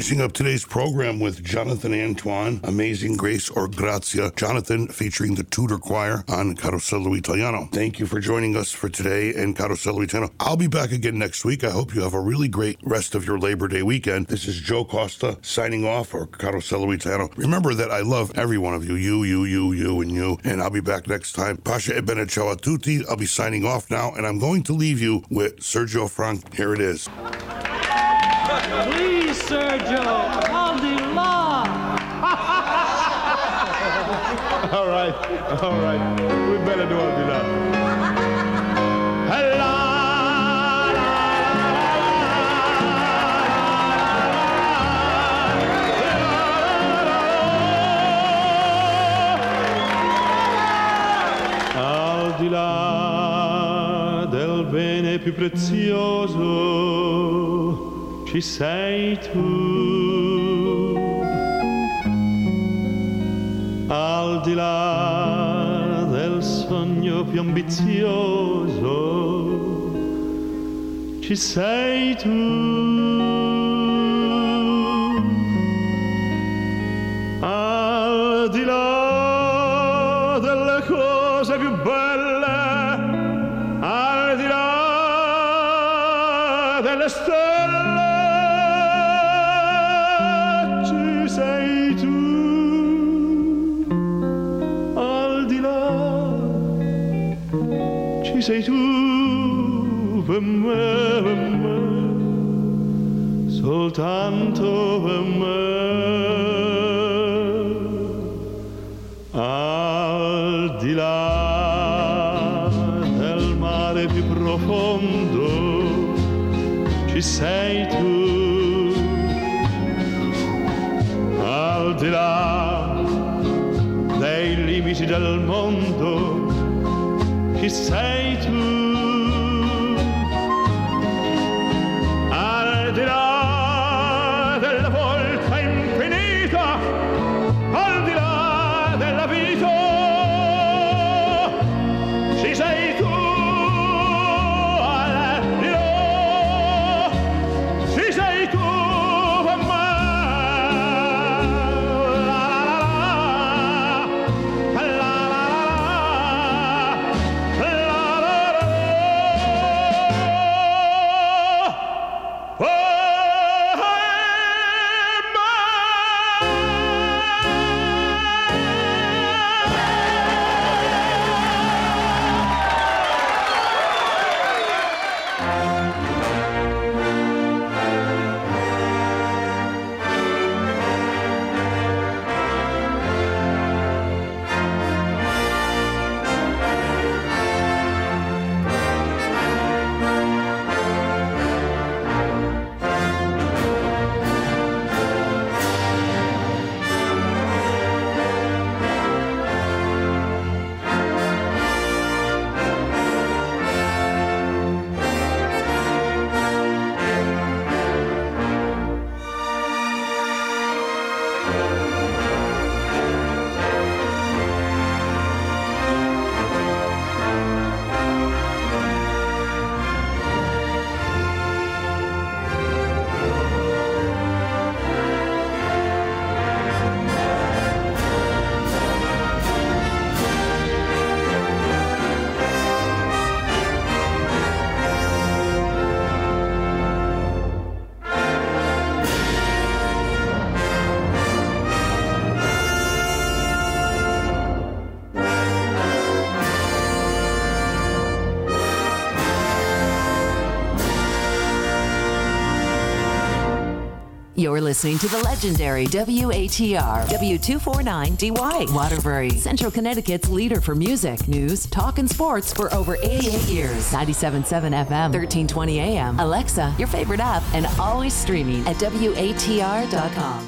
Finishing up today's program with Jonathan Antoine, Amazing Grace or Grazia. Jonathan featuring the Tudor Choir on Carosello Italiano. Thank you for joining us for today in Carosello Italiano. I'll be back again next week. I hope you have a really great rest of your Labor Day weekend. This is Joe Costa signing off for Carosello Italiano. Remember that I love every one of you, you, you, you, you, and you, and I'll be back next time. Pasha e bene ciao a tutti. I'll be signing off now, and I'm going to leave you with Sergio Franchi. Here it is. Please, Sergio, on the law. all right, all right. We better do all the law. Più prezioso ci sei tu. Al di là del sogno più ambizioso ci sei tu. Ci sei You're listening to the legendary WATR W249DY Waterbury, Central Connecticut's leader for music, news, talk, and sports for over 88 years. 97.7 FM, 1320 AM. Alexa, your favorite app, and always streaming at WATR.com.